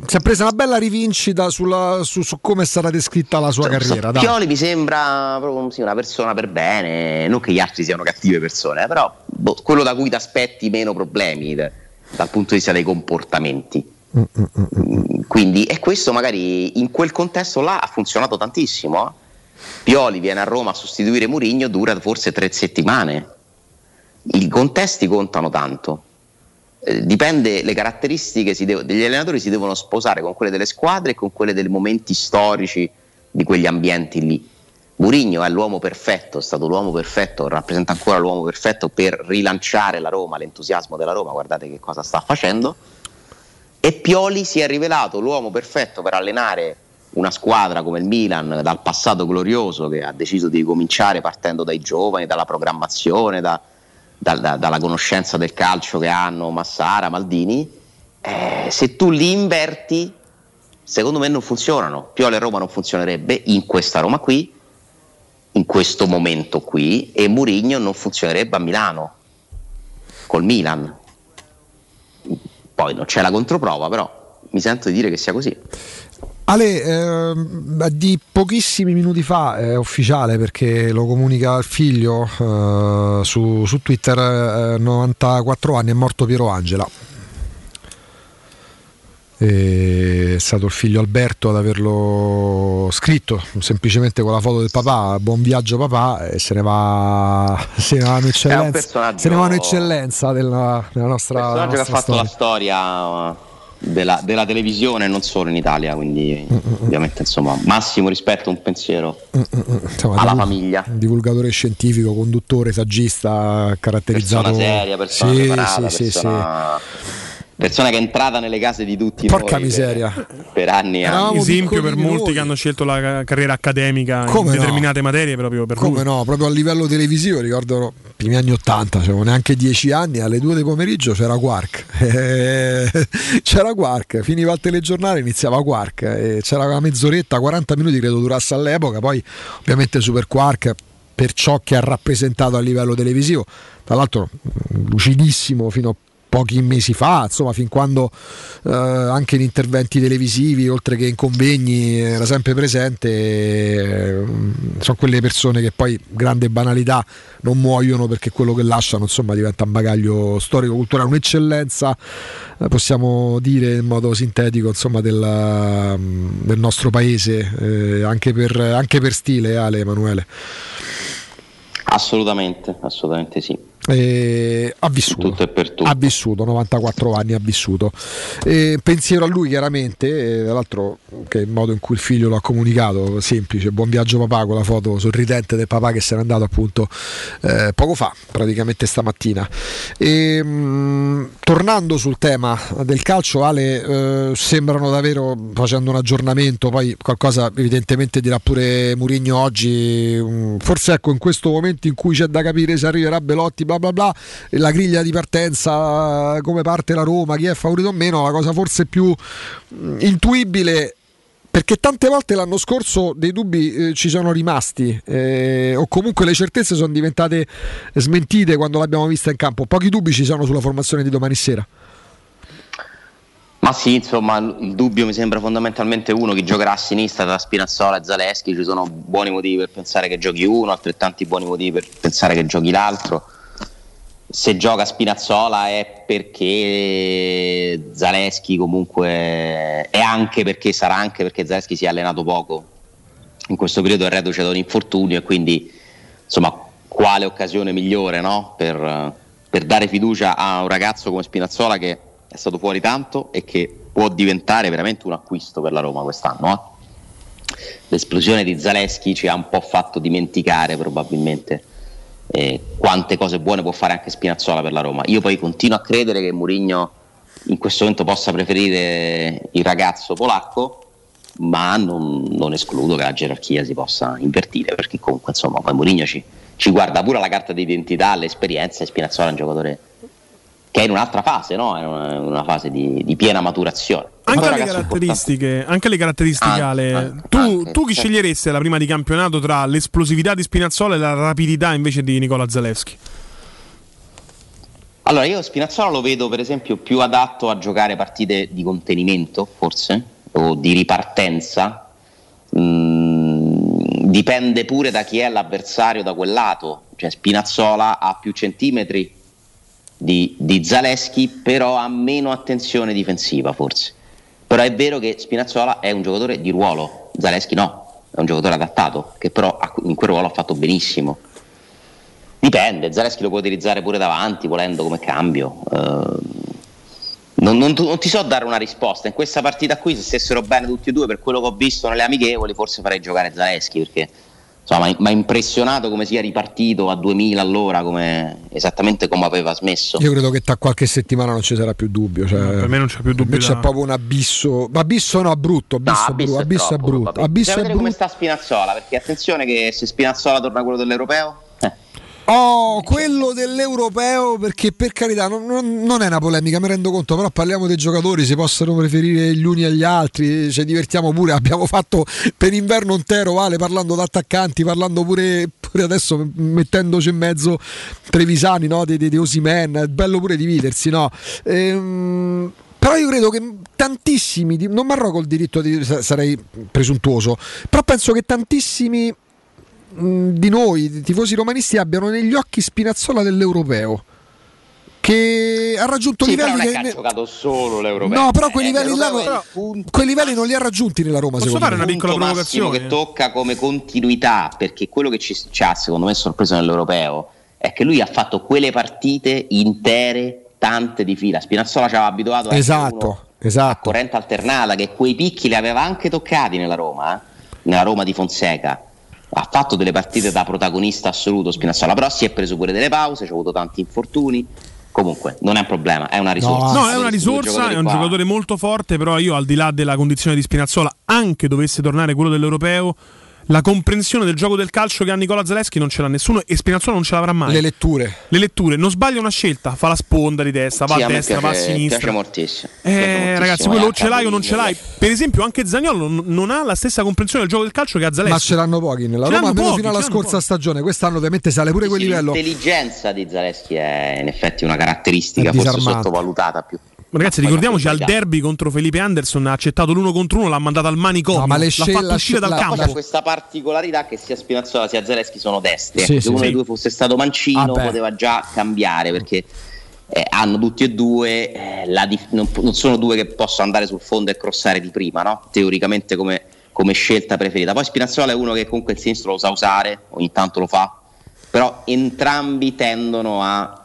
si è presa una bella rivincita sulla- su, su come è stata descritta la sua carriera. dai. Pioli mi sembra proprio sì, una persona per bene, non che gli altri siano cattive persone, eh, però boh, quello da cui ti aspetti meno problemi de- dal punto di vista dei comportamenti. Mm, Quindi, e questo magari in quel contesto là ha funzionato tantissimo. eh. Pioli viene a Roma a sostituire Murigno, dura forse tre settimane. I contesti contano tanto. Eh, dipende, le caratteristiche dev- degli allenatori si devono sposare con quelle delle squadre e con quelle dei momenti storici di quegli ambienti lì. Murigno è l'uomo perfetto, è stato l'uomo perfetto, rappresenta ancora l'uomo perfetto per rilanciare la Roma, l'entusiasmo della Roma, guardate che cosa sta facendo. E Pioli si è rivelato l'uomo perfetto per allenare una squadra come il Milan dal passato glorioso che ha deciso di ricominciare partendo dai giovani, dalla programmazione, da- da- da- dalla conoscenza del calcio che hanno Massara, Maldini. Eh, se tu li inverti secondo me non funzionano. Pioli a Roma non funzionerebbe in questa Roma qui, in questo momento qui, e Murigno non funzionerebbe a Milano, col Milan. Poi non c'è la controprova, però mi sento di dire che sia così. Ale, ehm, di pochissimi minuti fa è ufficiale perché lo comunica al figlio eh, su, su, Twitter, eh, 94 anni, è morto Piero Angela. E è stato il figlio Alberto ad averlo scritto semplicemente con la foto del papà buon viaggio papà e se ne va [LAUGHS] se ne va un'eccellenza, se ne va un'eccellenza della, della nostra personaggio nostra che ha fatto storia. la storia della, della televisione non solo in Italia quindi ovviamente insomma massimo rispetto un pensiero Insomma, alla divul- famiglia divulgatore scientifico, conduttore, saggista, caratterizzato persona seria persona Sì, preparata sì, sì, persona, persona che è entrata nelle case di tutti Porca noi miseria. per, per anni e anni Esempio per molti che hanno scelto la ca- carriera accademica Come in no? determinate materie proprio per Come lui. no, proprio a livello televisivo, ricordo primi anni 80, avevo neanche 10 anni, alle 2 del pomeriggio c'era Quark. [LAUGHS] C'era Quark, finiva il telegiornale, iniziava Quark, e c'era una mezz'oretta, 40 minuti credo durasse all'epoca, poi ovviamente Super Quark per ciò che ha rappresentato a livello televisivo, tra l'altro mh, lucidissimo fino a pochi mesi fa, insomma, fin quando eh, anche in interventi televisivi, oltre che in convegni, era sempre presente. eh, sono quelle persone che poi, grande banalità, non muoiono perché quello che lasciano insomma, diventa un bagaglio storico-culturale, un'eccellenza, eh, possiamo dire in modo sintetico, insomma, del, del nostro paese, eh, anche, per, anche per stile, Ale Emanuele. assolutamente assolutamente sì Eh, ha vissuto, tutto e per tutto. Ha vissuto 94 anni ha vissuto. Eh, pensiero a lui chiaramente eh, tra l'altro che il modo in cui il figlio lo ha comunicato semplice. Buon viaggio papà con la foto sorridente del papà che se n'è andato appunto eh, poco fa praticamente stamattina. E, mh, tornando sul tema del calcio Ale eh, sembrano davvero facendo un aggiornamento poi qualcosa evidentemente dirà pure Murigno oggi mh, forse ecco in questo momento in cui c'è da capire se arriverà Belotti bla bla bla e la griglia di partenza come parte la Roma chi è favorito o meno la cosa forse più mh, intuibile perché tante volte l'anno scorso dei dubbi eh, ci sono rimasti eh, o comunque le certezze sono diventate smentite quando l'abbiamo vista in campo pochi dubbi ci sono sulla formazione di domani sera Ma sì, insomma, il dubbio mi sembra fondamentalmente uno chi giocherà a sinistra tra Spinazzola e Zaleschi, ci sono buoni motivi per pensare che giochi uno, altrettanti buoni motivi per pensare che giochi l'altro. Se gioca Spinazzola è perché Zaleschi comunque è anche perché sarà anche perché Zaleschi si è allenato poco. In questo periodo è reduce da un infortunio e quindi insomma quale occasione migliore no? per, per dare fiducia a un ragazzo come Spinazzola che è stato fuori tanto e che può diventare veramente un acquisto per la Roma quest'anno. eh. L'esplosione di Zaleschi ci ha un po' fatto dimenticare probabilmente eh, quante cose buone può fare anche Spinazzola per la Roma. Io poi continuo a credere che Mourinho in questo momento possa preferire il ragazzo polacco, ma non, non escludo che la gerarchia si possa invertire, perché comunque insomma poi Mourinho ci, ci guarda pure la carta d'identità, l'esperienza e Spinazzola è un giocatore che è in un'altra fase, no? è una, fase di, di piena maturazione. Anche Poi, le ragazzi, caratteristiche, anche le caratteristiche Anche, Ale, anche, tu, anche, tu chi certo. sceglieresti alla prima di campionato tra l'esplosività di Spinazzola e la rapidità invece di Nicola Zaleschi? Allora, io Spinazzola lo vedo per esempio più adatto a giocare partite di contenimento, forse, o di ripartenza. Mm, dipende pure da chi è l'avversario da quel lato. Cioè, Spinazzola ha più centimetri di, di Zaleschi, però ha meno attenzione difensiva, forse. Però è vero che Spinazzola è un giocatore di ruolo, Zaleschi no, è un giocatore adattato, che però in quel ruolo ha fatto benissimo. Dipende, Zaleschi lo può utilizzare pure davanti, volendo come cambio. Eh, non, non- non ti so dare una risposta. In questa partita qui, se stessero bene tutti e due, per quello che ho visto nelle amichevoli, forse farei giocare Zaleschi perché insomma, mi ha impressionato come sia ripartito a 2000 all'ora, come- esattamente come aveva smesso. io credo che tra qualche settimana non ci sarà più dubbio cioè, per me non c'è più dubbio c'è da- proprio un abisso. Ma abisso no brutto No, abisso, Abisso abisso è brutto abisso Bisogna è vedere come sta Spinazzola, perché attenzione che se Spinazzola torna quello dell'europeo, Oh, quello dell'europeo, perché per carità non, non- è una polemica, mi rendo conto, però parliamo dei giocatori, si possono preferire gli uni agli altri, ci divertiamo pure, [LAUGHS] abbiamo fatto per inverno intero, Vale, parlando d'attaccanti, parlando pure, pure adesso mettendoci in mezzo Trevisani, no? di, di, di Osimen, è bello pure dividersi, no? Ehm, però io credo che tantissimi, non mi arrogo il diritto di sa- sarei presuntuoso, però penso che tantissimi di noi, tifosi romanisti, abbiano negli occhi Spinazzola dell'europeo. Che ha raggiunto Sì, però livelli non è che ha giocato solo l'europeo. No, però Eh, quei livelli là punto- quei livelli non li ha raggiunti nella Roma, secondo me. il punto massimo che tocca come continuità, perché quello che ci, ci ha secondo me sorpreso nell'europeo è che lui ha fatto quelle partite intere, tante di fila. Spinazzola ci aveva abituato a Esatto, esatto. corrente alternata, che quei picchi li aveva anche toccati nella Roma, eh? nella Roma di Fonseca. Ha fatto delle partite da protagonista assoluto Spinazzola, però si è preso pure delle pause, ci ha avuto tanti infortuni. Comunque, non è un problema, è una risorsa. No, è una risorsa, è un qua- giocatore molto forte, però io al di là della condizione di Spinazzola, anche dovesse tornare quello dell'europeo, la comprensione del gioco del calcio che ha Nicola Zaleschi non ce l'ha nessuno e Spinazzola non ce l'avrà mai. Le letture. Le letture, non sbaglia una scelta, fa la sponda di destra, va Sì, a destra, va a piace- sinistra. piace moltissimo. Eh, Piace moltissimo, ragazzi, quello o eh, ce l'hai o non ce l'hai. Per esempio, anche Zagnolo non, non ha la stessa comprensione del gioco del calcio che ha Zaleschi. Ma ce l'hanno pochi nella Ce Roma, almeno pochi, fino alla scorsa stagione. Quest'anno ovviamente sale pure quel livello. L'intelligenza di Zaleschi è in effetti una caratteristica È forse disarmante. sottovalutata più. Ragazzi, ricordiamoci al derby contro Felipe Anderson ha accettato l'uno contro uno, l'ha mandato al manicomio, No, ma l'ha scel- fatto uscire dal la- campo. c'è questa particolarità che sia Spinazzola sia Zaleschi sono destri. Sì, Ecco, sì, se uno sì. dei due fosse stato mancino Ah, poteva già cambiare perché eh, hanno tutti e due eh, la dif- non, non sono due che possono andare sul fondo e crossare di prima, no? teoricamente come, come scelta preferita. Poi Spinazzola è uno che comunque il sinistro lo sa usare, ogni tanto lo fa, però entrambi tendono a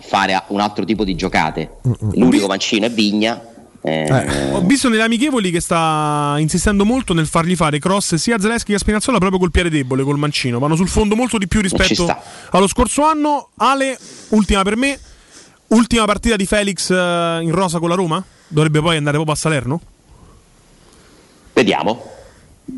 fare un altro tipo di giocate. L'unico mancino è Vigna. eh, Ho visto nelle amichevoli che sta insistendo molto nel fargli fare cross sia a Zelensky che a Spinazzola proprio col piede debole, col mancino. Vanno sul fondo molto di più rispetto allo scorso anno. Ale, ultima per me, ultima partita di Felix eh, in rosa con la Roma? Dovrebbe poi andare proprio a Salerno? Vediamo,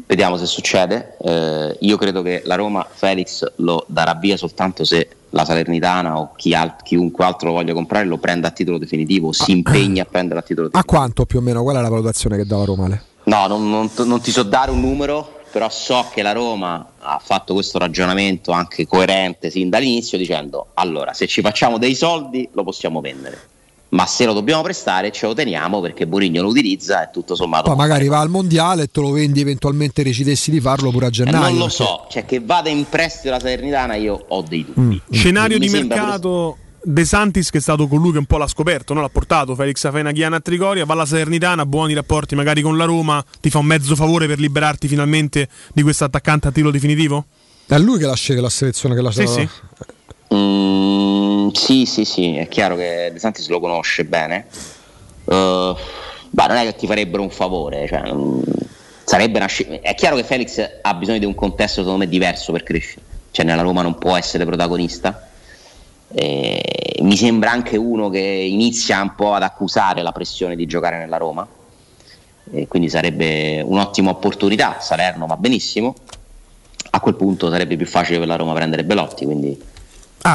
vediamo se succede. Eh, io credo che la Roma Felix lo darà via soltanto se la Salernitana o chi al- chiunque altro lo voglia comprare lo prenda a titolo definitivo, si impegna a prendere a titolo A definitivo. quanto più o meno? Qual è la valutazione che dava Roma? Ale? No, non, non- non ti so dare un numero, però so che la Roma ha fatto questo ragionamento anche coerente sin dall'inizio dicendo allora se ci facciamo dei soldi lo possiamo vendere. Ma se lo dobbiamo prestare ce lo teniamo perché Burigno lo utilizza e tutto sommato Poi magari va al mondiale e te lo vendi eventualmente decidessi di farlo pure a Eh, gennaio. non lo so, cioè che vada in prestito la Salernitana io ho dei dubbi. Mm. Scenario Mi di sembra pure- mercato De Santis che è stato colui che un po' l'ha scoperto, no? l'ha portato Felix Afenaghiana a Trigoria, va alla Salernitana, buoni rapporti magari con la Roma, ti fa un mezzo favore per liberarti finalmente di questo attaccante a titolo definitivo? È lui che la sceglie la selezione che la Sì, sì. Mm, sì, sì, sì, è chiaro che De Santis lo conosce bene. Uh, non è che ti farebbero un favore, cioè, sarebbe una sci- È chiaro che Felix ha bisogno di un contesto secondo me diverso per crescere. Cioè nella Roma non può essere protagonista. Eh, mi sembra anche uno che inizia un po' ad accusare la pressione di giocare nella Roma. E quindi sarebbe un'ottima opportunità. Salerno va benissimo. A quel punto sarebbe più facile per la Roma prendere Belotti. Quindi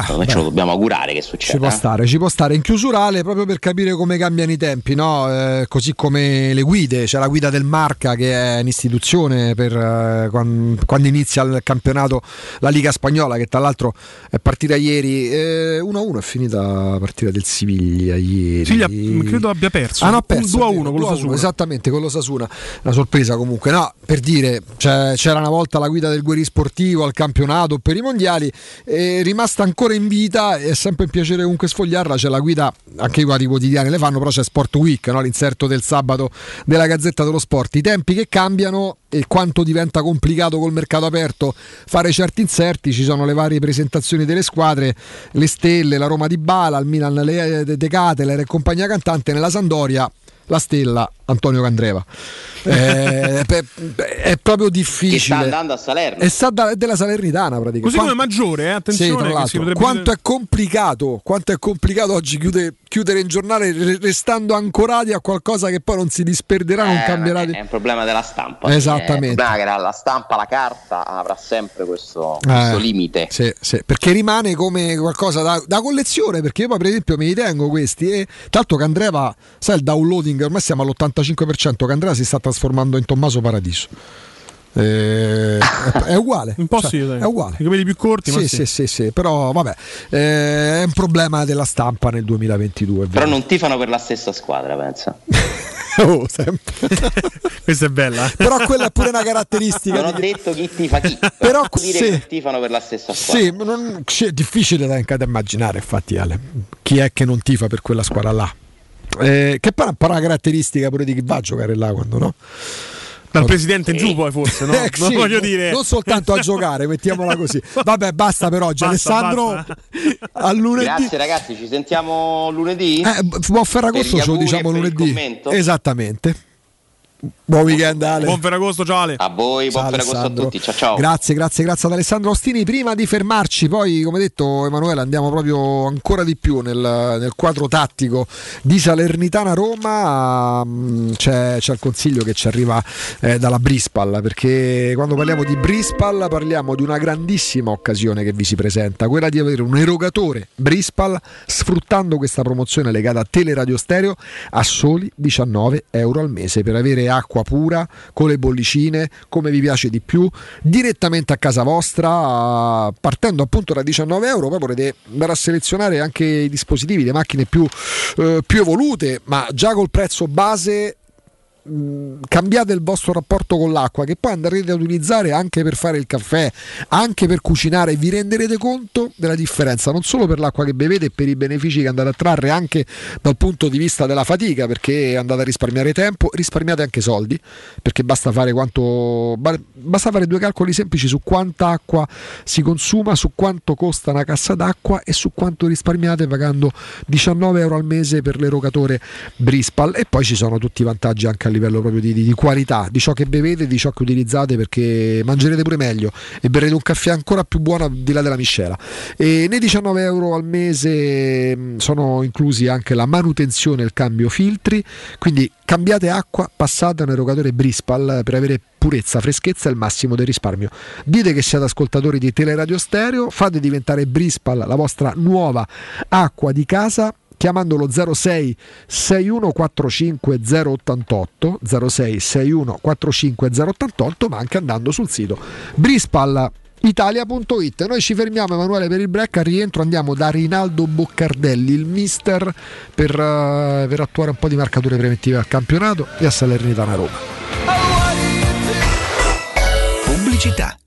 secondo me ce lo dobbiamo augurare che Ci succeda. può eh. stare, ci può stare in chiusurale proprio per capire come cambiano i tempi, no? Eh, così come le guide, c'è la guida del Marca che è un'istituzione per eh, quan- quando, inizia il campionato, la Liga Spagnola che tra l'altro è partita ieri, eh, 1-1 è finita la partita del Siviglia ieri. Siviglia, credo abbia perso. Ah, no, perso, 2 a è vero, 1 con lo 2 a 1, Sassuolo. Esattamente, con lo Sasuna. Una sorpresa comunque. No, per dire, cioè, c'era una volta la guida del Gueri Sportivo al campionato per i mondiali, è rimasta ancora in vita, è sempre un piacere comunque sfogliarla. C'è la guida, anche i vari quotidiani le fanno, però c'è Sport Week, no? l'inserto del sabato della Gazzetta dello Sport. I tempi che cambiano e quanto diventa complicato col mercato aperto fare certi inserti, ci sono le varie presentazioni delle squadre, le stelle, la Roma di Bala, il Milan le, De, De Cateler e compagnia cantante nella Sandoria. La stella Antonio Candreva Eh, [LAUGHS] è proprio Che difficile. sta andando a Salerno. E da- è della Salernitana praticamente. Così come Quanto- maggiore, eh, Sì, attenzione. che potrebbe quanto è complicato, quanto è complicato oggi chiude, chiudere in giornale re- restando ancorati a qualcosa che poi non si disperderà, non Eh, cambierà. È un problema della stampa. Esattamente. Che la- la stampa, la carta avrà sempre questo, questo Eh, limite. Sì, sì, perché rimane come qualcosa da, da collezione. Perché io poi, per esempio, mi ritengo questi. E tanto Candreva, sai, il downloading ormai siamo all'85%. Candreva si sta trasformando in Tommaso Paradiso. Eh, è, uguale. [LAUGHS] Un po' Cioè. È uguale. I capelli più corti, ma Sì, sì. sì, sì, però vabbè, eh, è un problema della stampa nel 2022. è Però non tifano per la stessa squadra, pensa. [LAUGHS] Oh, sempre. [LAUGHS] Questa è bella. Però quella è pure una caratteristica. Non ho di- detto chi tifa chi, Però dire sì. che tifano per la stessa squadra. Sì, ma non- sì, è difficile da, da immaginare, infatti, Ale, chi è che non tifa per quella squadra là. Eh, che poi è una caratteristica pure di chi va a giocare là quando no? Dal presidente in giù poi forse, no? [LAUGHS] Eh, Non sì, voglio no- dire. non soltanto a giocare, mettiamola così. [LAUGHS] Vabbè, basta per oggi. Basta, Alessandro, basta. a lunedì. Grazie ragazzi, ci sentiamo lunedì. Eh, buon Ferragosto, ce lo diciamo lunedì. Esattamente. Buon weekend, Ale. Buon Ferragosto, ciao Ale. A voi, buon Ferragosto a tutti. Ciao ciao. Grazie, grazie, grazie ad Alessandro Ostini. Prima di fermarci, poi, come detto, Emanuele, andiamo proprio ancora di più nel, nel quadro tattico di Salernitana Roma. Mm, C'è, c'è il consiglio che ci arriva eh, dalla Brispal, perché quando parliamo di Brispal parliamo di una grandissima occasione che vi si presenta, quella di avere un erogatore Brispal sfruttando questa promozione legata a Teleradio Stereo a soli 19 euro al mese per avere acqua pura con le bollicine come vi piace di più direttamente a casa vostra partendo appunto da 19 euro poi potete andare a selezionare anche i dispositivi le macchine più, eh, più evolute ma già col prezzo base cambiate il vostro rapporto con l'acqua che poi andrete ad utilizzare anche per fare il caffè, anche per cucinare, vi renderete conto della differenza non solo per l'acqua che bevete e per i benefici che andate a trarre anche dal punto di vista della fatica perché andate a risparmiare tempo, risparmiate anche soldi perché basta fare quanto ba- basta fare due calcoli semplici su quanta acqua si consuma, su quanto costa una cassa d'acqua e su quanto risparmiate pagando 19 euro al mese per l'erogatore Brispal. E poi ci sono tutti i vantaggi anche a livello proprio di, di- qualità di ciò che bevete, di ciò che utilizzate perché mangerete pure meglio e berrete un caffè ancora più buono di là della miscela e nei 19 euro al mese mh, sono inclusi anche la manutenzione e il cambio filtri quindi cambiate acqua, passate a un erogatore Brispal per avere purezza, freschezza e il massimo del risparmio. Dite che siete ascoltatori di Teleradio Stereo, fate diventare Brispal la vostra nuova acqua di casa chiamandolo 06 6145 088 06 6145 088 ma anche andando sul sito Brispal Italia.it noi ci fermiamo Emanuele per il break al rientro andiamo da Rinaldo Boccardelli il mister per, eh, per attuare un po' di marcature preventive al campionato e a Salernitana Roma Pubblicità.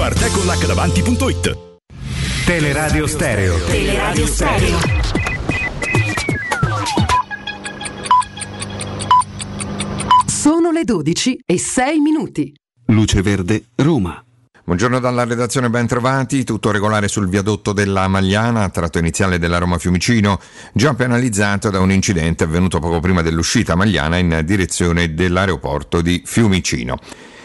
www.arteconlacdavanti.it Teleradio Stereo. Teleradio Stereo. Sono le 12 e 6 minuti. Luce Verde, Roma. Buongiorno dalla redazione, ben trovati. Tutto regolare sul viadotto della Magliana, tratto iniziale della Roma Fiumicino, già penalizzato da un incidente avvenuto poco prima dell'uscita magliana in direzione dell'aeroporto di Fiumicino.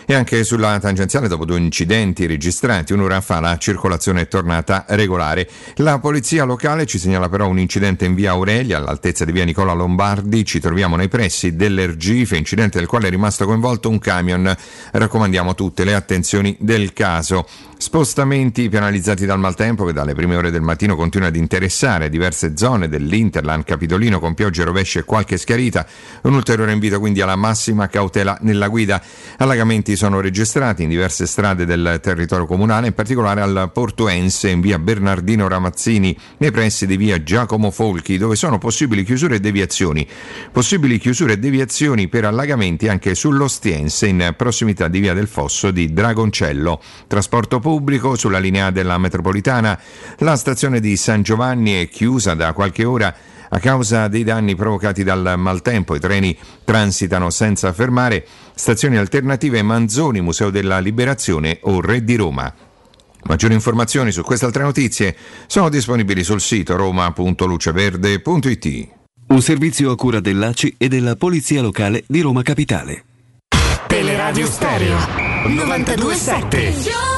E anche sulla tangenziale, dopo due incidenti registrati un'ora fa, la circolazione è tornata regolare. La polizia locale ci segnala però un incidente in via Aurelia, all'altezza di via Nicola Lombardi. Ci troviamo nei pressi dell'Ergife, incidente del quale è rimasto coinvolto un camion. Raccomandiamo tutte le attenzioni del caso. Spostamenti penalizzati dal maltempo che dalle prime ore del mattino continua ad interessare diverse zone dell'Interland Capitolino con piogge, rovesce e qualche schiarita. Un ulteriore invito quindi alla massima cautela nella guida. Allagamenti sono registrati in diverse strade del territorio comunale, in particolare al Portuense in via Bernardino Ramazzini, nei pressi di via Giacomo Folchi, dove sono possibili chiusure e deviazioni. Possibili chiusure e deviazioni per allagamenti anche sull'Ostiense in prossimità di via del Fosso di Dragoncello. Trasporto pubblico sulla linea della metropolitana. La stazione di San Giovanni è chiusa da qualche ora a causa dei danni provocati dal maltempo. I treni transitano senza fermare. Stazioni alternative Manzoni, Museo della Liberazione o Re di Roma. Maggiori informazioni su queste altre notizie sono disponibili sul sito roma.luceverde.it. Un servizio a cura dell'ACI e della Polizia Locale di Roma Capitale. Teleradio Stereo 927.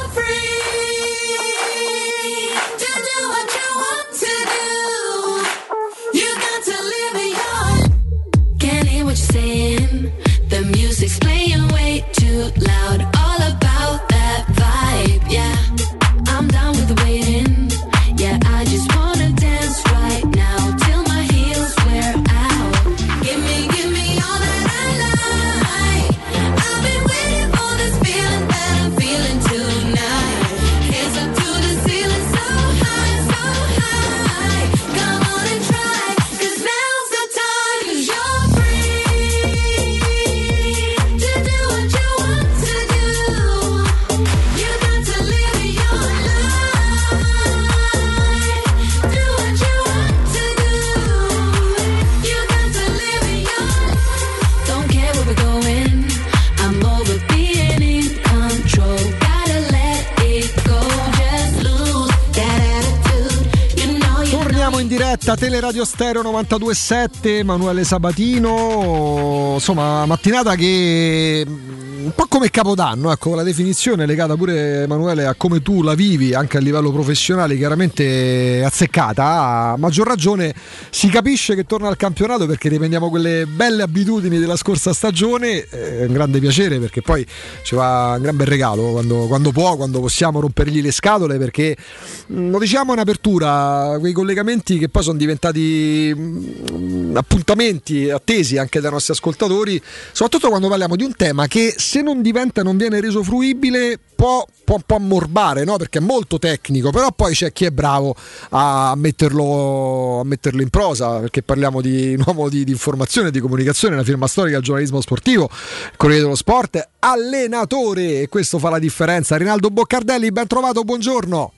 Too loud. Diretta Teleradio Stereo 927, Emanuele Sabatino, insomma mattinata che un po' come Capodanno, ecco, la definizione legata pure Emanuele a come tu la vivi anche a livello professionale, chiaramente azzeccata, a maggior ragione si capisce che torna al campionato perché riprendiamo quelle belle abitudini della scorsa stagione, è un grande piacere perché poi ci va un gran bel regalo quando, quando può, quando possiamo rompergli le scatole perché lo diciamo in apertura, quei collegamenti che poi sono diventati mh, appuntamenti attesi anche dai nostri ascoltatori, soprattutto quando parliamo di un tema che se non diventa, non viene reso fruibile, può, può, può ammorbare, no? perché è molto tecnico, però poi c'è chi è bravo a metterlo, a metterlo in prosa, perché parliamo di [LAUGHS] un uomo di, di informazione, di comunicazione, una firma storica del giornalismo sportivo, Corriere dello Sport, allenatore, e questo fa la differenza. Rinaldo Boccardelli, ben trovato, buongiorno.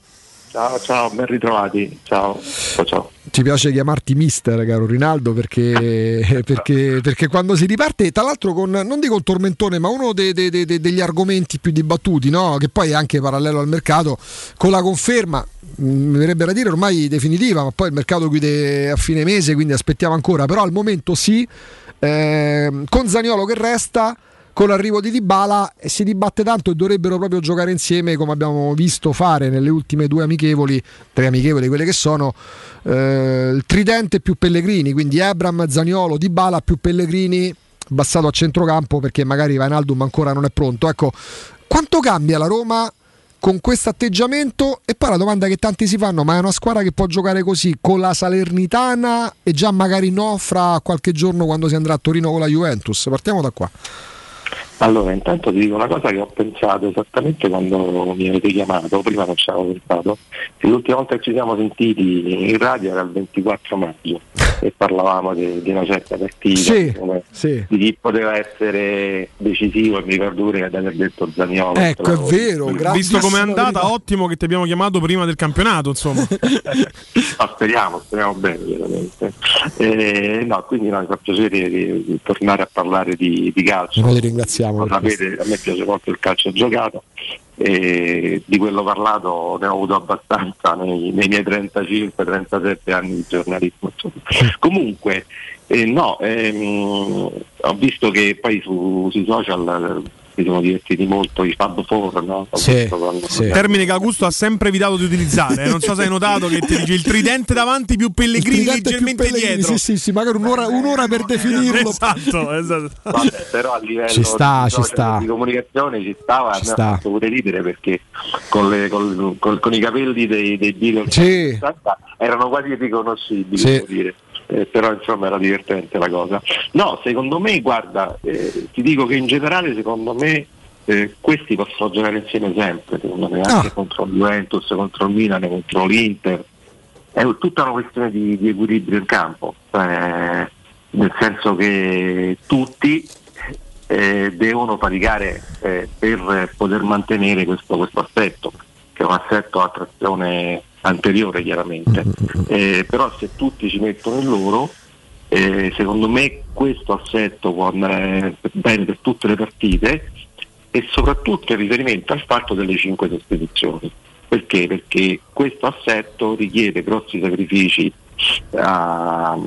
Ciao, ciao, ben ritrovati. Ciao, ciao, ciao. Ci piace chiamarti mister, caro Rinaldo, perché, [LAUGHS] perché, perché quando si riparte, tra l'altro con, non dico un tormentone, ma uno dei, dei, dei, degli argomenti più dibattuti, no? che poi è anche parallelo al mercato, con la conferma, mi verrebbe da dire ormai definitiva, ma poi il mercato chiude a fine mese, quindi aspettiamo ancora, però al momento sì, eh, con Zaniolo che resta con l'arrivo di Dybala e si dibatte tanto e dovrebbero proprio giocare insieme come abbiamo visto fare nelle ultime due amichevoli, tre amichevoli quelle che sono, eh, il tridente più Pellegrini, quindi Abram, Zaniolo, Dybala più Pellegrini, bassato a centrocampo perché magari Vainaldum ancora non è pronto. Ecco, quanto cambia la Roma con questo atteggiamento? E poi la domanda che tanti si fanno, ma è una squadra che può giocare così con la Salernitana e già magari no fra qualche giorno quando si andrà a Torino con la Juventus? Partiamo da qua. Allora, intanto ti dico una cosa che ho pensato esattamente quando mi avete chiamato, prima non ci avevo pensato, che l'ultima volta che ci siamo sentiti in radio era il 24 maggio [LAUGHS] e parlavamo di, di una certa partita, Sì, come- sì. di chi poteva essere decisivo e mi ricordo pure di aver detto Zaniolo. Ecco, è vero, Visto com'è andata, ottimo che ti abbiamo chiamato prima del campionato, insomma. [LAUGHS] Ma speriamo, speriamo bene veramente. Eh, no, quindi no, mi fa piacere di, di tornare a parlare di, di calcio. Noi ti ringraziamo. Lo sapete, a me piace molto il calcio giocato e di quello parlato ne ho avuto abbastanza nei, nei miei 35-37 anni di giornalismo. Comunque, eh, no, ehm, ho visto che poi su- sui social si sono divertiti molto i Fab Four, no? Sì, con- Termine che Augusto ha sempre evitato di utilizzare. eh. Non so se hai notato che ti dice il tridente davanti più Pellegrini tridente più leggermente Pellegrini, dietro. Sì, sì, sì, magari un'ora, un'ora per definirlo. Esatto, esatto. [LAUGHS] Vabbè, però a livello Ci sta, di, ci sta. di comunicazione ci stava, Ci sta. ha fatto pure ridere perché con, le- col- col- con i capelli dei, dei Beatles Sì. erano quasi riconoscibili, Sì. devo dire. Eh, però insomma era divertente la cosa. No, secondo me, guarda, eh, ti dico che in generale secondo me eh, questi possono giocare insieme sempre, secondo me, anche contro il Juventus, contro il Milan, contro l'Inter. È tutta una questione di, di equilibrio in campo, cioè, nel senso che tutti eh, devono faticare eh, per poter mantenere questo, questo assetto, che è un assetto a trazione anteriore chiaramente, Eh, però se tutti ci mettono il loro, eh, secondo me questo assetto può andare bene per tutte le partite e soprattutto in riferimento al fatto delle cinque sostituzioni. Perché? Perché questo assetto richiede grossi sacrifici a,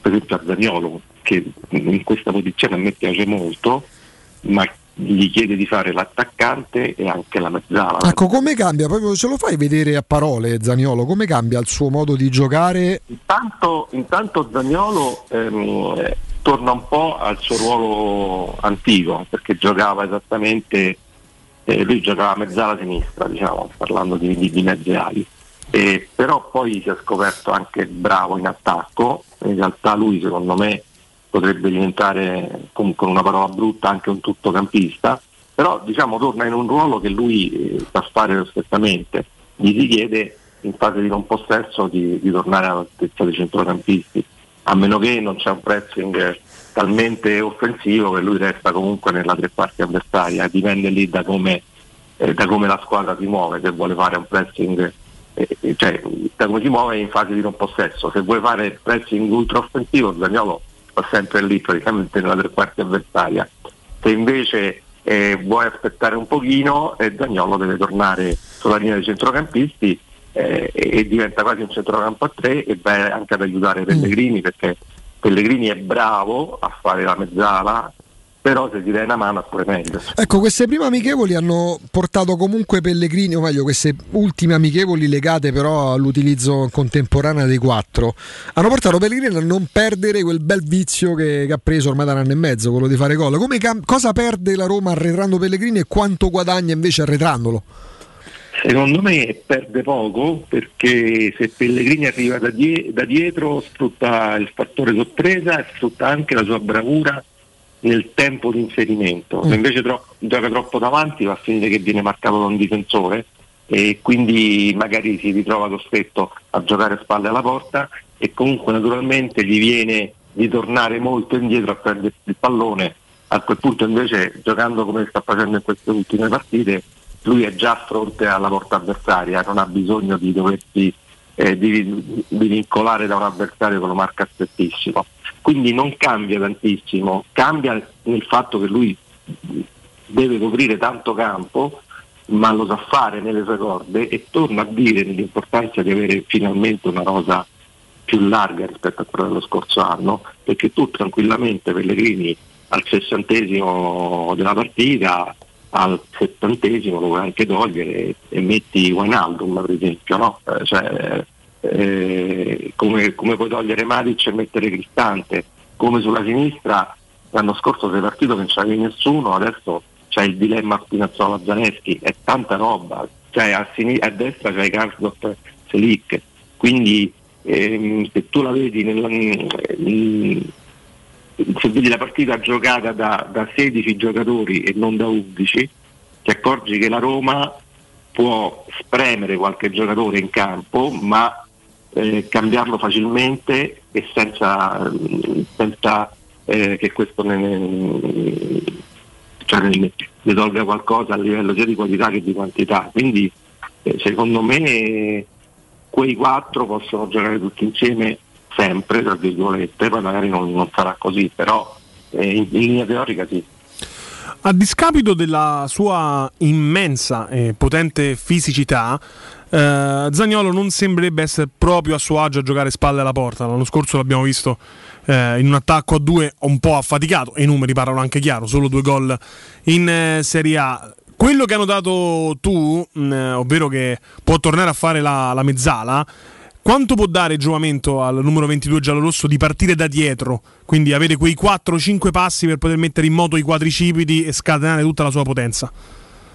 per esempio a Zaniolo, che in questa posizione a me piace molto, ma gli chiede di fare l'attaccante e anche la mezzala. Ecco, come cambia? Proprio ce lo fai vedere a parole, Zaniolo? Come cambia il suo modo di giocare? Intanto, intanto Zagnolo ehm, eh, torna un po' al suo ruolo antico perché giocava esattamente, eh, lui giocava a mezzala sinistra, diciamo, parlando di, di, di mezze ali. Eh, però poi si è scoperto anche bravo in attacco, in realtà lui secondo me potrebbe diventare con, con una parola brutta anche un tuttocampista, però diciamo torna in un ruolo che lui eh, sa fare perfettamente, gli si chiede in fase di non possesso di, di tornare all'altezza dei centrocampisti, a meno che non c'è un pressing talmente offensivo che lui resta comunque nella tre parti avversaria, dipende lì da come, eh, da come la squadra si muove, se vuole fare un pressing, eh, eh, cioè da come si muove in fase di non possesso, se vuole fare pressing ultra offensivo Zagnolo sta sempre lì praticamente nella tre quarti avversaria, se invece eh, vuoi aspettare un pochino eh, Zagnolo deve tornare sulla linea dei centrocampisti eh, e diventa quasi un centrocampo a tre e va anche ad aiutare Pellegrini perché Pellegrini è bravo a fare la mezzala però se ti dai una mano è pure meglio. Ecco, queste prime amichevoli hanno portato comunque Pellegrini, o meglio, queste ultime amichevoli legate però all'utilizzo contemporaneo dei quattro, hanno portato Pellegrini a non perdere quel bel vizio che, che ha preso ormai da un anno e mezzo, quello di fare gol. Come cosa perde la Roma arretrando Pellegrini e quanto guadagna invece arretrandolo? Secondo me perde poco perché se Pellegrini arriva da, die- da dietro sfrutta il fattore sorpresa e sfrutta anche la sua bravura nel tempo di inserimento. Se invece tro- gioca troppo davanti va a finire che viene marcato da un difensore e quindi magari si ritrova costretto a giocare a spalle alla porta e comunque naturalmente gli viene di tornare molto indietro a prendere il pallone. A quel punto invece giocando come sta facendo in queste ultime partite lui è già a fronte alla porta avversaria, non ha bisogno di doversi eh, di, di vincolare da un avversario che lo marca strettissimo. Quindi non cambia tantissimo, cambia nel fatto che lui deve coprire tanto campo, ma lo sa fare nelle sue corde e torna a dire l'importanza di avere finalmente una rosa più larga rispetto a quella dello scorso anno, perché tu tranquillamente Pellegrini al sessantesimo della partita, al settantesimo lo puoi anche togliere e metti Wijnaldum per esempio, no? Eh, cioè, eh, come, come puoi togliere Matic e mettere Cristante, come sulla sinistra l'anno scorso sei partito che non c'avevi nessuno, adesso c'è il dilemma Spinazzola Zaneschi, è tanta roba, cioè a, sinistra, a destra c'hai Karsdorp Selic, quindi ehm, se tu la vedi nella, mm, se vedi la partita giocata da, da 16 giocatori e non da 11, ti accorgi che la Roma può spremere qualche giocatore in campo, ma eh, cambiarlo facilmente e senza, senza eh, che questo ne, ne, cioè ne, ne tolga qualcosa a livello sia di qualità che di quantità. Quindi eh, secondo me quei quattro possono giocare tutti insieme sempre, tra virgolette, poi magari non, non sarà così, però eh, in, in linea teorica sì. A discapito della sua immensa e potente fisicità, eh, Zagnolo non sembrerebbe essere proprio a suo agio a giocare spalle alla porta. L'anno scorso l'abbiamo visto eh, in un attacco a due un po' affaticato, e i numeri parlano anche chiaro, solo due gol in eh, Serie A. Quello che hai notato tu, mh, ovvero che può tornare a fare la, la mezzala, quanto può dare giovamento al numero 22 giallorosso di partire da dietro, quindi avere quei 4-5 passi per poter mettere in moto i quadricipiti e scatenare tutta la sua potenza?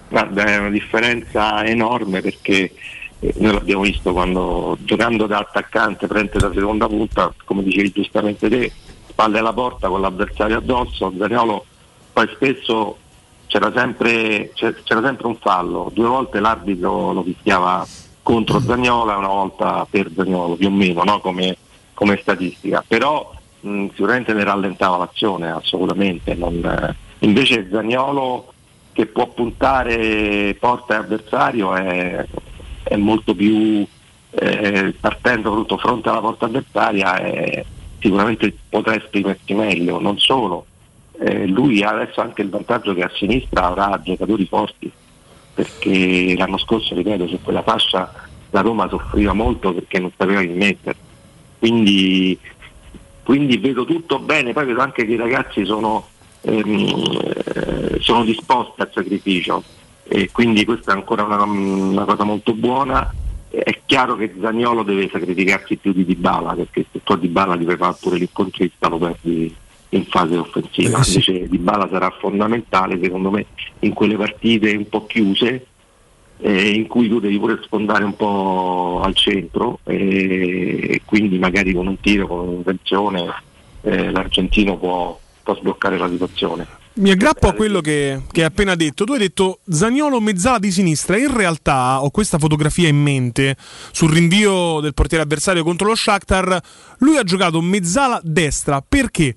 Guarda, è una differenza enorme perché noi l'abbiamo visto quando giocando da attaccante prende da seconda punta, come dicevi giustamente te, spalle alla porta con l'avversario addosso, Zaniolo poi spesso c'era sempre, c'era sempre un fallo, due volte l'arbitro lo fischiava contro Zagnola una volta per Zagnolo, più o meno, no? come, come, statistica. Però mh, sicuramente ne rallentava l'azione, assolutamente. Non, eh, invece Zagnolo che può puntare porta e avversario è, è molto più eh, partendo tutto fronte alla porta avversaria è, sicuramente potrà esprimersi meglio, non solo. Eh, lui ha adesso anche il vantaggio che a sinistra avrà giocatori forti perché l'anno scorso, ripeto, su quella fascia la Roma soffriva molto perché non sapeva chi mettere. Quindi, quindi vedo tutto bene, poi vedo anche che i ragazzi sono, ehm, eh, sono disposti al sacrificio e quindi questa è ancora una, una cosa molto buona. È chiaro che Zagnolo deve sacrificarsi più di Dybala perché se tu Dybala fai fare pure l'incontrista lo perdi in fase offensiva, Eh, invece Di Bala sarà fondamentale secondo me in quelle partite un po' chiuse eh, in cui tu devi pure sfondare un po' al centro eh, e quindi magari con un tiro, con un'invenzione eh, l'argentino può, può sbloccare la situazione. Mi aggrappo a quello che, che hai appena detto. Tu hai detto Zagnolo mezzala di sinistra. In realtà ho questa fotografia in mente sul rinvio del portiere avversario contro lo Shakhtar. Lui ha giocato mezzala destra perché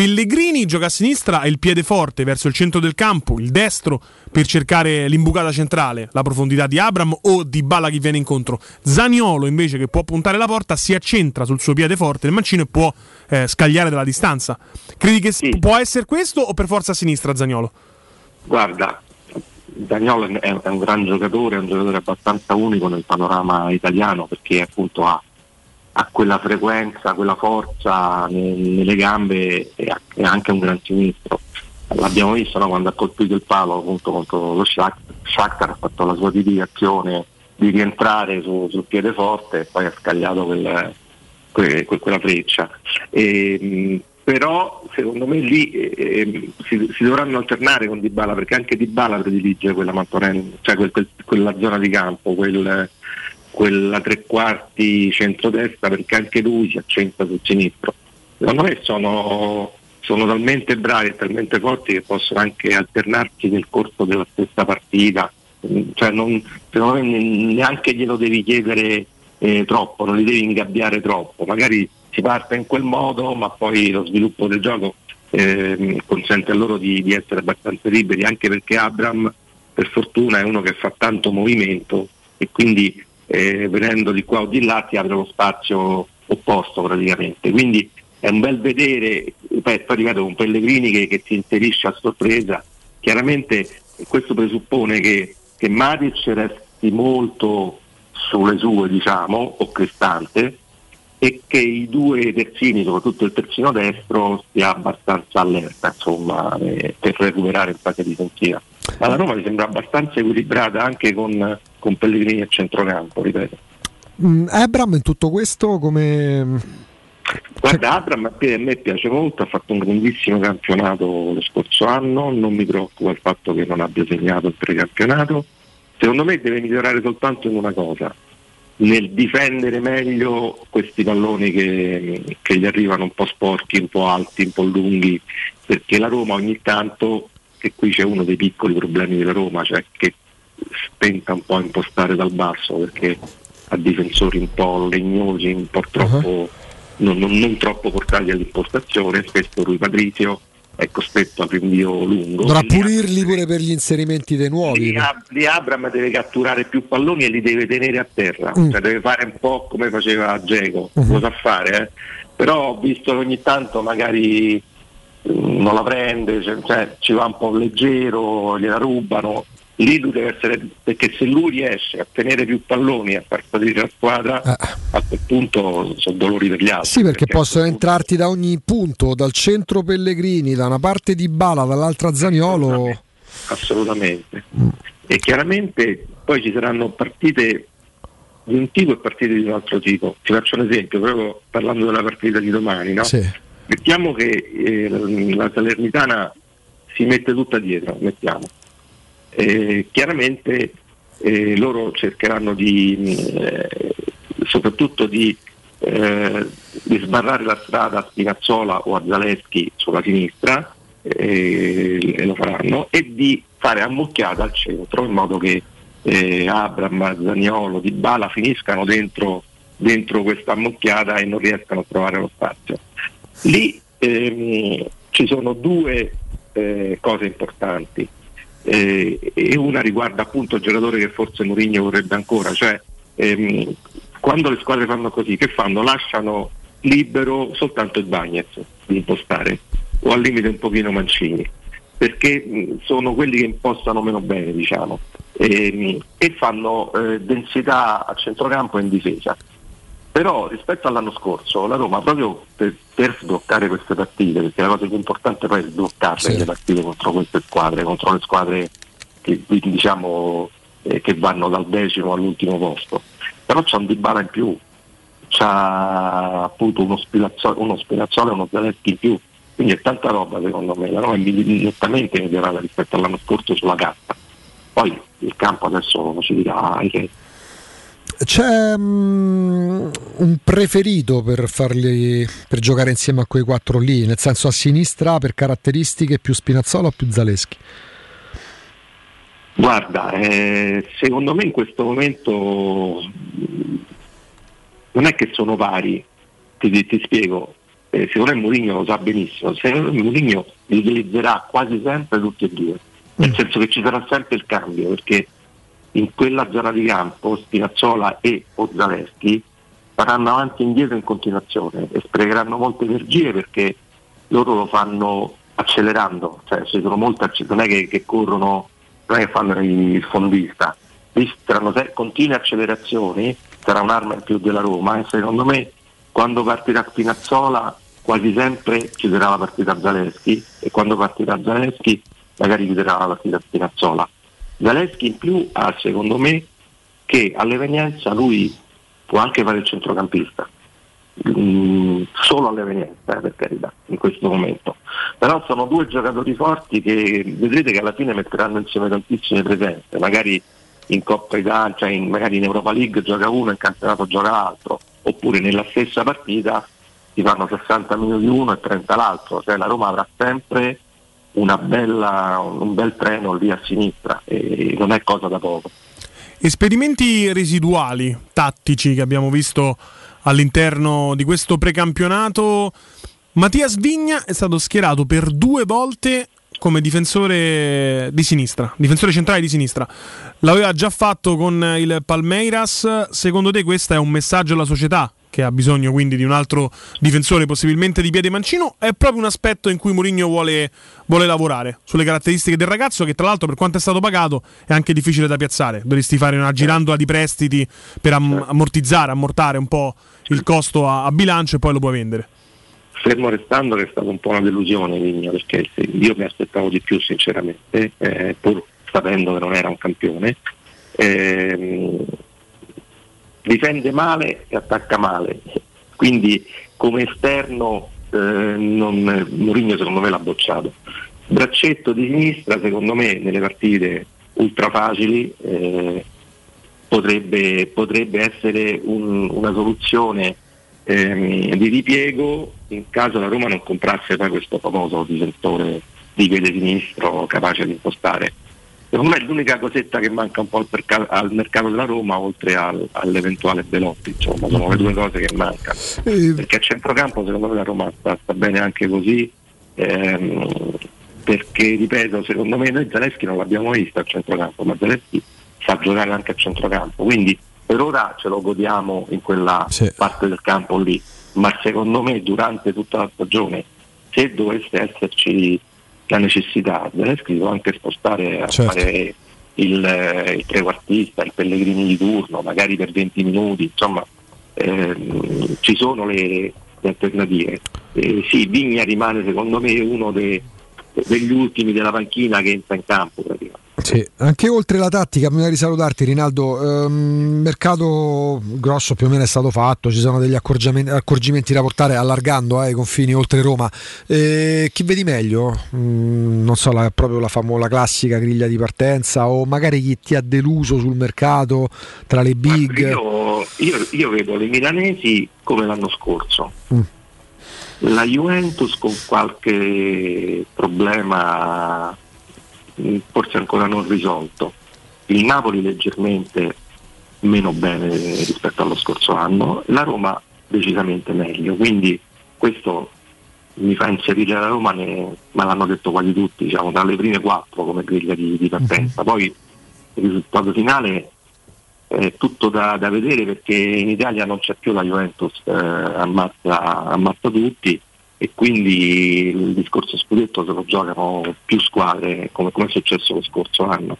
Pellegrini gioca a sinistra ha il piede forte verso il centro del campo, il destro per cercare l'imbucata centrale, la profondità di Abram o di Balla che viene incontro. Zaniolo invece che può puntare la porta si accentra sul suo piede forte il mancino e può eh, scagliare dalla distanza. Credi che s- può essere questo o per forza a sinistra Zaniolo? Guarda, Zagnolo è, è un gran giocatore, è un giocatore abbastanza unico nel panorama italiano perché appunto ha, ha quella frequenza, quella forza ne- nelle gambe e anche un gran sinistro. L'abbiamo visto no, quando ha colpito il palo appunto contro lo Shakhtar, ha fatto la sua tipica di rientrare su- sul piede forte e poi ha scagliato quel- que- que- quella freccia. E, mh, però secondo me lì eh, si, si dovranno alternare con Dybala perché anche Dybala predilige quella mattonella, cioè quel- quel- quella zona di campo, quel- quella tre quarti centrodestra perché anche lui si accenta sul sinistro. Secondo me sono, sono talmente bravi e talmente forti che possono anche alternarsi nel corso della stessa partita. Mm, Cioè non- secondo me ne- neanche glielo devi chiedere eh, troppo, non li devi ingabbiare troppo. Magari si parte in quel modo, ma poi lo sviluppo del gioco ehm, consente a loro di, di essere abbastanza liberi, anche perché Abram per fortuna è uno che fa tanto movimento e quindi eh, venendo di qua o di là ti apre lo spazio opposto praticamente. Quindi è un bel vedere, poi, ripeto, un Pellegrini che, che si inserisce a sorpresa. Chiaramente questo presuppone che, che Matic resti molto sulle sue, diciamo, o Cristante, e che i due terzini, soprattutto il terzino destro, sia abbastanza allerta insomma, eh, per recuperare in fase difensiva. Ma la Roma mi sembra abbastanza equilibrata anche con, con Pellegrini a centrocampo, ripeto. Mm, Abram in tutto questo come... Guarda, Abram a me- a me piace molto, ha fatto un grandissimo campionato lo scorso anno, non mi preoccupa il fatto che non abbia segnato il precampionato. Secondo me deve migliorare soltanto in una cosa, nel difendere meglio questi palloni che, che gli arrivano un po' sporchi, un po' alti, un po' lunghi, perché la Roma ogni tanto, e qui c'è uno dei piccoli problemi della Roma, cioè che tenta un po' a impostare dal basso perché ha difensori un po' legnosi, un po' troppo, non, non- non troppo portati all'impostazione, spesso lui Patrizio è costretto a rinvio lungo. Dovrà pulirli pure per gli inserimenti dei nuovi. di, Ab- di Abram deve catturare più palloni e li deve tenere a terra, Mm. cioè deve fare un po' come faceva Geco, Mhm. lo sa fare, eh. però ho visto che ogni tanto magari mm, non la prende, cioè, cioè, ci va un po' leggero, gliela rubano, lui deve essere, perché se lui riesce a tenere più palloni e a far salire la squadra, a quel punto sono dolori per gli altri. Sì, perché possono entrarti da ogni punto, dal centro Pellegrini, da una parte di Bala, dall'altra Zaniolo. assolutamente. E chiaramente poi ci saranno partite di un tipo e partite di un altro tipo. Ti faccio un esempio, proprio parlando della partita di domani, no? Mettiamo che eh, la Salernitana si mette tutta dietro, mettiamo. Eh, chiaramente eh, loro cercheranno di eh, soprattutto di, eh, di sbarrare la strada a Spinazzola o a Zaleschi sulla sinistra eh, e lo faranno e di fare ammucchiata al centro in modo che eh, Abram, Zaniolo, Di Bala finiscano dentro, dentro questa ammucchiata e non riescano a trovare lo spazio. Lì ehm, ci sono due cose importanti eh, e una riguarda appunto il giocatore che forse Mourinho vorrebbe ancora, cioè ehm, quando le squadre fanno così, che fanno? Lasciano libero soltanto il Bagnez di impostare o al limite un pochino Mancini perché mh, sono quelli che impostano meno bene diciamo Ehm, e fanno eh, densità a centrocampo e in difesa però rispetto all'anno scorso la Roma proprio per, per sbloccare queste partite perché la cosa più importante poi è sbloccarle le partite contro queste squadre contro le squadre che, diciamo, eh, che vanno dal decimo all'ultimo posto. Però c'è un Dybala in più c'ha appunto uno Spinazzola, e uno Zaleschi in più. Quindi è tanta roba secondo me. La Roma è nettamente migliorata rispetto all'anno scorso sulla carta. Poi il campo adesso ci dirà che C'è mm, un preferito per, farli, per giocare insieme a quei quattro lì, nel senso a sinistra per caratteristiche più Spinazzola o più Zaleschi? Guarda, eh, secondo me in questo momento mh, non è che sono vari, ti, ti- ti spiego, eh, secondo me Mourinho lo sa benissimo, secondo me Mourinho li utilizzerà quasi sempre tutti e due, nel senso che ci sarà sempre il cambio, perché in quella zona di campo Spinazzola e o Zaleschi faranno avanti e indietro in continuazione e sprecheranno molte energie perché loro lo fanno accelerando, cioè ci sono molte non è che, che corrono non è che fanno il fondista, saranno se- continue accelerazioni, sarà un'arma in più della Roma e secondo me quando partirà Spinazzola quasi sempre chiuderà la partita Zaleschi e quando partirà Zaleschi magari chiuderà la partita Spinazzola. Zaleschi in più ha secondo me che all'evenienza lui può anche fare il centrocampista, Mm, solo all'evenienza eh, per carità in questo momento, però sono due giocatori forti che vedrete che alla fine metteranno insieme tantissime presenze, magari in Coppa Italia, cioè in, magari in Europa League gioca uno in campionato gioca l'altro, oppure nella stessa partita si fanno 60 minuti uno e 30 l'altro, cioè la Roma avrà sempre bella, un bel treno lì a sinistra e non è cosa da poco. Esperimenti residuali, tattici che abbiamo visto all'interno di questo precampionato. Mattias Vigna è stato schierato per due volte come difensore di sinistra, difensore centrale di sinistra. L'aveva già fatto con il Palmeiras. Secondo te questo è un messaggio alla società che ha bisogno quindi di un altro difensore possibilmente di piede mancino? È proprio un aspetto in cui Mourinho vuole, vuole lavorare sulle caratteristiche del ragazzo che tra l'altro per quanto è stato pagato è anche difficile da piazzare. Dovresti fare una girandola di prestiti per am- ammortizzare, ammortare un po' il costo a, a bilancio e poi lo puoi vendere. Fermo restando che è stata un po' una delusione Vigna perché io mi aspettavo di più sinceramente, eh, pur sapendo che non era un campione. Ehm, difende male e attacca male, quindi come esterno eh, non- Mourinho secondo me l'ha bocciato. Braccetto di sinistra secondo me nelle partite ultra facili eh, potrebbe, potrebbe essere un- una soluzione ehm, di ripiego in caso la Roma non comprasse poi questo famoso difensore di piede sinistro capace di impostare. Secondo me è l'unica cosetta che manca un po' al, perca- al mercato della Roma oltre al- all'eventuale Belotti, insomma, sono le due cose che mancano. Perché a centrocampo secondo me la Roma sta, sta bene anche così, ehm, perché ripeto, secondo me noi Zaleschi non l'abbiamo visto a centrocampo, ma Zaleschi sa giocare anche a centrocampo, quindi per ora ce lo godiamo in quella parte del campo lì, ma secondo me durante tutta la stagione, se dovesse esserci la necessità, Zelensky può anche spostare a Certo. fare il, eh, il trequartista, il Pellegrini di turno, magari per 20 minuti, insomma ehm, ci sono le, le alternative. Eh, sì, Vigna rimane secondo me uno dei- degli ultimi della panchina che entra in campo praticamente. Sì, anche oltre la tattica, prima di salutarti Rinaldo, ehm, mercato grosso più o meno è stato fatto, ci sono degli accorgimenti da portare allargando eh, i confini oltre Roma. Eh, chi vedi meglio? Mm, non so, la, proprio la, famo- la classica griglia di partenza o magari chi ti ha deluso sul mercato tra le big? Io, io- io vedo le milanesi come l'anno scorso. Mm. La Juventus con qualche problema forse ancora non risolto. Il Napoli leggermente meno bene rispetto allo scorso anno, la Roma decisamente meglio. Quindi questo mi fa inserire la Roma, ne- ma l'hanno detto quasi tutti, diciamo, tra le prime quattro come griglia di, di partenza. Poi il risultato finale è tutto da, da vedere perché in Italia non c'è più la Juventus, eh, ammazza, ammazza tutti e quindi il discorso scudetto se lo giocano più squadre come, come è successo lo scorso anno.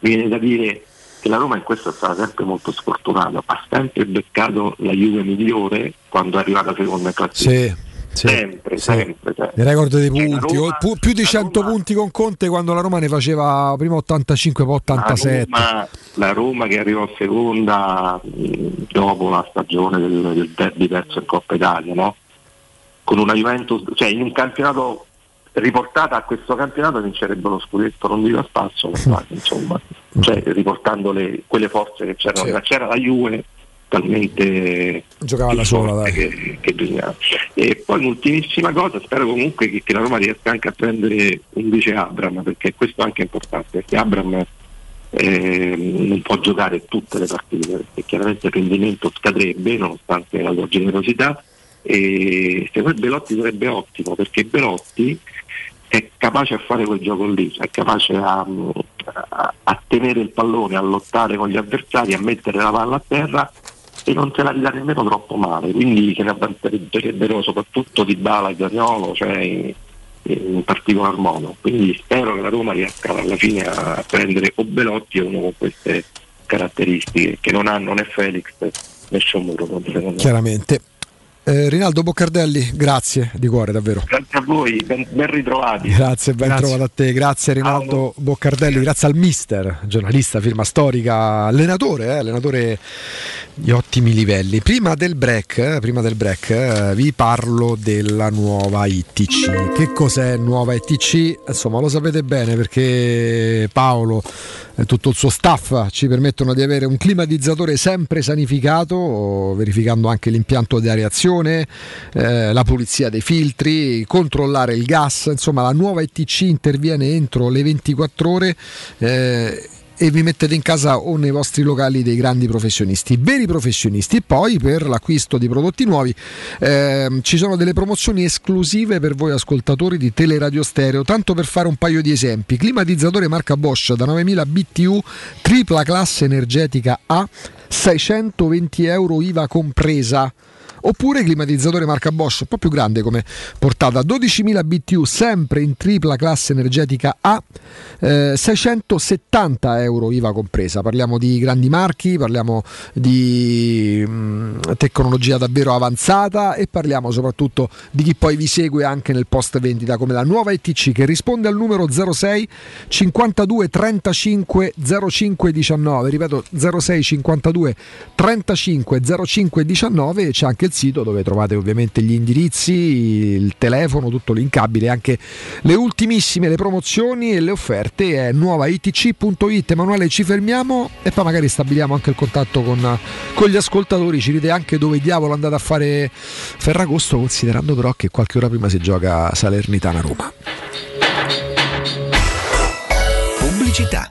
Mi viene da dire che la Roma in questo è stata sempre molto sfortunata, ha sempre beccato la Juve migliore quando è arrivata seconda classifica. Sì, sì, sempre, sì. sempre. cioè. Il record dei Cioè, punti, Roma- o più di 100 punti con Conte quando la Roma ne faceva prima 85 poi 87. La Roma, la Roma che arrivò seconda mh, dopo la stagione del, del derby perso in Coppa Italia, no? Con una Juventus, cioè in un campionato riportata a questo campionato vincerebbe lo scudetto, non dico a spasso, ma quasi, insomma, cioè riportando le- quelle forze che c'erano, Sì. C'era la Juve talmente Giocava da sola, che, che bisognava. E poi un'ultimissima cosa, spero comunque che, che la Roma riesca anche a prendere un vice Abram, perché questo anche è importante, perché Abram eh, non può giocare tutte le partite, perché chiaramente il rendimento scadrebbe nonostante la sua generosità e secondo Belotti sarebbe ottimo perché Belotti è capace a fare quel gioco lì, è capace a, a- a tenere il pallone, a lottare con gli avversari, a mettere la palla a terra e non se la ridà nemmeno troppo male, quindi se ne avvantaggierebbero soprattutto Di Bala e Zaniolo, cioè i, in particolar modo. Quindi spero che la Roma riesca alla fine a prendere o Belotti o uno con queste caratteristiche che non hanno né Felix né Sciomuro. Chiaramente. Eh, Rinaldo Boccardelli, grazie di cuore davvero. Grazie a voi, ben, ben ritrovati. Grazie, ben Grazie. trovato a te. Grazie Rinaldo Boccardelli, grazie al mister, giornalista, firma storica, allenatore, eh, allenatore di ottimi livelli. Prima del break, eh, prima del break eh, vi parlo della nuova ITC. Che cos'è nuova ITC? Insomma, lo sapete bene perché Paolo tutto il suo staff ci permettono di avere un climatizzatore sempre sanificato, verificando anche l'impianto di areazione, eh, la pulizia dei filtri, controllare il gas. Insomma, la nuova ITC interviene entro le 24 ore. eh, e vi mettete in casa o nei vostri locali dei grandi professionisti, veri professionisti. E poi per l'acquisto di prodotti nuovi ehm, ci sono delle promozioni esclusive per voi ascoltatori di Teleradio Stereo. Tanto per fare un paio di esempi: climatizzatore marca Bosch da 9000 BTU, tripla classe energetica A, 620 euro IVA compresa. Oppure climatizzatore marca Bosch, un po' più grande come portata, 12.000 BTU, sempre in tripla classe energetica A, eh, 670 euro IVA compresa. Parliamo di grandi marchi, parliamo di mh, tecnologia davvero avanzata e parliamo soprattutto di chi poi vi segue anche nel post vendita come la nuova ETC che risponde al numero 06 52 35 05 19. Ripeto 06 52 35 05 19 e c'è anche il sito dove trovate ovviamente gli indirizzi, il telefono, tutto l'incabile, anche le ultimissime, le promozioni e le offerte è nuovaitc.it. Emanuele ci fermiamo e poi magari stabiliamo anche il contatto con, con gli ascoltatori, ci dite anche dove diavolo andate a fare Ferragosto, considerando però che qualche ora prima si gioca Salernitana Roma. Pubblicità.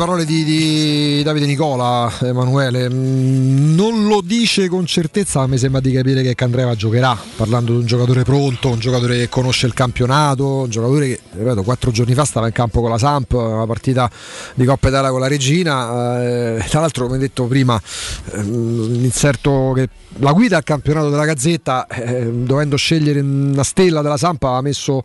Parole di, di Davide Nicola, Emanuele. Mm, Non lo dice con certezza, ma mi sembra di capire che Candreva giocherà, parlando di un giocatore pronto, un giocatore che conosce il campionato, un giocatore che, ripeto, quattro giorni fa stava in campo con la Samp, una partita di Coppa Italia con la Regina. eh, tra l'altro, come detto prima, inserto che la guida al campionato della Gazzetta, eh, dovendo scegliere una stella della Sampa, ha messo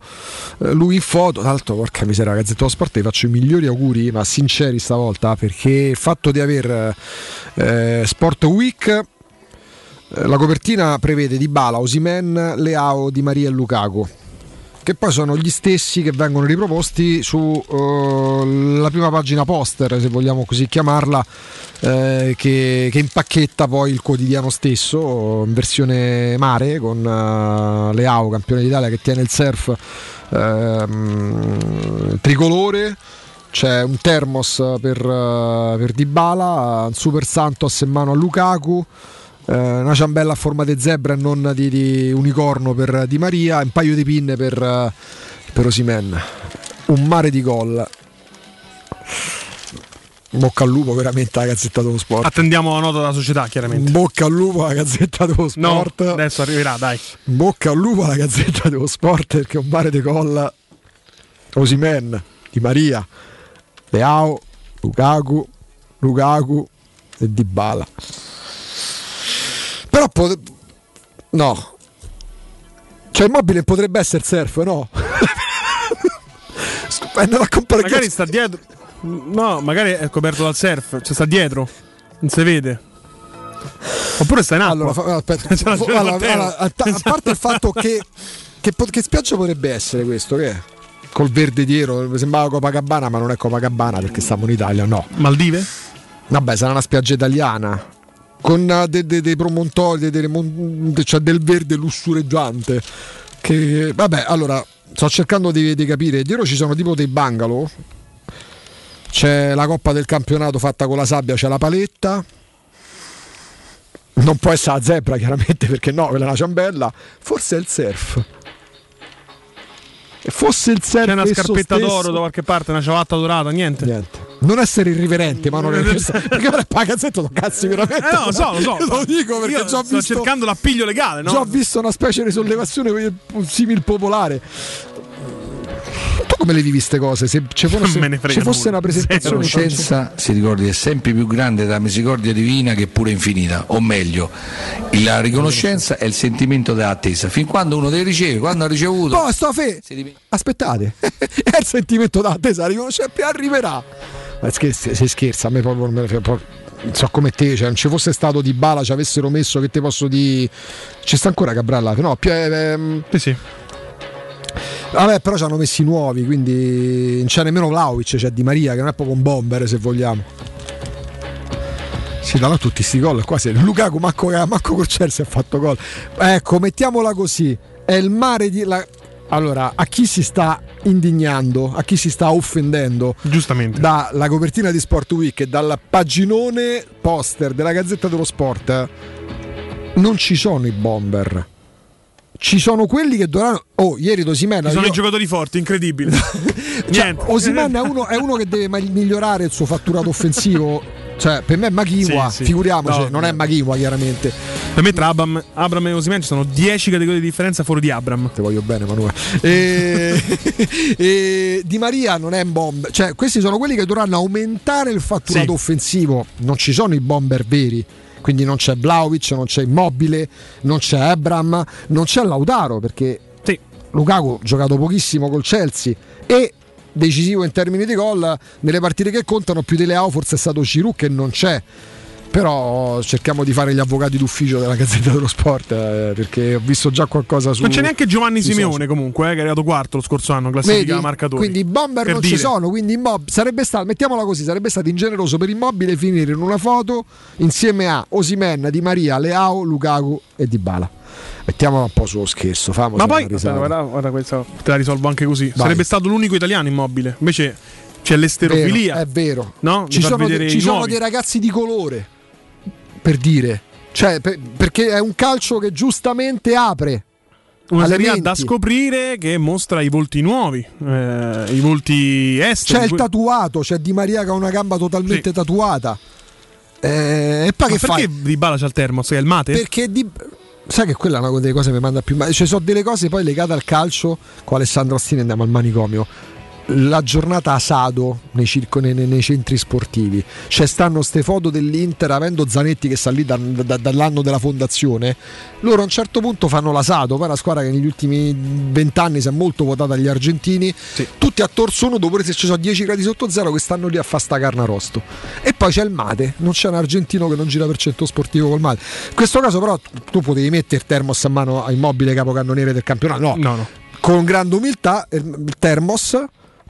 eh, lui in foto. Tra l'altro, porca miseria, Gazzetta dello Sport, faccio i migliori auguri, ma sinceri stavolta, perché il fatto di aver eh, Sport Week. eh, La copertina prevede Di Bala, Osimen, Leao, Di Maria e Lukaku che poi sono gli stessi che vengono riproposti sulla prima pagina poster, se vogliamo così chiamarla, eh, che, che impacchetta poi il quotidiano stesso in versione mare con eh, Leao, campione d'Italia che tiene il surf ehm, tricolore. C'è un termos per, eh, per Dybala, un super Santos in mano a Lukaku, eh, una ciambella a forma di zebra e non di, di unicorno per Di Maria, un paio di pinne per, eh, per Osimen. Un mare di gol. Bocca al lupo veramente alla Gazzetta dello Sport. Attendiamo la nota della società, chiaramente. Bocca al lupo alla Gazzetta dello No, Sport. adesso arriverà, dai. Bocca al lupo alla Gazzetta dello Sport perché un mare di gol. Osimen, Di Maria, Leao, Lukaku, Lukaku e Dybala. Però pot- no. Cioè immobile potrebbe essere surf, no? [LAUGHS] Stupendo a comprare Magari sta dietro. No, magari è coperto dal surf, cioè sta dietro. Non si vede. Oppure sta in acqua. Allora, fa- aspetta, [LAUGHS] allora, allora, a, ta- a parte il fatto che, che, po- che spiaggia potrebbe essere questo? Che è? Col verde dietro, sembrava Copacabana, ma non è Copacabana perché stiamo in Italia, no. Maldive? Vabbè, sarà una spiaggia italiana. Con eh, de- de- dei promontori, de- de- cioè del verde lussureggiante. Che, vabbè, allora, sto cercando di, di capire. Dietro ci sono tipo dei bungalow. C'è la coppa del campionato fatta con la sabbia, c'è la paletta. Non può essere la zebra, chiaramente, perché no, quella è una ciambella. Forse è il surf. Fosse il surf. C'è una scarpetta stesso- d'oro da qualche parte, una ciabatta dorata, niente. Niente. Non essere irriverente, ma non è [LAUGHS] perché ora il cazzetto sono cazzi veramente. Eh no, lo so, lo so. [LAUGHS] Lo dico perché già ho sto visto, cercando l'appiglio legale, no? già ho visto una specie di sollevazione simil popolare. Tu come le vivi queste cose? Se ci fosse, me ne frega ci fosse una presentazione La conoscenza, si ricordi, è sempre più grande della misericordia divina che pure infinita, o meglio, la riconoscenza è il sentimento dell'attesa. Fin quando uno deve ricevere, quando ha ricevuto, Poi sto fe. Aspettate, [LAUGHS] è il sentimento d'attesa, riconosce arriverà. Ma scherzi, se scherza, a me proprio non me ne frega so come te, cioè non ci fosse stato di Bala, ci avessero messo che te posso di. Ci sta ancora Cabralla? No, più, ehm, Sì, sì. Vabbè, però ci hanno messi nuovi, quindi non c'è nemmeno Vlaovic, c'è Di Maria che non è proprio un bomber se vogliamo. Si danno tutti sti gol qua se Lukaku Macco, Macco col Chelsea ha fatto gol. Ecco, mettiamola così. È il mare di la- Allora, a chi si sta indignando, a chi si sta offendendo Giustamente. dalla copertina di Sport Week e dal paginone poster della Gazzetta dello Sport, non ci sono i bomber. Ci sono quelli che dovranno. Oh, ieri Dosimena. Ci sono i giocatori forti, incredibili. [LAUGHS] Niente. Osiman è uno, è uno che deve migliorare il suo fatturato offensivo. Cioè, per me è Machiwa, Sì, sì. figuriamoci, No, non è Machiwa chiaramente. Per me tra Abram, Abram e Osimhen ci sono 10 categorie di differenza fuori di Abram. Ti voglio bene, Manuel. E, [LAUGHS] e Di Maria non è un bomber. Cioè, questi sono quelli che dovranno aumentare il fatturato Sì. offensivo. Non ci sono i bomber veri. Quindi non c'è Vlaovic, non c'è Immobile, non c'è Abram, non c'è Lautaro perché Lukaku ha giocato pochissimo col Chelsea e decisivo in termini di gol nelle partite che contano più di Leao forse è stato Giroud che non c'è però cerchiamo di fare gli avvocati d'ufficio della Gazzetta dello Sport eh, perché ho visto già qualcosa su Non c'è neanche Giovanni Simeone comunque, eh, che è arrivato quarto lo scorso anno, classifica Vedi? marcatori. Quindi i bomber Per non dire. ci sono, quindi Immob- sarebbe stato, mettiamola così, sarebbe stato ingeneroso per Immobile finire in una foto insieme a Osimen, Di Maria, Leao, Lukaku e Dybala. Mettiamola un po' sullo scherzo, famo Ma poi, risata. guarda, guarda questa, te la risolvo anche così. Vai. Sarebbe stato l'unico italiano immobile. Invece c'è l'esterofilia. Vero, è vero. No? Ci, Di sono, de- ci sono dei ragazzi di colore, per dire. Cioè, per- perché è un calcio che giustamente apre. Una serie A da scoprire che mostra i volti nuovi, eh, i volti esteri. C'è il tatuato, c'è Di Maria che ha una gamba totalmente tatuata. Eh, e poi Ma che fai? perché Di Bala c'ha il termos? È il mate? Perché di... sai che quella è una delle cose che mi manda più male. Ci sono delle cose poi legate al calcio. Con Alessandro Astini andiamo al manicomio. La giornata asado nei, circo- nei- nei- centri sportivi. Cioè stanno ste foto dell'Inter avendo Zanetti che sta lì da- da- dall'anno della fondazione. Loro a un certo punto fanno l'asado, poi è una squadra che negli ultimi vent'anni si è molto votata agli argentini. Tutti a torso nudo, pure se ci sono 10 gradi sotto zero, che stanno lì a fare sta carne arrosto. E poi c'è il mate, non c'è un argentino che non gira per centro sportivo col mate. In questo caso però tu potevi mettere il termos a mano a immobile capocannoniere del campionato. No, No, no. con grande umiltà il il termos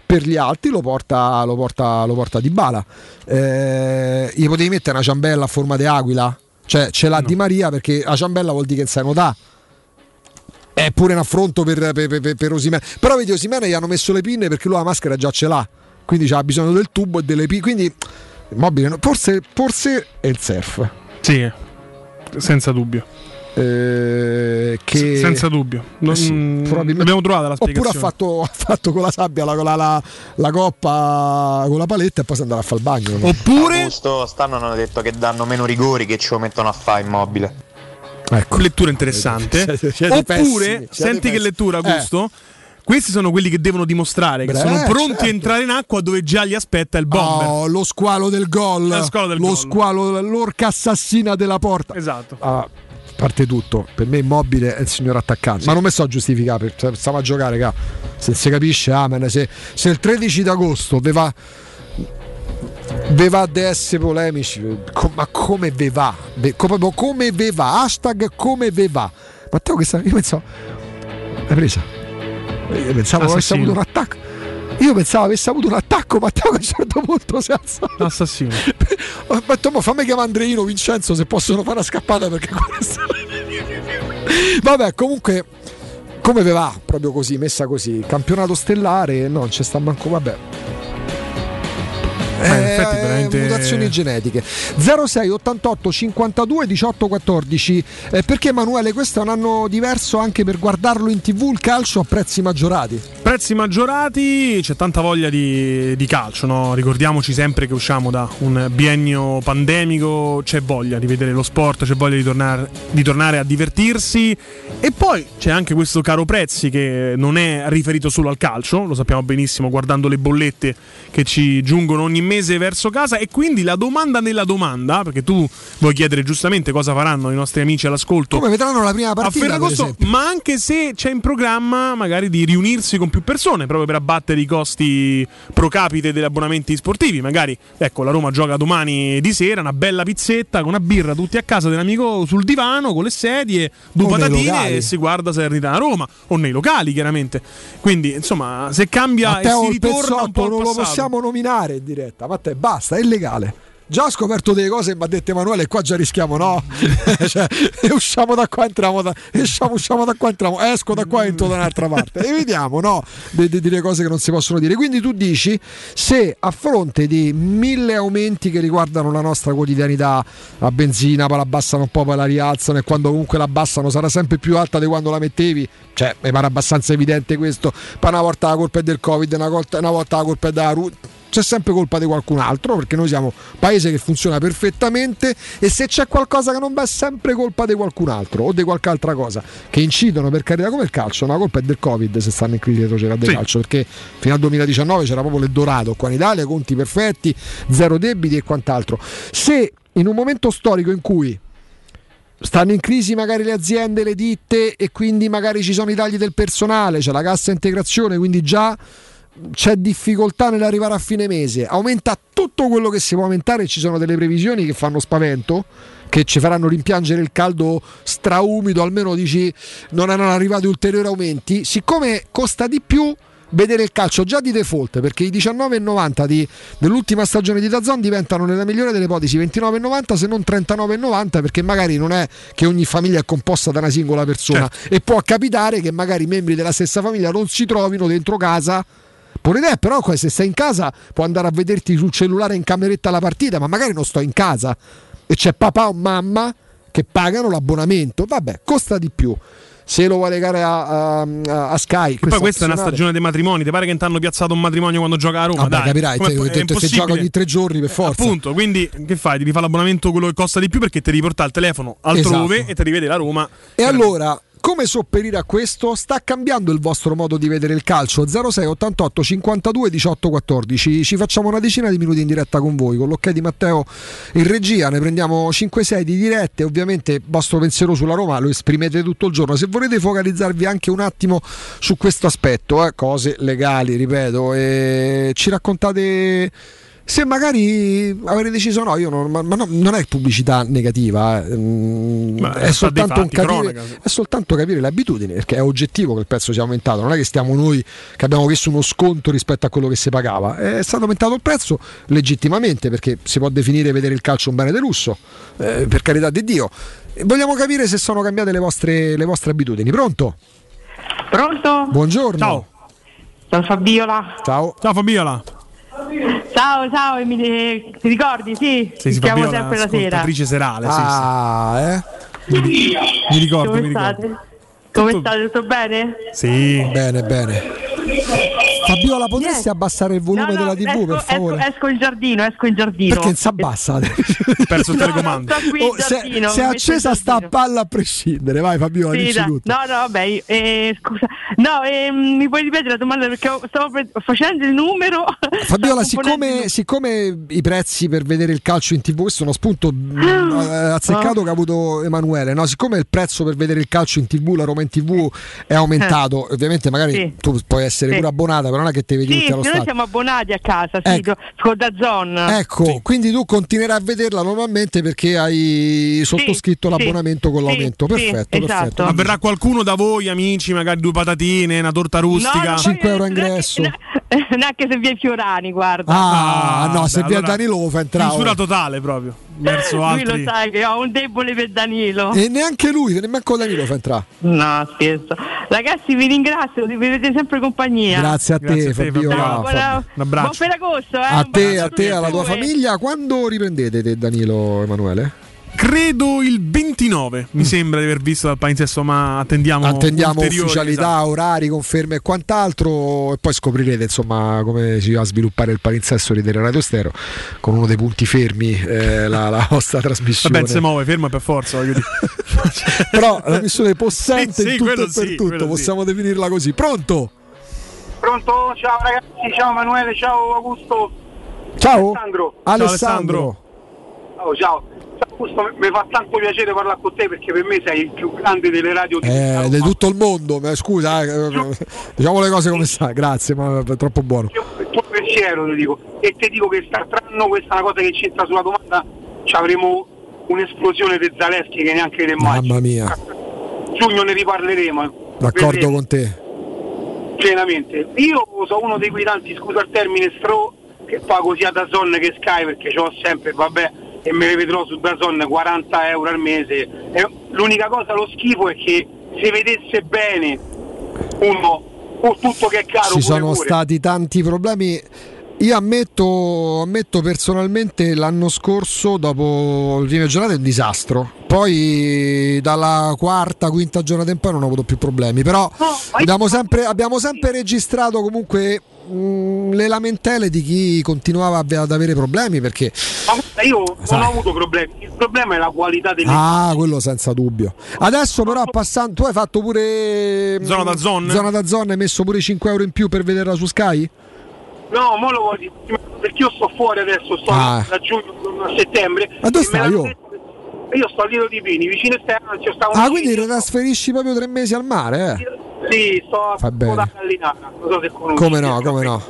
per gli alti lo porta, lo porta, lo porta di bala. Eh, gli potevi mettere una ciambella a forma di aquila, cioè ce l'ha Di Maria perché la ciambella vuol dire che sai nuotare. È pure un affronto per, per, per, per Osimene. Però vedi, Osimene gli hanno messo le pinne perché lui la maschera già ce l'ha. Quindi ha bisogno del tubo e delle pinne. Quindi, immobile, no, forse, forse è il surf. Sì, senza dubbio. Eh, che... Senza dubbio. Non- Eh sì, probabilmente- Abbiamo trovato la Oppure spiegazione. ha fatto, ha fatto con la sabbia la, la, la- la coppa con la paletta e poi si andava a fare il bagno. no? Oppure Augusto, stanno hanno detto che danno meno rigori che ce lo mettono a fare immobile. Ecco. lettura interessante. Siete- siete Oppure, pessimi, senti che lettura, Eh. Augusto. Questi sono quelli che devono dimostrare che Beh, sono pronti certo. a entrare in acqua dove già li aspetta il bomber. Oh, lo squalo del gol, Lo squalo del lo gol. squalo, l'orca assassina della porta. Esatto. Ah, parte tutto, per me Immobile è il signor attaccante. Ma non mi sto a giustificare, stiamo a giocare, ca. Se si capisce, amen. Se, se il 13 d'agosto ve va, ve va ad essere polemici, ma come ve va? Ve- co- proprio come ve va? Hashtag come ve va? Matteo, questa, io pensavo, l'hai presa? Io pensavo avesse Assassino. avuto un attacco. Io pensavo avesse avuto un attacco, Matteo che a un certo punto si è alzato. Assassino. [LAUGHS] Ho detto, "Ma fammi chiamare Andreino Vincenzo se possono fare una scappata perché [LAUGHS] questo... [LAUGHS] Vabbè, comunque come ve va proprio così, messa così? Campionato stellare? No, non c'è sta manco, vabbè. Eh, in effetti veramente- mutazioni genetiche. 06 88 52 18 14 Eh, perché Emanuele questo è un anno diverso anche per guardarlo in tv il calcio a prezzi maggiorati? Prezzi maggiorati, c'è tanta voglia di, di calcio, no? ricordiamoci sempre che usciamo da un biennio pandemico, c'è voglia di vedere lo sport, c'è voglia di tornare, di tornare a divertirsi. E poi c'è anche questo caro prezzi che non è riferito solo al calcio, lo sappiamo benissimo guardando le bollette che ci giungono ogni mese verso casa e quindi la domanda nella domanda, perché tu vuoi chiedere giustamente cosa faranno i nostri amici all'ascolto come vedranno la prima a partita per Ferragosto, ma anche se c'è in programma magari di riunirsi con più persone proprio per abbattere i costi pro capite degli abbonamenti sportivi. Magari, ecco, la Roma gioca domani di sera, una bella pizzetta con una birra tutti a casa dell'amico sul divano con le sedie, due O patatine e si guarda Salernitana Roma o nei locali, chiaramente. Quindi, insomma, se cambia Matteo e si ritorna un pezzotto po' al non lo possiamo nominare in diretta Matteo basta è illegale Già ho scoperto delle cose mi ha detto Emanuele, qua già rischiamo, no? [LAUGHS] [LAUGHS] cioè, e usciamo da qua, entriamo da, usciamo, usciamo da qua, entriamo, esco da qua, entro da un'altra parte. E vediamo, no? Di, di dire cose che non si possono dire. Quindi tu dici, se a fronte di mille aumenti che riguardano la nostra quotidianità, la benzina, poi la abbassano un po', poi la rialzano e quando comunque la abbassano sarà sempre più alta di quando la mettevi, cioè mi pare abbastanza evidente questo, poi una volta la colpa è del Covid, una volta, una volta la colpa è della Ru- c'è sempre colpa di qualcun altro perché noi siamo un paese che funziona perfettamente e se c'è qualcosa che non va è sempre colpa di qualcun altro o di qualche altra cosa che incidono per carità come il calcio. La colpa è del covid se stanno in crisi c'era del Sì. calcio perché fino al 2019 c'era proprio l'Eldorado qua in Italia conti perfetti zero debiti e quant'altro. Se in un momento storico in cui stanno in crisi magari le aziende, le ditte e quindi magari ci sono i tagli del personale, c'è la cassa integrazione, quindi già c'è difficoltà nell'arrivare a fine mese, aumenta tutto quello che si può aumentare ci sono delle previsioni che fanno spavento che ci faranno rimpiangere il caldo straumido, almeno dici non erano arrivati ulteriori aumenti, siccome costa di più vedere il calcio già di default perché i 19,90 di- dell'ultima stagione di Dazon diventano nella migliore delle ipotesi 29,90 se non 39,90 perché magari non è che ogni famiglia è composta da una singola persona. E può capitare che magari i membri della stessa famiglia non si trovino dentro casa Buona idea, però se stai in casa puoi andare a vederti sul cellulare in cameretta la partita, ma magari non sto in casa e c'è papà o mamma che pagano l'abbonamento. Vabbè, costa di più. Se lo vuoi legare a, a- a Sky, E poi questa è una stagione dei matrimoni. Ti pare che ti hanno piazzato un matrimonio quando gioca a Roma? Vabbè, Dai, capirai, Come- te- è te- te- se gioca ogni tre giorni per forza. Appunto, quindi che fai? Ti rifà l'abbonamento quello che costa di più perché ti riporta il telefono altrove Esatto. e ti rivede la Roma. E allora, come sopperire a questo? Sta cambiando il vostro modo di vedere il calcio? 06 88 52 18 14. Ci facciamo una decina di minuti in diretta con voi, con l'ok di Matteo in regia, ne prendiamo 5-6 di dirette, ovviamente il vostro pensiero sulla Roma lo esprimete tutto il giorno. Se volete focalizzarvi anche un attimo su questo aspetto, eh, cose legali, ripeto, e ci raccontate se magari avete deciso no, io non, ma, ma no, non è pubblicità negativa, eh. Mm, è, soltanto fatti, capire, cronaca. è soltanto capire le abitudini, perché è oggettivo che il prezzo sia aumentato, non è che stiamo noi che abbiamo chiesto uno sconto rispetto a quello che si pagava, è stato aumentato il prezzo legittimamente perché si può definire vedere il calcio un bene di lusso, eh, per carità di Dio. Vogliamo capire se sono cambiate le vostre, le vostre abitudini. Pronto? Pronto? Buongiorno. Ciao. Sono Fabiola. Ciao. Ciao Fabiola. Ciao, ciao, Emily. Ti ricordi? Sì, Sì, sì, ci chiamo sempre la sera. serale, sì, Ah, eh? sì. Mi ricordo, Come mi ricordo. Come state? Tutto bene? Sì. Bene, bene. Fabiola, potresti abbassare il volume No, no, della TV, esco, per favore? Esco, esco in giardino, esco in giardino. Perché non si abbassa? perso il telecomando. qui in Oh, se, giardino, se è accesa sta a palla a prescindere, vai Fabiola, Sì, dici tutto. No, no, vabbè, eh, scusa. No, ehm, mi puoi ripetere la domanda perché stavo pre- facendo il numero. [LAUGHS] Fabiola, siccome, siccome i prezzi per vedere il calcio in tv, questo è uno spunto mm, eh, azzeccato che ha avuto Emanuele, no? siccome il prezzo per vedere il calcio in tv, la Roma in tv è aumentato, ovviamente magari Sì. tu puoi essere Sì. pure abbonata, però non è che te vedi Sì, tutti allo noi stadio. siamo abbonati a casa, sì, Ecco. con Dazon. Ecco, quindi tu continuerai a vederla normalmente perché hai sottoscritto sì, l'abbonamento con sì, l'aumento. sì, perfetto, esatto. perfetto. Ma verrà qualcuno da voi, amici, magari due patatine, una torta rustica? no, 5 euro ingresso. Neanche [LAUGHS] se vi è Fiorani, guarda. Ah, no, se beh, vi è allora, Danilo lo fa entrare. Chiusura totale proprio. Verso Lui altri. lo sai che ho un debole per Danilo. E neanche lui, nemmeno Danilo fa entrare. No, scherzo. Ragazzi, vi ringrazio, vi vedete sempre compagnia. Grazie a te, Grazie. Fabiola. Buona- Un abbraccio. Buon Ferragosto, eh. A te, a te, alla tua famiglia. Quando riprendete te, Danilo Emanuele? Credo il 29, mi sembra di aver visto dal palinsesto, ma attendiamo Attendiamo ulteriori, ufficialità, esatto. orari, conferme e quant'altro e poi scoprirete insomma come si va a sviluppare il palinsesto di Tele Radio Stereo con uno dei punti fermi eh, la, la vostra trasmissione. Vabbè, se muove, fermo per forza. voglio dire. [LAUGHS] Però la missione possente Sì, [LAUGHS] sì, in tutto e per sì, tutto, possiamo definirla così. Pronto? Pronto? Ciao ragazzi, ciao Emanuele, ciao Augusto. Ciao. Alessandro. Alessandro. Oh, ciao. Augusto, mi fa tanto piacere parlare con te perché per me sei il più grande delle radio di Eh, di tutto il mondo, ma scusa, eh, diciamo le cose come sta, grazie, ma è troppo buono. il tuo pensiero, ti dico. E ti dico che quest'altro questa è una cosa che c'entra sulla domanda, ci avremo un'esplosione di Zaleschi che neanche te immagini. Mamma mia, Giugno ne riparleremo. d'accordo Vedremo. con te. pienamente. Io sono uno di quei tanti, scusa il termine, stro che pago sia da Zon che Sky perché ce l'ho sempre, vabbè, e me le vedrò su Dazon 40 euro al mese. E l'unica cosa, lo schifo è che se vedesse bene uno, o tutto che è caro, Ci sono pure. stati tanti problemi. Io ammetto, ammetto personalmente l'anno scorso, dopo le prime giornate, è un disastro. Poi dalla quarta, quinta giornata in poi non ho avuto più problemi. Però abbiamo sempre, abbiamo sempre registrato comunque mh, le lamentele di chi continuava ad avere problemi perché Ma guarda, io non ho avuto problemi, il problema è la qualità delle Ah, quello senza dubbio. Adesso però passando, tu hai fatto pure Zona da zone? Zona da zone, hai messo pure 5 euro in più per vederla su Sky? No, mo lo voglio perché io sto fuori adesso, sto Ah. da giugno a settembre. Ma dove me stai, io? Io sto a Lido di Pini, vicino a te, anzi io stavo Ah, quindi ti trasferisci proprio tre mesi al mare, eh? Sì, sto a. Coda Gallinata, non so se conosci. Come no, come no.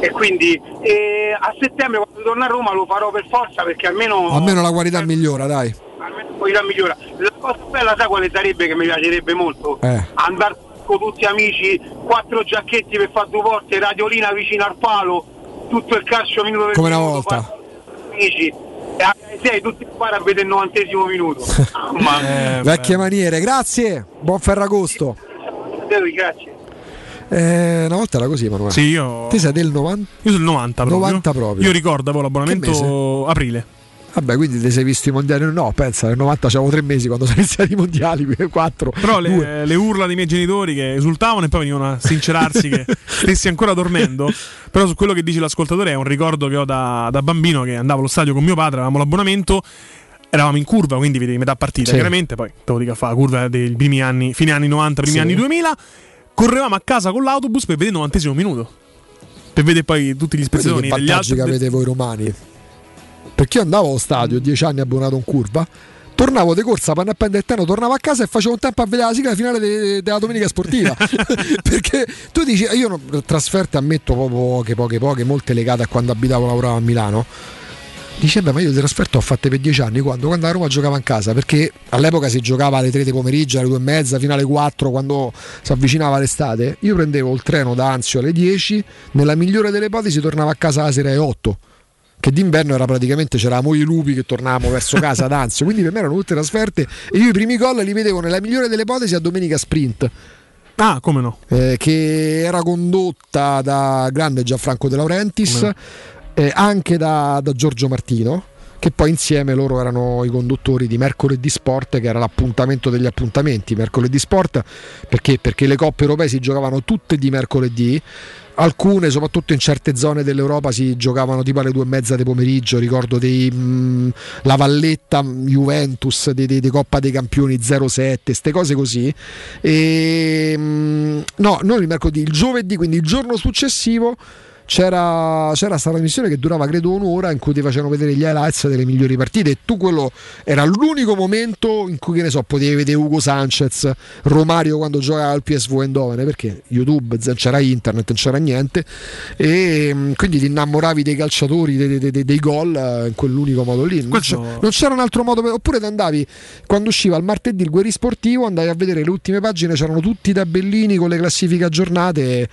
E quindi eh, a settembre quando torno a Roma lo farò per forza perché almeno, Almeno la qualità migliora, dai. almeno la qualità migliora. La cosa bella sai quale sarebbe che mi piacerebbe molto? Eh. Andare con tutti amici, quattro giacchetti per fare due volte, radiolina vicino al palo, tutto il calcio minuto per Come una volta. amici. E alle sei tutti qua a vedere il novantesimo minuto. [LAUGHS] Mia. Vecchie maniere, grazie. Buon Ferragosto. Grazie. Eh, una volta era così, Emanuele. Sì, io. Ti sei del 90? Io sono il 90 proprio. 90 proprio. Io ricordo avevo Che l'abbonamento aprile. Vabbè, quindi ti sei visto i mondiali? No, pensa, nel 90 c'avevo tre mesi quando [LAUGHS] sono iniziati i mondiali, 4. Però le, le urla dei miei genitori che esultavano e poi venivano a sincerarsi che [LAUGHS] stessi ancora dormendo. Però su quello che dice l'ascoltatore è un ricordo che ho da, da bambino che andavo allo stadio con mio padre, avevamo l'abbonamento. eravamo in curva, quindi vedevi metà partita, Sì. chiaramente, poi te lo dico a fare la curva dei primi anni, fine anni 90, primi Sì. anni 2000, correvamo a casa con l'autobus per vedere il novantesimo minuto. Per vedere poi tutti gli spezzoni degli altri. che avete voi romani. Perché io andavo allo stadio, dieci anni abbonato in curva. Tornavo di corsa, panna a prendere il treno, tornavo a casa e facevo un tempo a vedere la sigla finale de- della domenica sportiva. [LAUGHS] Perché tu dici, io no, trasferte ammetto poche, poche, poche, molte legate a quando abitavo e lavoravo a Milano. Dice, beh, ma io le trasferte ho fatte per dieci anni quando, quando a Roma giocava in casa, perché all'epoca si giocava alle 3 di pomeriggio, alle 2 e mezza, fino alle 4, quando si avvicinava l'estate. Io prendevo il treno da Anzio alle 10, nella migliore delle ipotesi tornavo a casa la sera alle 8. Che d'inverno era praticamente c'eravamo i lupi che tornavamo verso casa ad Anzio, quindi per me erano tutte trasferte e io i primi gol li vedevo nella migliore delle ipotesi a domenica sprint. Ah, come no? eh, che era condotta da grande Gianfranco De Laurentiis, Come eh, anche da, da Giorgio Martino, che poi insieme loro erano i conduttori di Mercoledì Sport, che era l'appuntamento degli appuntamenti. Mercoledì Sport perché? Perché le coppe europee si giocavano tutte di mercoledì. Alcune, soprattutto in certe zone dell'Europa, si giocavano tipo alle due e mezza di pomeriggio. Ricordo dei, mh, la Valletta mh, Juventus di, Coppa dei Campioni 07, queste cose così. E, mh, no, non il mercoledì, il giovedì, quindi il giorno successivo. C'era, c'era stata una missione che durava credo un'ora in cui ti facevano vedere gli highlights delle migliori partite e tu quello era l'unico momento in cui che ne so potevi vedere Ugo Sanchez Romario quando giocava al PSV Eindhoven perché YouTube non c'era internet non c'era niente e mm, quindi ti innamoravi dei calciatori dei, dei- dei- dei gol eh, in quell'unico modo lì. Non, c'è- non c'era un altro modo per- oppure ti andavi quando usciva il martedì il Guerri Sportivo andavi a vedere le ultime pagine c'erano tutti i tabellini con le classifiche aggiornate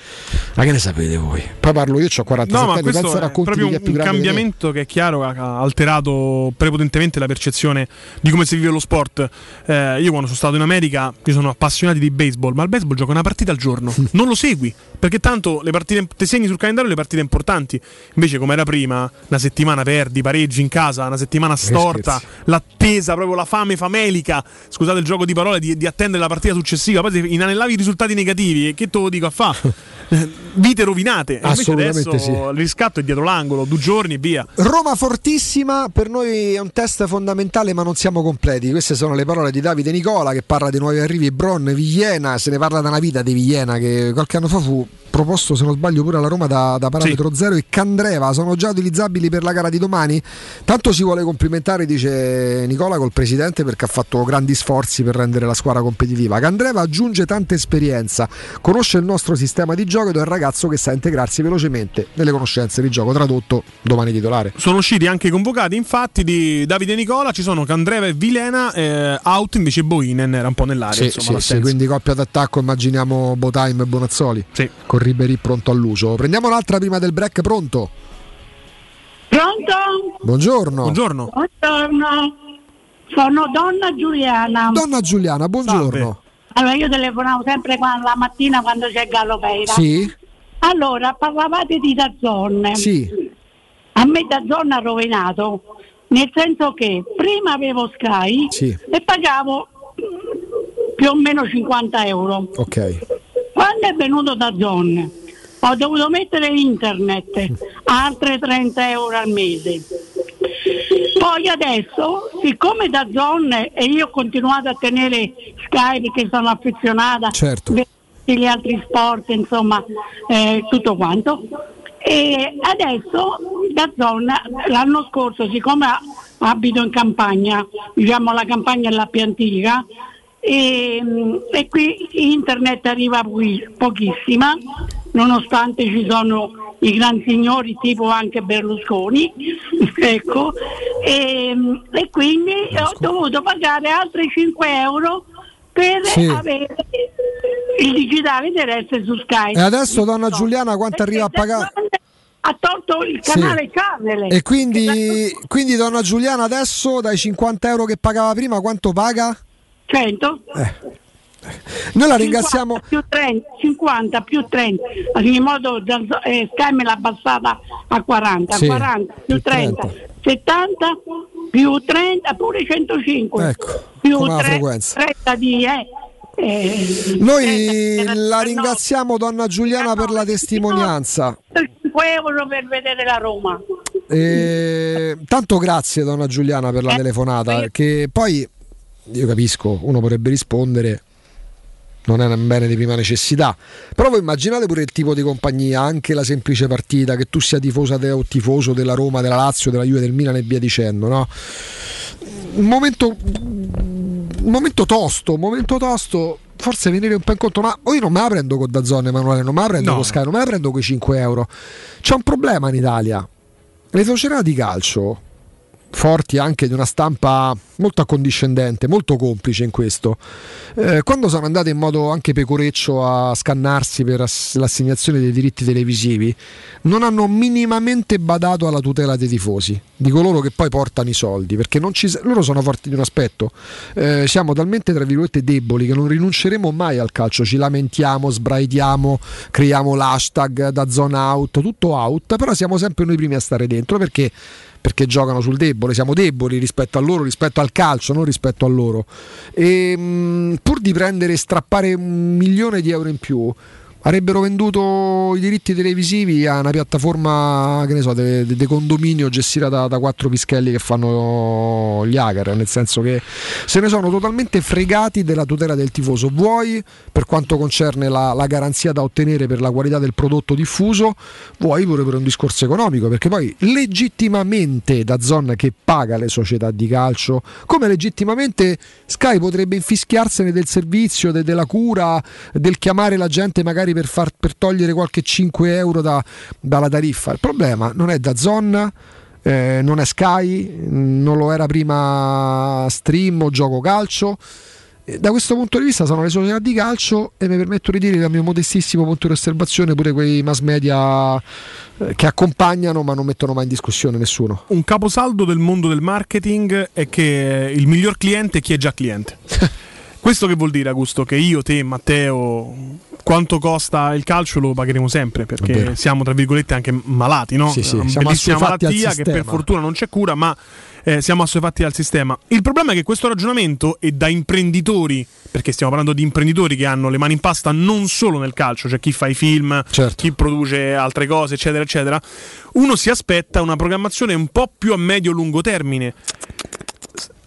ma che ne sapete voi? Poi parlo io ho 47 No, ma anni questo pensa è racconti proprio un, un cambiamento che è chiaro ha alterato prepotentemente la percezione di come si vive lo sport. Eh, io quando sono stato in America, io sono appassionato di baseball, ma il baseball gioca una partita al giorno, [LAUGHS] non lo segui, perché tanto le partite ti segni sul calendario le partite importanti. Invece come era prima, una settimana perdi, pareggi in casa, una settimana storta, l'attesa, proprio la fame famelica, scusate il gioco di parole, di, di attendere la partita successiva, poi inanellavi i risultati negativi, che te lo dico a fa? [LAUGHS] Vite rovinate. E Assolutamente adesso sì. il riscatto è dietro l'angolo, due giorni via. Roma fortissima, per noi è un test fondamentale ma non siamo completi. Queste sono le parole di Davide Nicola che parla di nuovi arrivi Bron, Vigliena, se ne parla da una vita di Vigliena che qualche anno fa fu proposto se non sbaglio pure alla Roma da, da parametro zero e Candreva sono già utilizzabili per la gara di domani. Tanto si vuole complimentare, dice Nicola, col presidente perché ha fatto grandi sforzi per rendere la squadra competitiva. Candreva aggiunge tanta esperienza, conosce il nostro sistema di gioco ed è un ragazzo che sa integrarsi velocemente nelle conoscenze di gioco. Tradotto domani titolare. Sono usciti anche i convocati, infatti, di Davide Nicola. Ci sono Candreva e Vilena. eh, out invece Boinen era un po' nell'area. Sì, insomma, sì, sì, quindi coppia d'attacco immaginiamo Botaim e Bonazzoli con Ribery pronto all'uso. Prendiamo un'altra prima del break, pronto? Pronto? Buongiorno. Buongiorno. Buongiorno. Sono donna Giuliana. Donna Giuliana, buongiorno. Allora io telefonavo sempre qua- la mattina quando c'è Gallopeira. Sì? Allora, parlavate di Dazzon. Sì. A me Dazzon ha rovinato, nel senso che prima avevo Sky Sì. e pagavo più o meno 50 euro. Ok. Quando è venuto Dazzon ho dovuto mettere internet, altre 30 euro al mese. Poi adesso, siccome da zone e io ho continuato a tenere Sky perché sono affezionata Certo. e gli altri sport, insomma, eh, tutto quanto. E adesso da zona l'anno scorso, siccome abito in campagna, viviamo la campagna è la più antica, e, e qui internet arriva pochi- pochissima, nonostante ci sono i grandi signori tipo anche Berlusconi, [LAUGHS] ecco, e, e quindi ho dovuto pagare altri 5 euro per Sì. avere il digitale terrestre su Sky. E adesso, donna Giuliana, quanto arriva a pagare? Ha tolto il Sì. canale Channel. E quindi, quindi, donna Giuliana, adesso dai 50 euro che pagava prima, quanto paga? 100? Noi la ringraziamo. 50 più 30, 50 più 30, in modo da eh, Sky me l'ha abbassata a 40, Sì, 40 più più 30, 30. 70 più 30 pure 105 Ecco, più come la tre- frequenza. 30 di eh, eh, Noi la ringraziamo, donna Giuliana, per la testimonianza. 5 euro per vedere la Roma. Eh, tanto grazie donna Giuliana per la telefonata, che poi io capisco, uno potrebbe rispondere non è un bene di prima necessità. Però voi immaginate pure il tipo di compagnia, anche la semplice partita, che tu sia tifosa de, o tifoso della Roma, della Lazio, della Juve, del Milan e via dicendo, no? Un momento, un momento tosto, un momento tosto. Forse venire un po' incontro, ma io non me la prendo con Dazzone, Emanuele, non me la prendo No. con Sky, non me la prendo con i 5 euro. C'è un problema in Italia. Le società di calcio, forti anche di una stampa molto accondiscendente, molto complice in questo. Eh, quando sono andate in modo anche pecoreccio a scannarsi per ass- l'assegnazione dei diritti televisivi, non hanno minimamente badato alla tutela dei tifosi, di coloro che poi portano i soldi, perché ci loro sono forti di un aspetto. Eh, siamo talmente tra virgolette deboli che non rinunceremo mai al calcio, ci lamentiamo, sbraitiamo, creiamo l'hashtag da zona out, tutto out, però siamo sempre noi primi a stare dentro perché perché giocano sul debole, siamo deboli rispetto a loro, rispetto al calcio, non rispetto a loro. E mh, pur di prendere e strappare un milione di euro in più, avrebbero venduto i diritti televisivi a una piattaforma, che ne so, de condominio gestita da, da quattro pischelli che fanno gli hacker, nel senso che se ne sono totalmente fregati della tutela del tifoso. Vuoi per quanto concerne la, la garanzia da ottenere per la qualità del prodotto diffuso, vuoi pure per un discorso economico, perché poi legittimamente da zona che paga le società di calcio, come legittimamente Sky potrebbe infischiarsene del servizio, de- della cura, del chiamare la gente magari per, far, per togliere qualche 5 euro da- dalla tariffa. Il problema non è da zona. eh, non è Sky, non lo era prima Stream o Gioco Calcio. Eh, Da questo punto di vista sono le società di calcio e mi permetto di dire dal mio modestissimo punto di osservazione pure quei mass media eh, che accompagnano ma non mettono mai in discussione nessuno. Un caposaldo del mondo del marketing è che il miglior cliente è chi è già cliente. [LAUGHS] Questo che vuol dire, Augusto? Che io, te, Matteo, quanto costa il calcio lo pagheremo sempre perché siamo, tra virgolette, anche malati, no? Sì, sì, Una siamo bellissima malattia che per fortuna non c'è cura, ma eh, siamo assuefatti al sistema. Il problema è che questo ragionamento è da imprenditori, perché stiamo parlando di imprenditori che hanno le mani in pasta non solo nel calcio, cioè chi fa i film, Certo. chi produce altre cose, eccetera, eccetera. Uno si aspetta una programmazione un po' più a medio-lungo termine.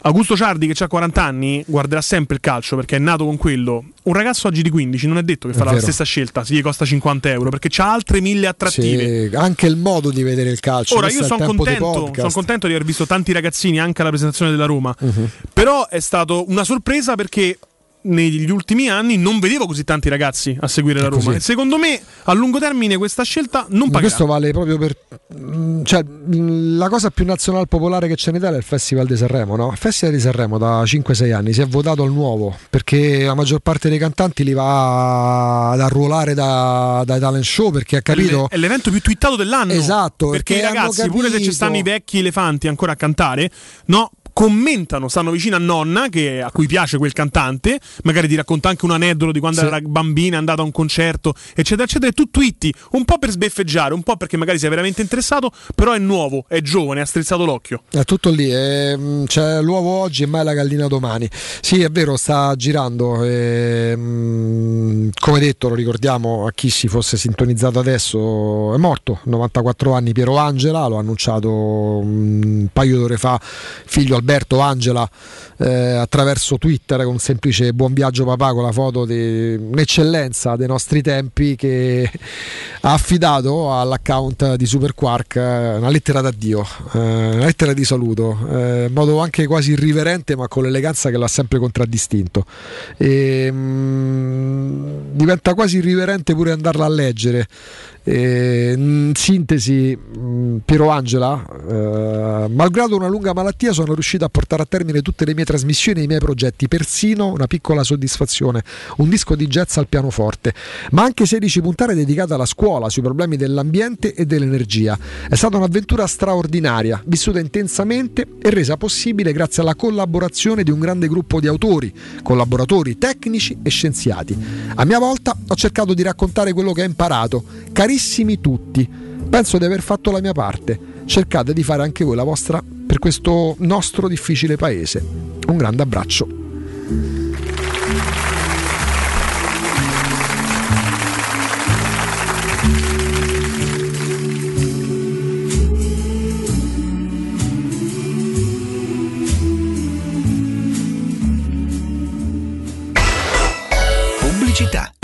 Augusto Ciardi, che ha 40 anni, guarderà sempre il calcio perché è nato con quello. Un ragazzo oggi di 15 non è detto che farà la stessa scelta, se gli costa 50 euro, perché c'ha altre mille attrattive. Sì, anche il modo di vedere il calcio. Ora io sono contento, son contento di aver visto tanti ragazzini anche alla presentazione della Roma, Mhm. però è stato una sorpresa perché negli ultimi anni non vedevo così tanti ragazzi a seguire la Roma. E secondo me a lungo termine questa scelta non pagherà. questo vale proprio per. mm, Cioè, mm, la cosa più nazionale popolare che c'è in Italia è il Festival di Sanremo, no? Il Festival di Sanremo da 5-6 anni si è votato al nuovo perché la maggior parte dei cantanti li va ad arruolare da- dai talent show perché ha capito. È l'evento più twittato dell'anno. Esatto, Perché i perché hanno ragazzi, pure se ci stanno i vecchi elefanti ancora a cantare, no? Commentano, stanno vicino a nonna che- a cui piace quel cantante, magari ti racconta anche un aneddoto di quando Sì. era bambina, è andata a un concerto, eccetera, eccetera. E tu twitti un po' per sbeffeggiare, un po' perché magari sei veramente interessato, però è nuovo, è giovane, ha strizzato l'occhio. È tutto lì, ehm, c'è l'uovo oggi e mai la gallina domani. Sì, è vero, sta girando. ehm, come detto, lo ricordiamo a chi si fosse sintonizzato adesso, è morto, 94 anni Piero Angela, l'ho annunciato un paio d'ore fa, figlio Alberto Angela, eh, attraverso Twitter con un semplice buon viaggio papà con la foto di un'eccellenza dei nostri tempi che ha affidato all'account di Super Quark eh, una lettera d'addio, eh, una lettera di saluto, eh, in modo anche quasi irriverente ma con l'eleganza che l'ha sempre contraddistinto. E, mm, diventa quasi irriverente pure andarla a leggere. E, in sintesi, mh, Piero Angela, eh, malgrado una lunga malattia, sono riuscito a portare a termine tutte le mie trasmissioni e i miei progetti, persino una piccola soddisfazione, un disco di jazz al pianoforte, ma anche 16 puntate dedicate alla scuola, sui problemi dell'ambiente e dell'energia. È stata un'avventura straordinaria, vissuta intensamente e resa possibile grazie alla collaborazione di un grande gruppo di autori, collaboratori tecnici e scienziati. A mia volta ho cercato di raccontare quello che ho imparato, carissimi tutti. Penso di aver fatto la mia parte. Cercate di fare anche voi la vostra per questo nostro difficile paese. Un grande abbraccio. Pubblicità.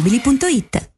ValentinoAutomobili.it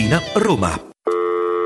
Tiburtina, Roma.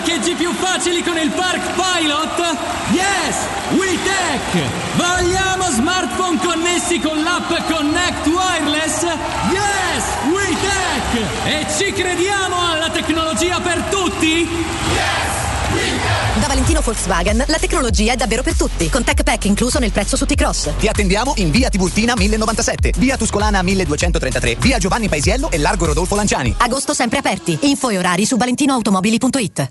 Parcheggi più facili con il Park Pilot? Yes! WeTech! Vogliamo smartphone connessi con l'app Connect Wireless? Yes! WeTech! E ci crediamo alla tecnologia per tutti? Da Valentino Volkswagen la tecnologia è davvero per tutti, con Tech Pack incluso nel prezzo su T-Cross. Ti attendiamo in via Tiburtina 1097, via Tuscolana 1233, via Giovanni Paisiello e largo Rodolfo Lanciani. Agosto sempre aperti. Info e orari su valentinoautomobili.it.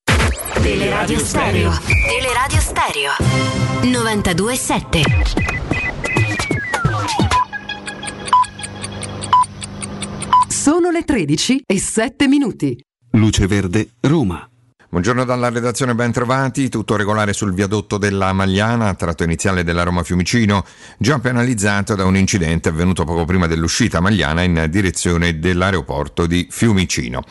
Teleradio Stereo. Teleradio Stereo. 92.7. Sono le 13 e 7 minuti. Luce Verde, Roma. Buongiorno dalla redazione, ben trovati. Tutto regolare sul viadotto della Magliana, tratto iniziale della Roma Fiumicino, già penalizzato da un incidente avvenuto poco prima dell'uscita Magliana in direzione dell'aeroporto di Fiumicino.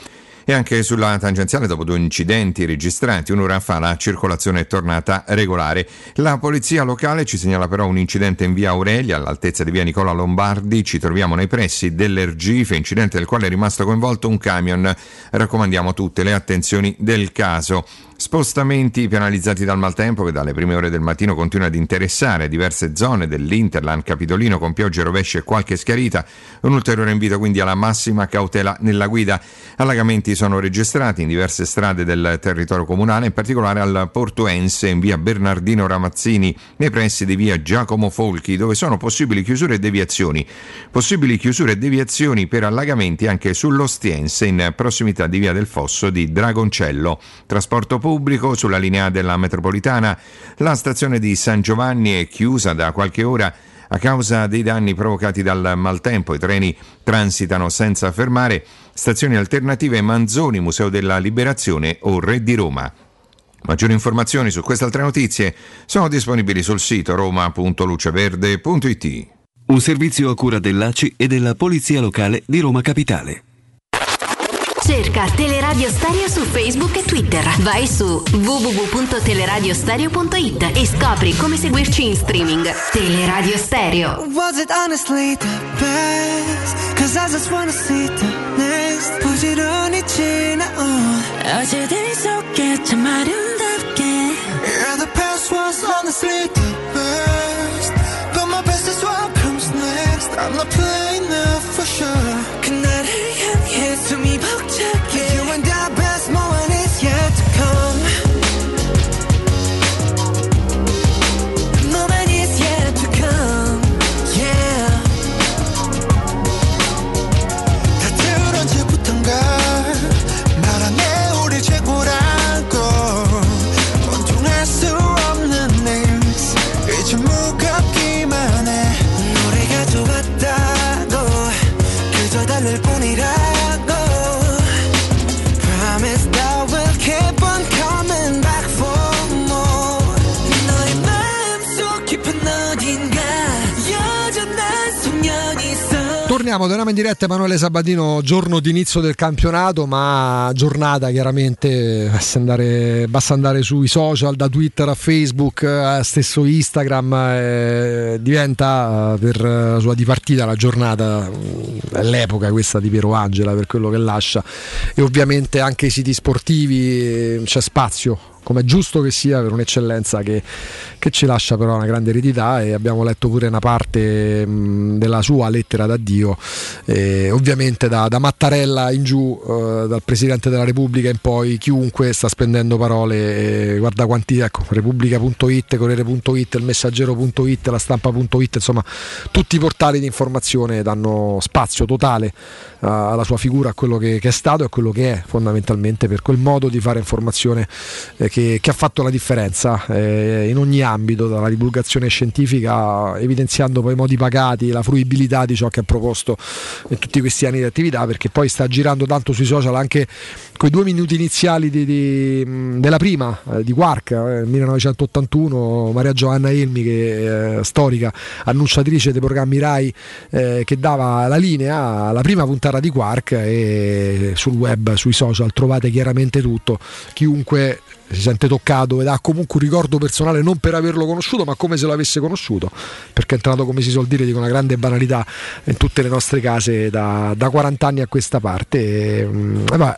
E anche sulla tangenziale, dopo due incidenti registrati un'ora fa, la circolazione è tornata regolare. La polizia locale ci segnala però un incidente in via Aurelia, all'altezza di via Nicola Lombardi. Ci troviamo nei pressi dell'Ergife, incidente del quale è rimasto coinvolto un camion. Raccomandiamo tutte le attenzioni del caso. Spostamenti penalizzati dal maltempo che dalle prime ore del mattino continua ad interessare diverse zone dell'Interland Capitolino con piogge, rovesci e qualche schiarita. Un ulteriore invito quindi alla massima cautela nella guida. Allagamenti sono registrati in diverse strade del territorio comunale, in particolare al Portuense in via Bernardino Ramazzini nei pressi di via Giacomo Folchi dove sono possibili chiusure e deviazioni. Possibili chiusure e deviazioni per allagamenti anche sull'Ostiense in prossimità di via del Fosso di Dragoncello. Trasporto pubblico sulla linea della metropolitana. La stazione di San Giovanni è chiusa da qualche ora a causa dei danni provocati dal maltempo. I treni transitano senza fermare. Stazioni alternative Manzoni, Museo della Liberazione o Re di Roma. Maggiori informazioni su queste altre notizie sono disponibili sul sito roma.luceverde.it. Un servizio a cura dell'ACI e della Polizia Locale di Roma Capitale. Cerca Teleradio Stereo su Facebook e Twitter. Vai su www.teleradiostereo.it e scopri come seguirci in streaming. Teleradio Stereo. Was it honestly the best? Cause I just wanna see the next 부지런히 지나온 어제들이 속에 참 아름답게 Yeah the past was honestly the best But my best is what comes next I'm not playing now for sure 그날을 Torniamo, torniamo in diretta Emanuele Sabatino, giorno di inizio del campionato, ma giornata chiaramente basta andare, basta andare sui social, da Twitter a Facebook, a stesso Instagram, eh, diventa eh, per la sua dipartita la giornata, mm, l'epoca questa di Piero Angela per quello che lascia. E ovviamente anche i siti sportivi eh, c'è spazio come è giusto che sia per un'eccellenza che, che ci lascia però una grande eredità e abbiamo letto pure una parte mh, della sua lettera d'addio eh, ovviamente da, da, Mattarella in giù eh, dal Presidente della Repubblica in poi chiunque sta spendendo parole eh, guarda quanti ecco Repubblica.it, Corriere.it, il Messaggero.it, la Stampa.it insomma tutti i portali di informazione danno spazio totale alla sua figura, a quello che, che, è stato e a quello che è fondamentalmente per quel modo di fare informazione eh, che, che, ha fatto la differenza eh, in ogni ambito, dalla divulgazione scientifica, evidenziando poi i modi pagati, la fruibilità di ciò che ha proposto in tutti questi anni di attività, perché poi sta girando tanto sui social anche quei due minuti iniziali di, di, della prima eh, di Quark, 1981, Maria Giovanna Elmi, che è storica annunciatrice dei programmi RAI, eh, che dava la linea alla prima puntata di Quark e sul web, sui social trovate chiaramente tutto. Chiunque si sente toccato ed ha comunque un ricordo personale non per averlo conosciuto ma come se lo avesse conosciuto perché è entrato come si suol dire di una grande banalità in tutte le nostre case da, da 40 anni a questa parte. E, vabbè,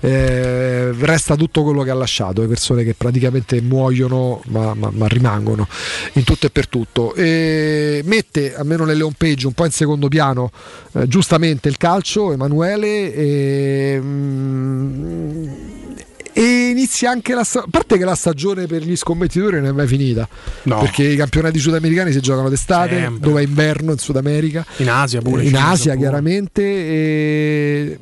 eh, resta tutto quello che ha lasciato le persone che praticamente muoiono ma, ma, ma rimangono in tutto e per tutto. E mette almeno nelle home page un po' in secondo piano eh, giustamente il calcio Emanuele e, mm, e inizia anche la stagione. A parte che la stagione per gli scommettitori non è mai finita. No. Perché i campionati sudamericani si giocano d'estate, Sempre. dove è inverno in Sud America. In Asia pure. In Cina, Asia Giappone. chiaramente. E...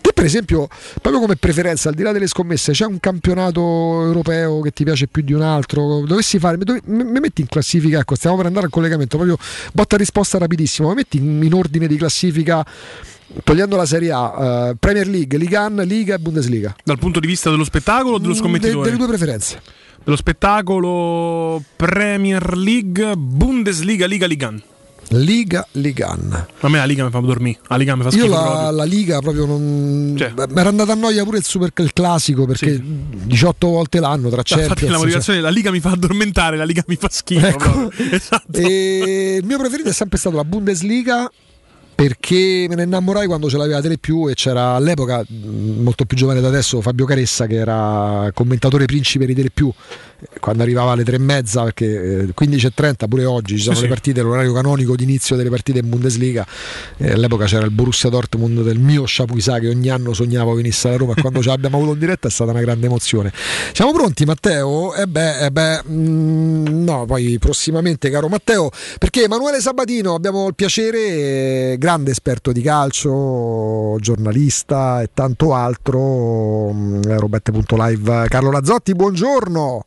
Te per esempio, proprio come preferenza, al di là delle scommesse, c'è un campionato europeo che ti piace più di un altro? Dovessi fare, mi, mi metti in classifica, ecco, stiamo per andare al collegamento, proprio botta risposta rapidissimo, mi metti in, in ordine di classifica togliendo la Serie A, eh, Premier League, Liga 1, Liga e Bundesliga. Dal punto di vista dello spettacolo o dello De- scommettitore? delle tue preferenze. Dello spettacolo Premier League, Bundesliga, Liga, Ligan. Liga, Ligan. A me la Liga mi fa dormire, la Liga mi fa Io la, la Liga proprio non. Cioè. Mi era andata a noia pure il super il classico perché 18 volte l'anno tra [LAUGHS] Infatti Champions. la motivazione la Liga mi fa addormentare, la Liga mi fa schifo. Ecco. [LAUGHS] Esatto. E il mio preferito è sempre stato la Bundesliga perché me ne innamorai quando ce l'aveva Tele più e c'era all'epoca mh, molto più giovane da adesso Fabio Caressa che era commentatore principe di Tele più quando arrivava alle tre e mezza perché eh, 15.30 pure oggi ci sono Sì, le partite l'orario canonico di inizio delle partite in Bundesliga. Eh, all'epoca c'era il Borussia Dortmund del mio Chapuisat che ogni anno sognavo venisse alla Roma e quando ce l'abbiamo avuto in diretta è stata una grande emozione. Siamo pronti Matteo? E beh, eh beh mm, no poi prossimamente caro Matteo perché Emanuele Sabatino abbiamo il piacere eh, grande esperto di calcio giornalista e tanto altro mm, Robette.live Carlo Lazzotti buongiorno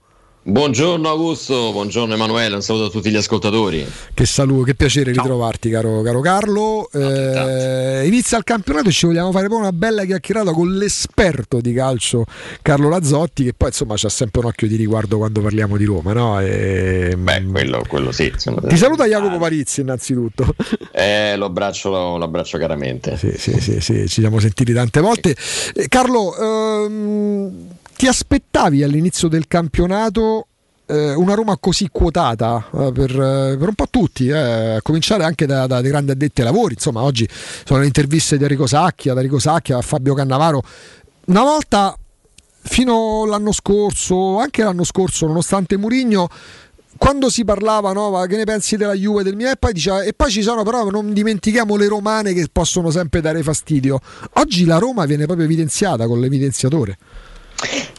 Buongiorno Augusto, buongiorno Emanuele, un saluto a tutti gli ascoltatori. Che saluto, che piacere ritrovarti caro, caro Carlo. Eh, inizia il campionato e ci vogliamo fare poi una bella chiacchierata con l'esperto di calcio Carlo Lazzotti che poi insomma c'ha sempre un occhio di riguardo quando parliamo di Roma. No? E, Beh, quello, quello sì. insomma. ti saluta Jacopo Parizzi innanzitutto. [LAUGHS] Eh, lo abbraccio, lo, lo abbraccio caramente. Sì, sì, sì, sì, ci siamo sentiti tante volte. Eh, Carlo, ehm, ti aspettavi all'inizio del campionato eh, una Roma così quotata eh, per, eh, per un po' tutti, eh, a cominciare anche da, da dei grandi addetti ai lavori. Insomma, oggi sono le interviste di Enrico Sacchia, da Enrico Sacchia a Fabio Cannavaro. Una volta fino all'anno scorso, anche l'anno scorso, nonostante Murigno, quando si parlava, no, che ne pensi della Juve del Milan? E poi, diceva, e poi ci sono però, non dimentichiamo le romane che possono sempre dare fastidio. Oggi la Roma viene proprio evidenziata con l'evidenziatore.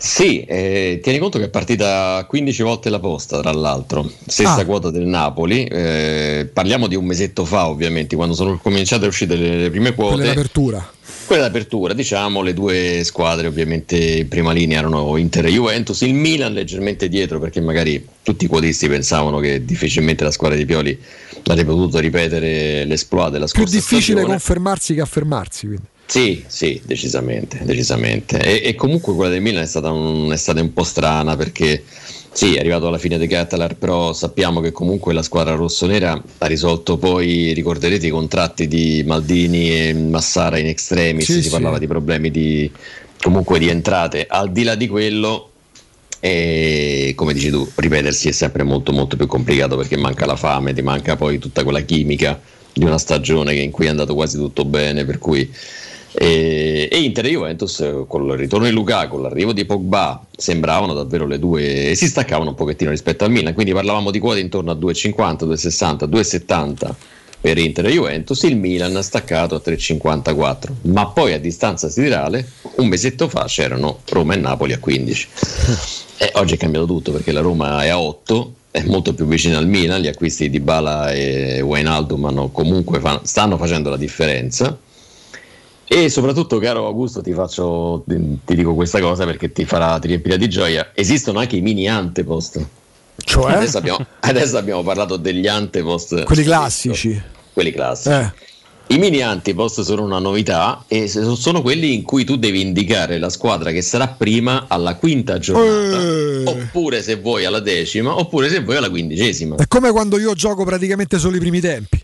Sì, eh, tieni conto che è partita 15 volte la posta, tra l'altro, stessa Ah. quota del Napoli. eh, parliamo di un mesetto fa, ovviamente, quando sono cominciate a uscire le, le prime Quella quote. l'apertura. Quella d'apertura, diciamo, le due squadre ovviamente in prima linea erano Inter e Juventus, il Milan leggermente dietro perché magari tutti i quotisti pensavano che difficilmente la squadra di Pioli avrebbe potuto ripetere l'esploit della Più scorsa difficile stagione. confermarsi che affermarsi. Quindi. Sì, sì, decisamente, decisamente. E, e comunque quella del Milan è stata, un, è stata un po' strana perché sì, è arrivato alla fine di Catalar, però sappiamo che comunque la squadra rossonera ha risolto poi, ricorderete, i contratti di Maldini e Massara in extremis, Sì, si sì. parlava di problemi di, comunque di entrate. Al di là di quello, e come dici tu, ripetersi è sempre molto molto più complicato perché manca la fame, ti manca poi tutta quella chimica di una stagione in cui è andato quasi tutto bene, per cui e, e Inter e Juventus eh, con il ritorno di Lukaku, l'arrivo di Pogba sembravano davvero le due e si staccavano un pochettino rispetto al Milan, quindi parlavamo di quote intorno a 2,50, 2,60, 2,70 per Inter e Juventus, il Milan ha staccato a 3,54, ma poi a distanza siderale un mesetto fa c'erano Roma e Napoli a 15. [LAUGHS] E oggi è cambiato tutto perché la Roma è a 8, è molto più vicina al Milan, gli acquisti di Bala e Wijnaldum hanno comunque fa- stanno facendo la differenza. E soprattutto, caro Augusto, ti, faccio, ti dico questa cosa perché ti farà ti riempirà di gioia. Esistono anche i mini antepost. Cioè? Adesso abbiamo, adesso abbiamo parlato degli antepost. Quelli classici. Quelli classici. Eh. I mini antipost sono una novità e sono quelli in cui tu devi indicare la squadra che sarà prima alla quinta giornata, Eh. oppure se vuoi alla decima, oppure se vuoi alla quindicesima. È come quando io gioco praticamente solo i primi tempi.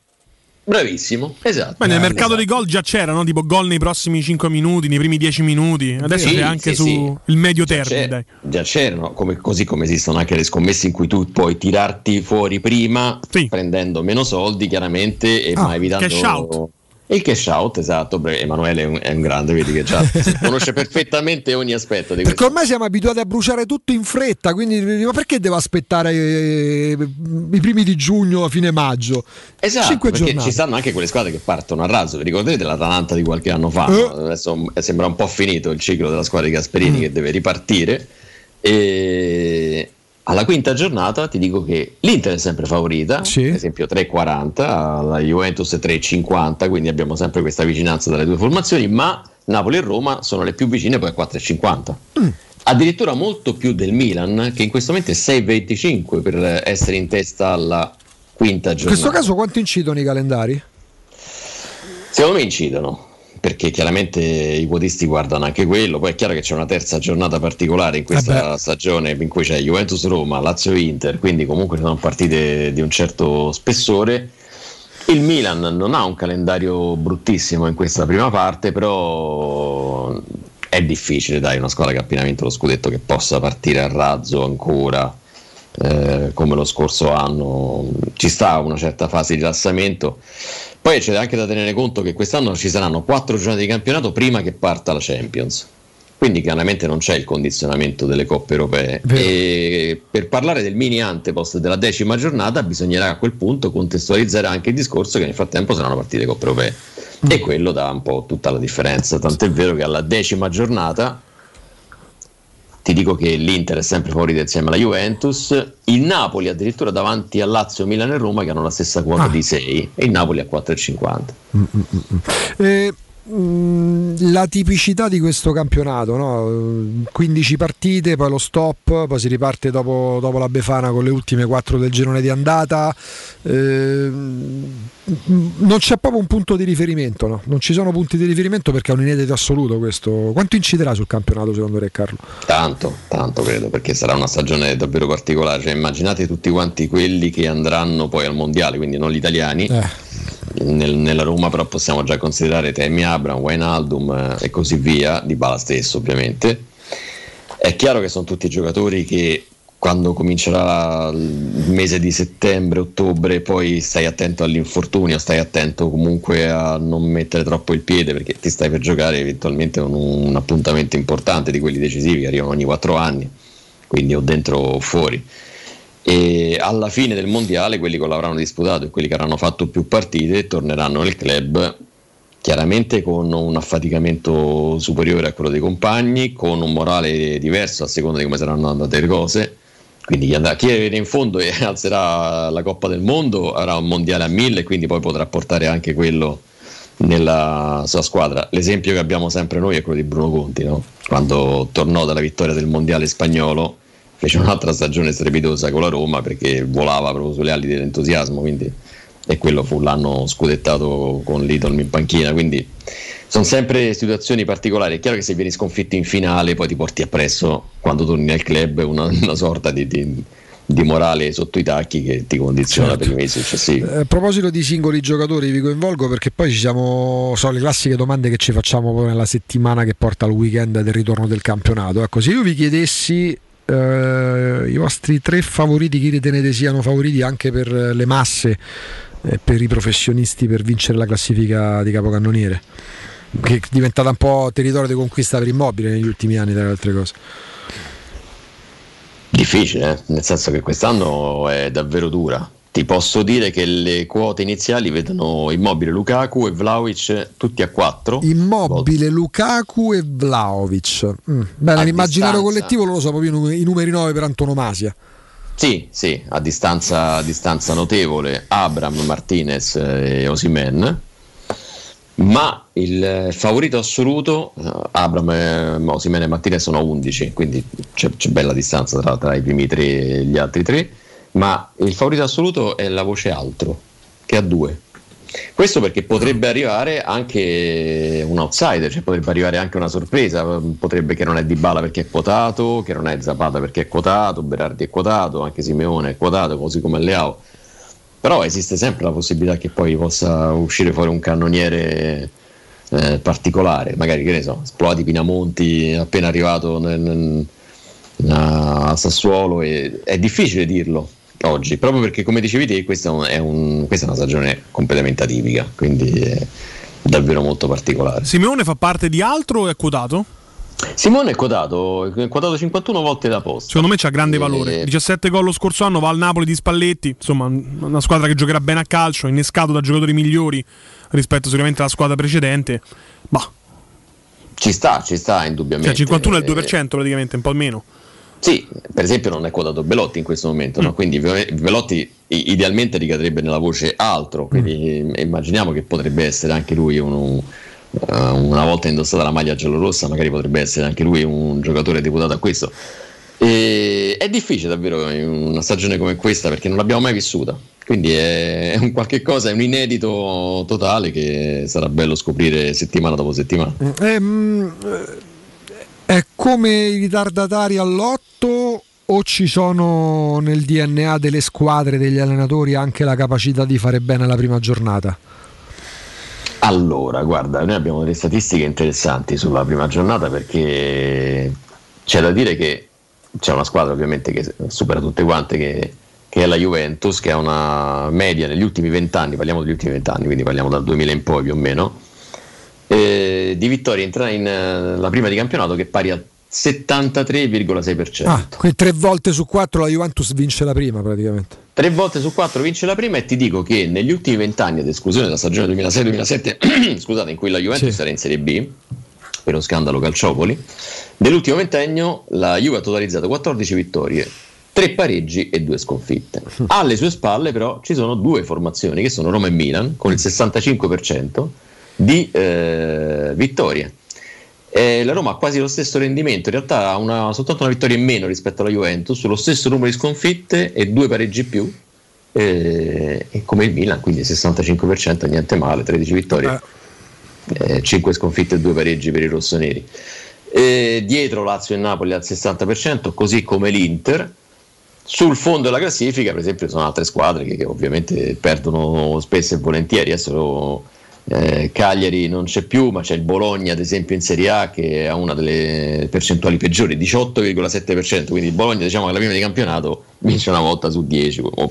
Bravissimo, esatto. Beh, nel mercato esatto. di gol già c'era, no? tipo gol nei prossimi 5 minuti, nei primi 10 minuti. Adesso Sì, c'è anche sì, su sì. medio Già termine. Dai. Già c'erano, come- così come esistono anche le scommesse in cui tu puoi tirarti fuori prima prendendo meno soldi chiaramente e Ah, ma evitando cash out. Il cash out, esatto. Bre- Emanuele è un, è un grande, vedi che già [LAUGHS] conosce perfettamente ogni aspetto di questo. Perché ormai siamo abituati a bruciare tutto in fretta, quindi ma perché devo aspettare eh, i primi di giugno a fine maggio? Esatto, Cinque perché giornate. ci stanno anche quelle squadre che partono a razzo. Vi ricordate l'Atalanta di qualche anno fa? Eh. no? Adesso sembra un po' finito il ciclo della squadra di Gasperini Mm. che deve ripartire. E alla quinta giornata ti dico che l'Inter è sempre favorita, per esempio 3,40, la Juventus è 3,50, quindi abbiamo sempre questa vicinanza dalle due formazioni, ma Napoli e Roma sono le più vicine poi a 4,50. Mm. Addirittura molto più del Milan, che in questo momento è 6,25 per essere in testa alla quinta In giornata. questo caso quanto incidono i calendari? Secondo me incidono, perché chiaramente i quotisti guardano anche quello, poi è chiaro che c'è una terza giornata particolare in questa stagione in cui c'è Juventus-Roma, Lazio-Inter, quindi comunque sono partite di un certo spessore. Il Milan non ha un calendario bruttissimo in questa prima parte, però è difficile, dai, una squadra che ha appena vinto lo scudetto che possa partire a razzo ancora. eh, come lo scorso anno ci sta una certa fase di rilassamento Poi c'è anche da tenere conto che quest'anno ci saranno quattro giornate di campionato prima che parta la Champions. Quindi chiaramente non c'è il condizionamento delle coppe europee. Per parlare del mini antepost della decima giornata bisognerà a quel punto contestualizzare anche il discorso che nel frattempo saranno partite coppe europee. E quello dà un po' tutta la differenza. Tant'è vero che alla decima giornata ti dico che l'Inter è sempre favorito insieme alla Juventus, il Napoli addirittura davanti a Lazio, Milano e Roma che hanno la stessa quota di 6 e il Napoli a 4,50. Eh, mh, la tipicità di questo campionato, no? 15 partite, poi lo stop, poi si riparte dopo, dopo la Befana con le ultime 4 del girone di andata. Eh, non c'è proprio un punto di riferimento, no? non ci sono punti di riferimento perché è un inedito assoluto questo. Quanto inciderà sul campionato secondo te Carlo? Tanto, tanto credo, perché sarà una stagione davvero particolare. Cioè, immaginate tutti quanti quelli che andranno poi al mondiale, quindi non gli italiani. Nel- nella Roma però possiamo già considerare Temi Abram, Wijnaldum eh, e così via, di Bala stesso ovviamente. È chiaro che sono tutti giocatori che quando comincerà il mese di settembre, ottobre, poi stai attento all'infortunio, stai attento comunque a non mettere troppo il piede perché ti stai per giocare eventualmente un, un appuntamento importante di quelli decisivi che arrivano ogni quattro anni, quindi o dentro o fuori. E alla fine del mondiale quelli che l'avranno disputato e quelli che avranno fatto più partite torneranno nel club chiaramente con un affaticamento superiore a quello dei compagni, con un morale diverso a seconda di come saranno andate le cose. Quindi chi, andrà, chi arriverà in fondo e [LAUGHS] alzerà la Coppa del Mondo avrà un mondiale a mille, quindi poi potrà portare anche quello nella sua squadra. L'esempio che abbiamo sempre noi è quello di Bruno Conti, no? quando tornò dalla vittoria del mondiale spagnolo, fece un'altra stagione strepitosa con la Roma perché volava proprio sulle ali dell'entusiasmo. Quindi, e quello fu l'anno scudettato con l'Idol in panchina. Quindi sono sempre situazioni particolari. È chiaro che se vieni sconfitto in finale, poi ti porti appresso quando torni al club una, una sorta di, di, di morale sotto i tacchi che ti condiziona Certo. per i mesi successivi. Eh, A proposito di singoli giocatori, vi coinvolgo perché poi ci siamo. So le classiche domande che ci facciamo poi nella settimana che porta al weekend del ritorno del campionato. Ecco, se io vi chiedessi eh, i vostri tre favoriti, chi ritenete siano favoriti anche per le masse e per i professionisti per vincere la classifica di capocannoniere, che è diventata un po' territorio di conquista per immobile negli ultimi anni, tra le altre cose. Difficile, eh? nel senso che quest'anno è davvero dura. Ti posso dire che le quote iniziali vedono Immobile, Lukaku e Vlaovic tutti a 4. Immobile, Lukaku e Vlaovic. Mm. Beh, nell'immaginario collettivo lo so proprio i numeri- i numeri 9 per antonomasia. Sì, sì, a distanza, a distanza notevole Abram, Martinez e Osimen. Ma il favorito assoluto, eh, Abram, e Osimhen e Martinez sono a 11, quindi c'è, c'è bella distanza tra, tra i primi tre e gli altri tre. Ma il favorito assoluto è la voce altro, che ha due. Questo perché potrebbe arrivare anche un outsider, cioè potrebbe arrivare anche una sorpresa, potrebbe che non è Di Bala perché è quotato, che non è Zapata perché è quotato, Berardi è quotato, anche Simeone è quotato, così come Leao. Però esiste sempre la possibilità che poi possa uscire fuori un cannoniere eh, particolare, magari che ne so, esplodi Pinamonti appena arrivato nel- nel- a Sassuolo è difficile dirlo oggi, proprio perché come dicevi te questa è, un- questa è una stagione completamente atipica, quindi è davvero molto particolare. Simeone fa parte di altro o è quotato? Simone è quotato, è quotato 51 volte da posto. Secondo me c'ha grande Eh, valore. 17 gol lo scorso anno, va al Napoli di Spalletti. Insomma, una squadra che giocherà bene a calcio, innescato da giocatori migliori rispetto sicuramente alla squadra precedente. Bah, Ci sta, ci sta cioè indubbiamente. 51 è il Eh, 2% praticamente, un po' meno. Sì, per esempio non è quotato Belotti in questo momento, Mm. no? quindi Ve- Belotti idealmente ricadrebbe nella voce altro, quindi Mm. immaginiamo che potrebbe essere anche lui un- eh, una volta indossata la maglia giallorossa, magari potrebbe essere anche lui un giocatore deputato a questo. E è difficile davvero in una stagione come questa perché non l'abbiamo mai vissuta, quindi è un qualche cosa, è un inedito totale che sarà bello scoprire settimana dopo settimana. Ehm, eh, è come i ritardatari all'otto o ci sono nel DNA delle squadre, degli allenatori anche la capacità di fare bene la prima giornata? Allora, guarda, noi abbiamo delle statistiche interessanti sulla prima giornata perché c'è da dire che c'è una squadra ovviamente che supera tutte quante che, che è la Juventus, che ha una media negli ultimi vent'anni, parliamo degli ultimi vent'anni, quindi parliamo dal 2000 in poi più o meno, eh, di vittorie uh, la prima di campionato che è pari al 73,6%. Ah, quindi tre volte su quattro la Juventus vince la prima praticamente. Tre volte su quattro vince la prima e ti dico che negli ultimi vent'anni, ad esclusione della stagione 2006-2007, [CLEARS THROAT] scusate, in cui la Juventus sì. era in Serie B, per uno scandalo calciopoli, nell'ultimo ventennio la Juve ha totalizzato 14 vittorie, tre pareggi e due sconfitte. [LAUGHS] Alle sue spalle però ci sono due formazioni che sono Roma e Milan con il 65% di eh, vittorie eh, la Roma ha quasi lo stesso rendimento, in realtà ha una, soltanto una vittoria in meno rispetto alla Juventus, lo stesso numero di sconfitte e due pareggi più, eh, come il Milan, quindi 65% niente male, 13 vittorie, eh, 5 sconfitte e 2 pareggi per i rossoneri. Dietro Lazio e Napoli al 60%, così come l'Inter. Sul fondo della classifica, per esempio, sono altre squadre che, che ovviamente perdono spesso e volentieri. Adesso eh, Cagliari non c'è più, ma c'è il Bologna ad esempio in Serie A che ha una delle percentuali peggiori, 18,7%, quindi il Bologna diciamo che la prima di campionato vince una volta su 10 o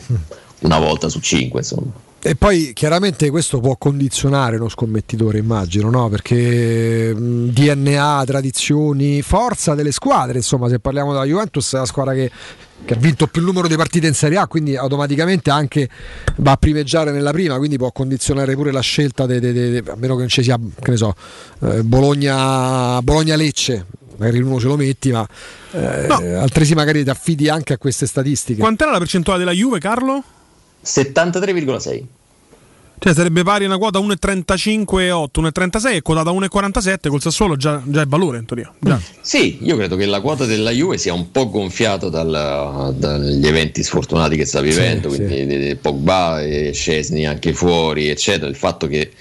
una volta su 5 insomma. E poi chiaramente questo può condizionare lo scommettitore, immagino, no? perché mh, DNA, tradizioni, forza delle squadre, insomma, se parliamo della Juventus è la squadra che che ha vinto più numero di partite in Serie A, quindi automaticamente anche va a primeggiare nella prima, quindi può condizionare pure la scelta, de, de, de, a meno che non ci sia, che ne so, eh, Bologna, Bologna-Lecce, magari uno ce lo metti, ma eh, no. altresì magari ti affidi anche a queste statistiche. Quant'era la percentuale della Juve, Carlo? 73,6. Cioè sarebbe pari una quota 1,35,8, 1,36 e quotata 1,47 col Sassuolo già, già è valore in teoria. Già. Sì, io credo che la quota della Juve sia un po' gonfiata dal, dagli eventi sfortunati che sta vivendo, sì, quindi sì. Pogba e Scesni anche fuori, eccetera. Il fatto che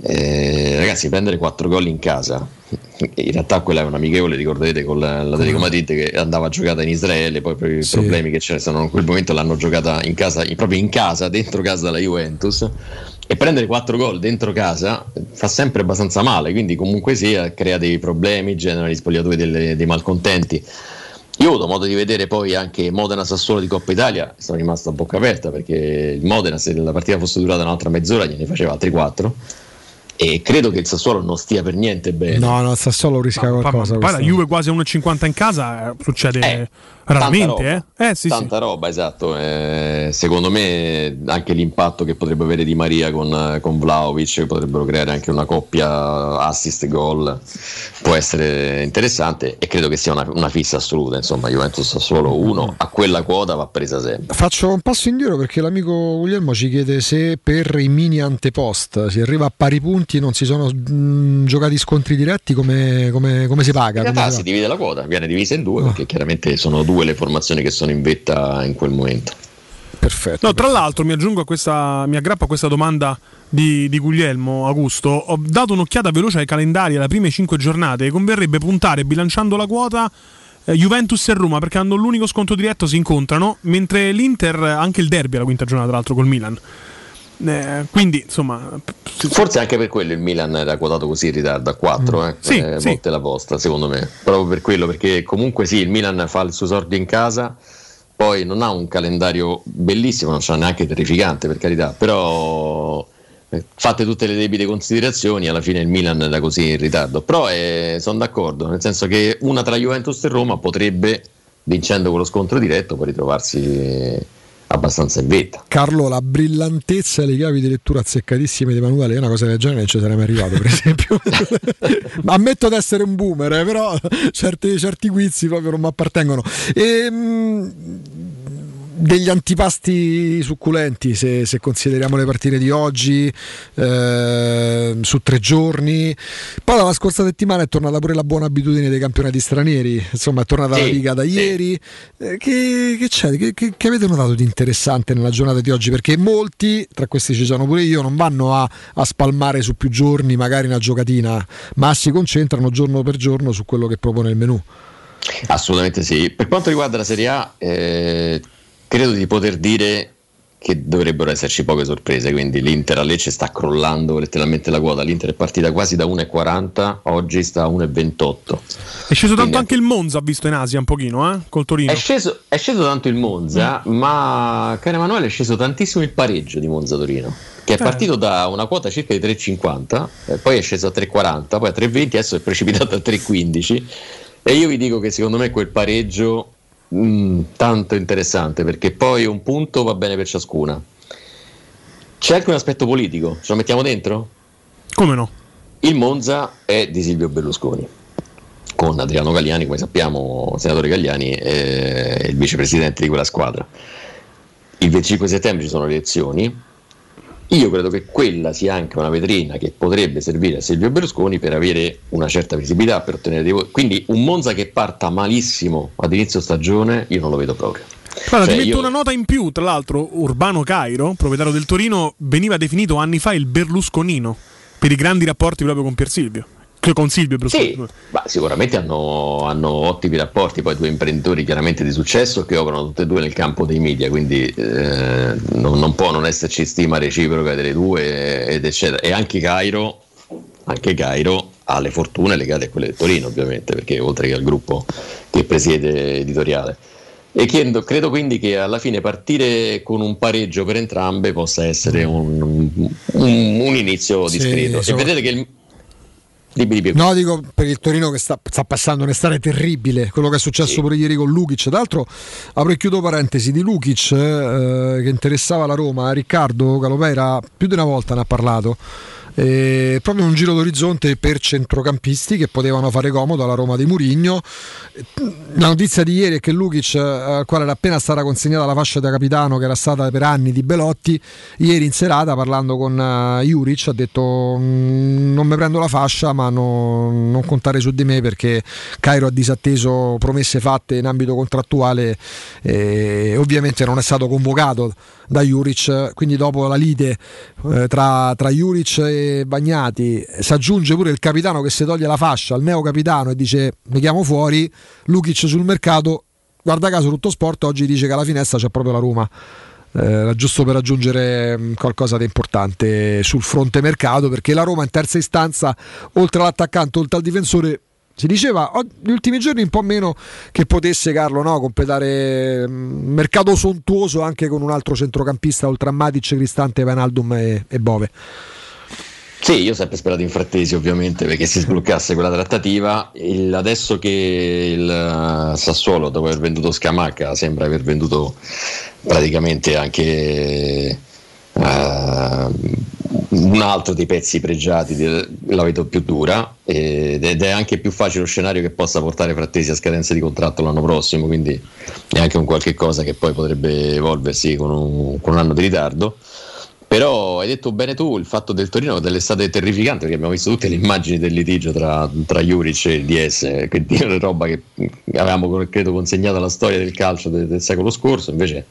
eh, ragazzi, prendere 4 gol in casa, in realtà quella è un amichevole, ricorderete con l'Atletico Madrid che andava giocata in Israele, poi per i sì. problemi che c'erano in quel momento l'hanno giocata in casa, proprio in casa, dentro casa della Juventus. E prendere 4 gol dentro casa fa sempre abbastanza male, quindi comunque sia crea dei problemi, genera gli spogliatoi delle, dei malcontenti. Io ho avuto modo di vedere poi anche Modena Sassuolo di Coppa Italia, sono rimasto a bocca aperta perché il Modena se la partita fosse durata un'altra mezz'ora gliene faceva altri 4 e credo che il Sassuolo non stia per niente bene. No, no, il Sassuolo rischia no, qualcosa. Poi la Juve quasi 1,50 in casa eh, succede eh, raramente. Tanta roba, eh? sì, tanta sì. roba esatto. Eh, secondo me anche l'impatto che potrebbe avere Di Maria con, con Vlaovic, potrebbero creare anche una coppia assist-goal, può essere interessante e credo che sia una, una fissa assoluta. Insomma, Juventus Sassuolo 1 a quella quota va presa sempre. Faccio un passo indietro perché l'amico Guglielmo ci chiede se per i mini antepost si arriva a pari punti punti non si sono mh, giocati scontri diretti, come, come, come si paga? In realtà si, si divide la quota, viene divisa in due oh. perché chiaramente sono due le formazioni che sono in vetta in quel momento. Perfetto. No, tra l'altro mi aggiungo a questa, mi aggrappo a questa domanda di, di, Guglielmo Augusto. Ho dato un'occhiata veloce ai calendari alle prime 5 giornate e converrebbe puntare bilanciando la quota eh, Juventus e Roma perché hanno l'unico sconto diretto si incontrano, mentre l'Inter anche il derby alla quinta giornata tra l'altro col Milan. Eh, quindi insomma forse anche per quello il Milan era quotato così in ritardo a 4 mm. eh, sì, eh, sì. la posta secondo me proprio per quello perché comunque sì il Milan fa il suo sordio in casa poi non ha un calendario bellissimo non c'ha neanche terrificante per carità però eh, fatte tutte le debite considerazioni alla fine il Milan era così in ritardo però eh, sono d'accordo nel senso che una tra Juventus e Roma potrebbe vincendo con lo scontro diretto poi ritrovarsi abbastanza in vetta. Carlo, la brillantezza e le chiavi di lettura azzeccatissime di Emanuele è una cosa del genere non ci sarei mai arrivato, per esempio. Ma [LAUGHS] ammetto di essere un boomer, eh, però certi, certi quiz proprio non mi appartengono. E, ehm, degli antipasti succulenti se, se, consideriamo le partite di oggi eh, su tre giorni. Poi dalla scorsa settimana è tornata pure la buona abitudine dei campionati stranieri. Insomma è tornata sì, la Liga da ieri. Eh, che, che, c'è? Che, che, che, avete notato di interessante nella giornata di oggi? Perché molti tra questi ci sono pure io non vanno a, a spalmare su più giorni magari una giocatina ma si concentrano giorno per giorno su quello che propone il menù. Assolutamente sì. Per quanto riguarda la Serie A, eh, credo di poter dire che dovrebbero esserci poche sorprese, quindi l'Inter a Lecce sta crollando letteralmente la quota, l'Inter è partita quasi da 1,40, oggi sta a 1,28. È sceso tanto anche il Monza, ha visto in Asia un pochino, eh? col Torino. È sceso, è sceso tanto il Monza, mm. ma caro Emanuele è sceso tantissimo il pareggio di Monza-Torino, che è eh. partito da una quota circa di 3,50, eh, poi è sceso a 3,40, poi a 3,20, adesso è precipitato a 3,15 e io vi dico che secondo me quel pareggio Mm, tanto interessante perché poi un punto va bene per ciascuna. C'è anche un aspetto politico, ce lo mettiamo dentro? Come no? Il Monza è di Silvio Berlusconi, con Adriano Galliani, come sappiamo, senatore Galliani è il vicepresidente di quella squadra. Il 25 settembre ci sono le elezioni, io credo che quella sia anche una vetrina che potrebbe servire a Silvio Berlusconi per avere una certa visibilità, per ottenere dei voti. Quindi un Monza che parta malissimo ad inizio stagione, io non lo vedo proprio. Guarda, cioè, ti metto io... una nota in più, tra l'altro Urbano Cairo, proprietario del Torino, veniva definito anni fa il Berlusconino per i grandi rapporti proprio con Pier Silvio con Silvio sì, ma sicuramente hanno, hanno, ottimi rapporti. Poi due imprenditori chiaramente di successo che operano tutti e due nel campo dei media quindi eh, non, non, può non esserci stima reciproca delle due ed eccetera. E anche Cairo anche Cairo ha le fortune legate a quelle del Torino ovviamente perché oltre che al gruppo che presiede editoriale e chiedo, credo quindi che alla fine partire con un pareggio per entrambe possa essere un, un, un inizio discreto. Sì, e vedete che il, No, dico per il Torino che sta, sta, passando un'estate terribile, quello che è successo sì. pure ieri con Lukic. Tra l'altro, apro e chiudo parentesi di Lukic eh, che interessava la Roma. Riccardo Calopera più di una volta ne ha parlato eh, proprio un giro d'orizzonte per centrocampisti che potevano fare comodo alla Roma di Murigno. La notizia di ieri è che Lukic, eh, al quale era appena stata consegnata la fascia da capitano che era stata per anni di Belotti, ieri in serata parlando con uh, Juric ha detto mm, non mi prendo la fascia ma no, non contare su di me perché Cairo ha disatteso promesse fatte in ambito contrattuale e ovviamente non è stato convocato da Juric, quindi dopo la lite eh, tra, tra Juric e Bagnati si aggiunge pure il capitano che si toglie la fascia al neo capitano e dice mi chiamo fuori, Lukic sul mercato, guarda caso tutto sport oggi dice che alla finestra c'è proprio la Roma. Eh, giusto per aggiungere mm, qualcosa di importante sul fronte mercato perché la Roma in terza istanza oltre all'attaccante oltre al difensore si diceva negli ultimi giorni un po' meno che potesse Carlo no, completare un mm, mercato sontuoso anche con un altro centrocampista oltre a Matic, Cristante, Vanaldum e, e Bove. Sì, io ho sempre sperato in frattesi ovviamente perché si sbloccasse quella trattativa. Il, adesso che il uh, Sassuolo, dopo aver venduto Scamacca, sembra aver venduto praticamente anche uh, un altro dei pezzi pregiati la vedo più dura ed è anche più facile lo scenario che possa portare Frattesi a scadenza di contratto l'anno prossimo quindi è anche un qualche cosa che poi potrebbe evolversi con un, con un anno di ritardo però hai detto bene tu il fatto del Torino dell'estate terrificante perché abbiamo visto tutte le immagini del litigio tra, tra Juric e il DS quindi è una roba che avevamo credo consegnato alla storia del calcio del, del secolo scorso invece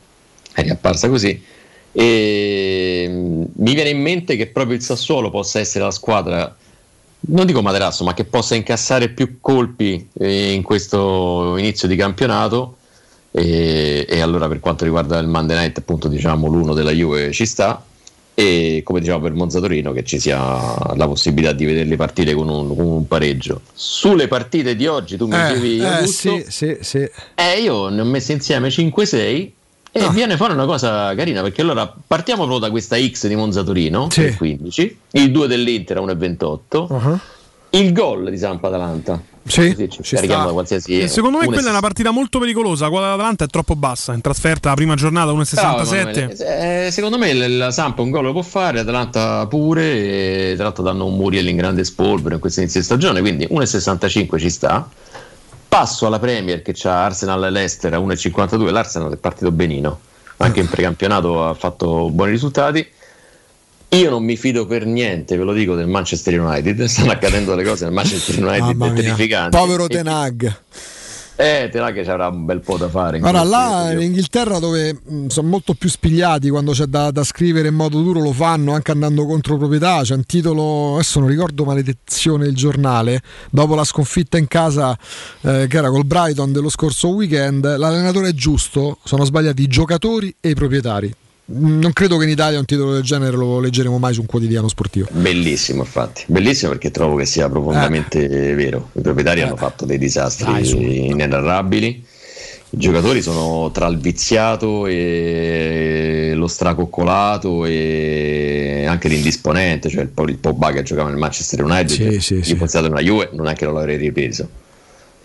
è riapparsa così e mm, mi viene in mente che proprio il Sassuolo possa essere la squadra, non dico materasso, ma che possa incassare più colpi eh, in questo inizio di campionato. E, e allora per quanto riguarda il Monday Night, appunto, diciamo l'uno della Juve ci sta. E come diciamo per Monza Torino che ci sia la possibilità di vederli partire con un, con un pareggio. Sulle partite di oggi, tu mi eh, dicevi eh, sì, sì, sì. Eh, io ne ho messe insieme 5-6 e ah. viene fuori una cosa carina perché allora partiamo proprio da questa X di Monza Torino, sì. 15, il 2 dell'Inter a 1,28, uh-huh. Il gol di Sampa Atalanta. Sì, ci da qualsiasi. E secondo me quella è una partita molto pericolosa. La quota dell'Atalanta è troppo bassa. In trasferta la prima giornata 1,67. Eh, secondo me la Sampa un gol lo può fare, Atalanta pure. E tra l'altro danno un Muriel in grande spolvero in questo inizio di stagione. Quindi 1,65 ci sta. Passo alla Premier che c'ha Arsenal e Leicester a 1,52. L'Arsenal è partito benino, anche in [LAUGHS] precampionato ha fatto buoni risultati. Io non mi fido per niente, ve lo dico, del Manchester United. [LAUGHS] Stanno accadendo delle cose nel Manchester United terrificanti. Povero Tenag. Eh, te là che ci avrà un bel po' da fare. Ora, là in Inghilterra dove mh, mm, sono molto più spigliati quando c'è da, da, scrivere in modo duro, lo fanno anche andando contro proprietà. C'è un titolo, adesso non ricordo maledizione il giornale, dopo la sconfitta in casa eh, che era col Brighton dello scorso weekend, l'allenatore è giusto, sono sbagliati i giocatori e i proprietari. Non credo che in Italia un titolo del genere lo leggeremo mai su un quotidiano sportivo. Bellissimo, infatti, bellissimo perché trovo che sia profondamente vero. I proprietari hanno fatto dei disastri inenarrabili. I giocatori sono tra il viziato e lo stracoccolato e anche l'indisponente, cioè il, Po- il Pogba che giocava nel Manchester United, Sì, sì, sì. iniziato nella Juve, non è che non l'avrei ripreso.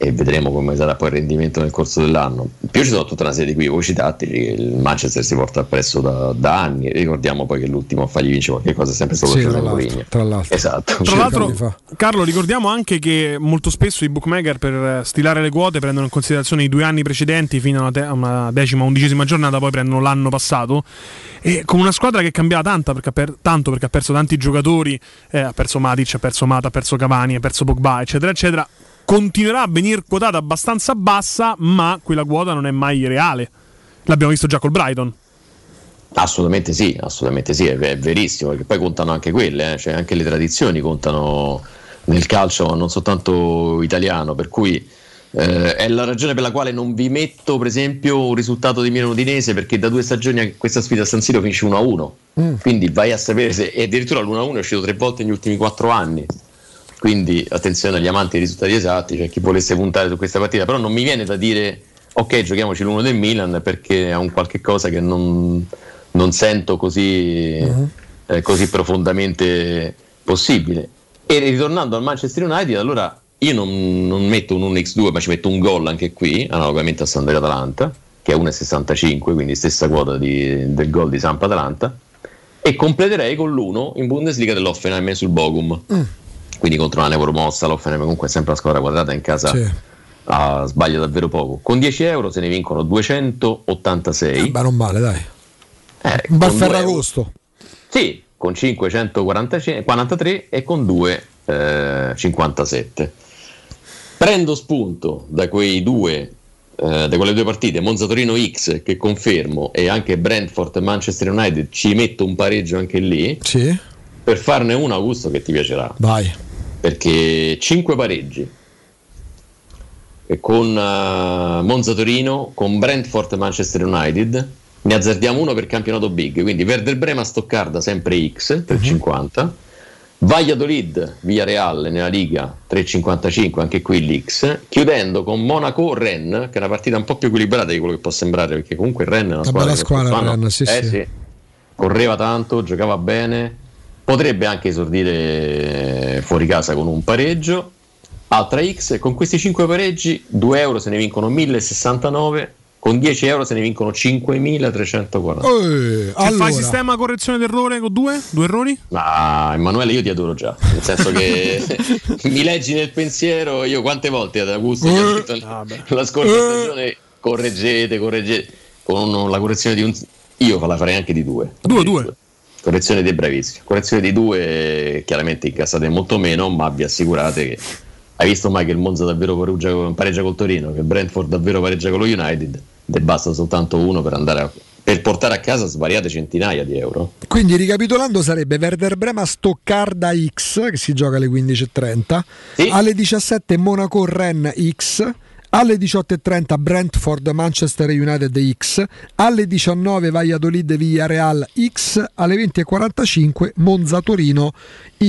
E vedremo come sarà poi il rendimento nel corso dell'anno. In più ci sono tutta una serie di equivoci tattici che il Manchester si porta appresso da, da anni. Ricordiamo poi che l'ultimo a fargli vincere qualche cosa è sempre stato Sì, José tra l'altro, Mourinho. tra l'altro. Esatto. Tra l'altro, Carlo, ricordiamo anche che molto spesso i bookmaker per eh, stilare le quote prendono in considerazione i due anni precedenti fino a una, te- una decima, undicesima giornata, poi prendono l'anno passato. E con una squadra che cambia tanta perché ha per- tanto perché ha perso tanti giocatori, eh, ha perso Matic, ha perso Mata, ha perso Cavani, ha perso Pogba, eccetera, eccetera. Continuerà a venire quotata abbastanza bassa, ma quella quota non è mai reale. L'abbiamo visto già col Brighton. Assolutamente sì, assolutamente sì, è, è verissimo, perché poi contano anche quelle, eh, cioè anche le tradizioni contano nel calcio non soltanto italiano, per cui eh, è la ragione per la quale non vi metto per esempio un risultato di Milano Udinese perché da due stagioni a questa sfida a San Siro finisce 1-1, Mm. quindi vai a sapere se e addirittura l'1-1 è uscito tre volte negli ultimi quattro anni. Quindi attenzione agli amanti dei risultati esatti, cioè chi volesse puntare su questa partita, però non mi viene da dire ok giochiamoci l'1 del Milan perché è un qualche cosa che non, non sento così, eh, così profondamente possibile. E ritornando al Manchester United, allora io non, non metto un 1x2 ma ci metto un gol anche qui, analogamente a Sampdoria Atalanta, che è 1,65, quindi stessa quota di- del gol di Samp Atalanta, e completerei con l'1 in Bundesliga dell'Offenheim sul Bogum. Quindi contro una Neuromossa, l'Offenheim comunque è sempre la squadra quadrata in casa Sì. ah, sbaglia davvero poco. Con 10 euro se ne vincono 286. Beh, non male, dai. Eh, Un bel ferragosto. Sì, con 543 e con 2 eh, 57. Prendo spunto da quei due eh, da quelle due partite, Monza Torino X che confermo e anche Brentford e Manchester United ci metto un pareggio anche lì. Sì. Per farne uno Augusto che ti piacerà. Vai. Perché 5 pareggi e con eh, Monza Torino, con Brentford Manchester United. Ne azzardiamo uno per campionato big, quindi Werder Brema Stoccarda sempre X 3,50. Valladolid Villarreal nella Liga 3,55, anche qui l'X. Chiudendo con Monaco Ren, che è una partita un po' più equilibrata di quello che può sembrare, perché comunque Ren è una Una squadra bella squadra, Rennes, sì, eh, sì. sì. correva tanto, giocava bene, potrebbe anche esordire fuori casa con un pareggio. Altra X, con questi 5 pareggi 2 euro se ne vincono 1069, con 10 euro se ne vincono 5340. Eh, Se allora, fai sistema correzione d'errore con due? Due errori? Ma Emanuele io ti adoro già, nel senso che [LAUGHS] mi leggi nel pensiero, io quante volte ad Augusto ti ho detto la scorsa stagione correggete, correggete, con la correzione di un... Io la farei anche di due. Due, due. Correzione dei bravissimi. Correzione di due, chiaramente incassate molto meno, ma vi assicurate che hai visto mai che il Monza davvero pareggia, pareggia col Torino, che Brentford davvero pareggia con lo United, ne basta soltanto uno per andare a, per portare a casa svariate centinaia di euro. quindi ricapitolando sarebbe Werder Brema Stoccarda X che si gioca alle 15.30, alle 17 Monaco Ren X, alle 18.30 Brentford Manchester United X, alle 19 Valladolid Villarreal X, alle 20.45 Monza Torino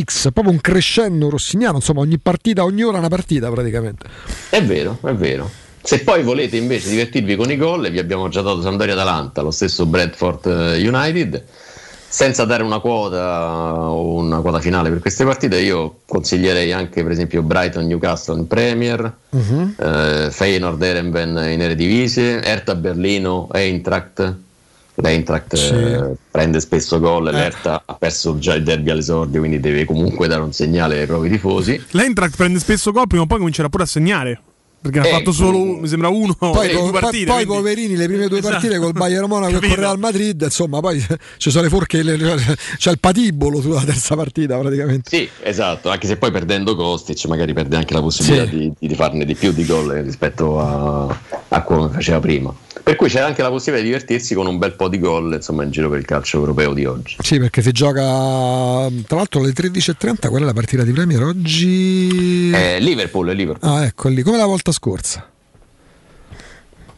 X, proprio un crescendo rossiniano, insomma ogni partita, ogni ora una partita praticamente. È vero, è vero. Se poi volete invece divertirvi con i gol, vi abbiamo già dato Sampdoria Atalanta, lo stesso Bradford eh, United. Senza dare una quota o una quota finale per queste partite, io consiglierei anche per esempio Brighton Newcastle in Premier, eh, Feyenoord Erenben in Eredivisie, Erta Berlino, Eintracht. L'Eintracht Sì. eh, prende spesso gol, l'Erta ha perso già il derby all'esordio, quindi deve comunque dare un segnale ai propri tifosi. L'Eintracht prende spesso gol, prima o poi comincerà pure a segnare. Perché ha Eh, fatto solo, mi sembra uno Poi, eh, po- due poi- partite. poi quindi- poverini le prime due Esatto. partite col Bayern Monaco e col Real Madrid insomma poi ci sono le forche le- le- c'è il patibolo sulla terza partita praticamente Sì, esatto, anche se poi perdendo Kostic magari perde anche la possibilità Sì. di, di farne di più di gol rispetto a, a come faceva prima. Per cui c'è anche la possibilità di divertirsi con un bel po' di gol insomma, in giro per il calcio europeo di oggi. sì perché si gioca tra l'altro alle 13.30 qual è la partita di Premier oggi Eh, Liverpool, Liverpool. ah ecco lì come la volta scorsa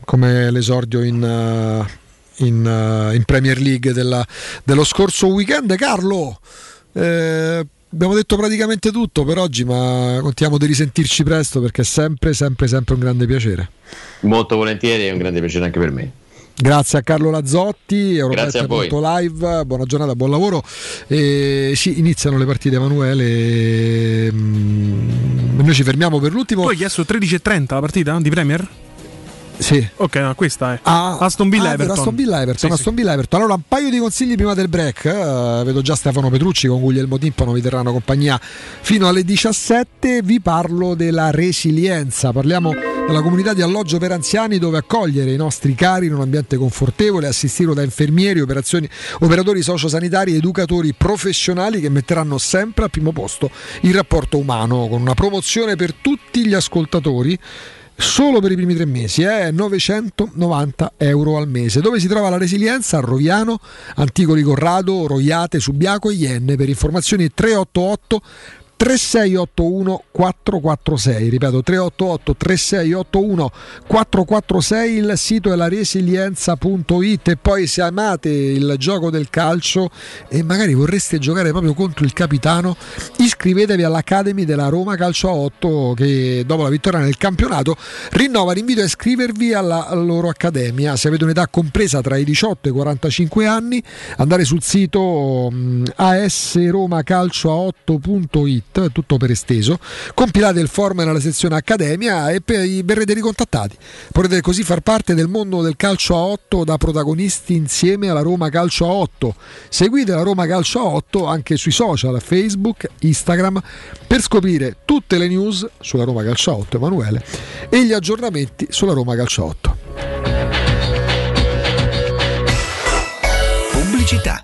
come l'esordio in, eh, in, uh, in Premier League della, dello scorso weekend. Carlo, eh, abbiamo detto praticamente tutto per oggi, ma contiamo di risentirci presto perché è sempre, sempre, sempre un grande piacere. Molto volentieri, è un grande piacere anche per me. Grazie a Carlo Lazzotti, Grazie a voi. Live, buona giornata, buon lavoro. E sì, iniziano le partite Emanuele. Mm, Noi ci fermiamo per l'ultimo. Tu hai chiesto 13.30 la partita di Premier? Sì. Ok, no, questa è. Ah, Aston Villa ah, Everton. Aston Villa Everton, Sì, Aston Villa Everton. Allora, un paio di consigli prima del break. Eh, vedo già Stefano Petrucci con Guglielmo Timpano vi terranno compagnia fino alle 17. Vi parlo della resilienza. Parliamo della comunità di alloggio per anziani dove accogliere i nostri cari in un ambiente confortevole, assistito da infermieri, operatori sociosanitari educatori professionali che metteranno sempre al primo posto il rapporto umano con una promozione per tutti gli ascoltatori solo per i primi tre mesi, è 990 euro al mese. Dove si trova la resilienza? A Roviano, Anticoli Corrado, Roiate, Subiaco e Ienne. Per informazioni 388 3681 446 ripeto 388 3681 446 il sito è la resilienza.it e poi se amate il gioco del calcio e magari vorreste giocare proprio contro il capitano iscrivetevi all'Academy della Roma Calcio 8 che dopo la vittoria nel campionato rinnova l'invito a iscrivervi alla loro accademia. Se avete un'età compresa tra i 18 e i 45 anni andare sul sito mm, asromacalcio8.it Sport, tutto per esteso, compilate il form nella sezione Accademia e verrete ricontattati. Potrete così far parte del mondo del calcio a 8 da protagonisti insieme alla Roma Calcio a 8. Seguite la Roma Calcio a 8 anche sui social, Facebook, Instagram, per scoprire tutte le news sulla Roma Calcio a 8, Emanuele, e gli aggiornamenti sulla Roma Calcio a 8. Pubblicità.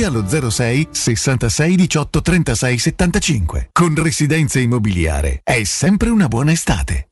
allo 06 66 18 36 75. Con Residenze Immobiliare è sempre una buona estate.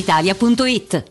brispalitalia.it.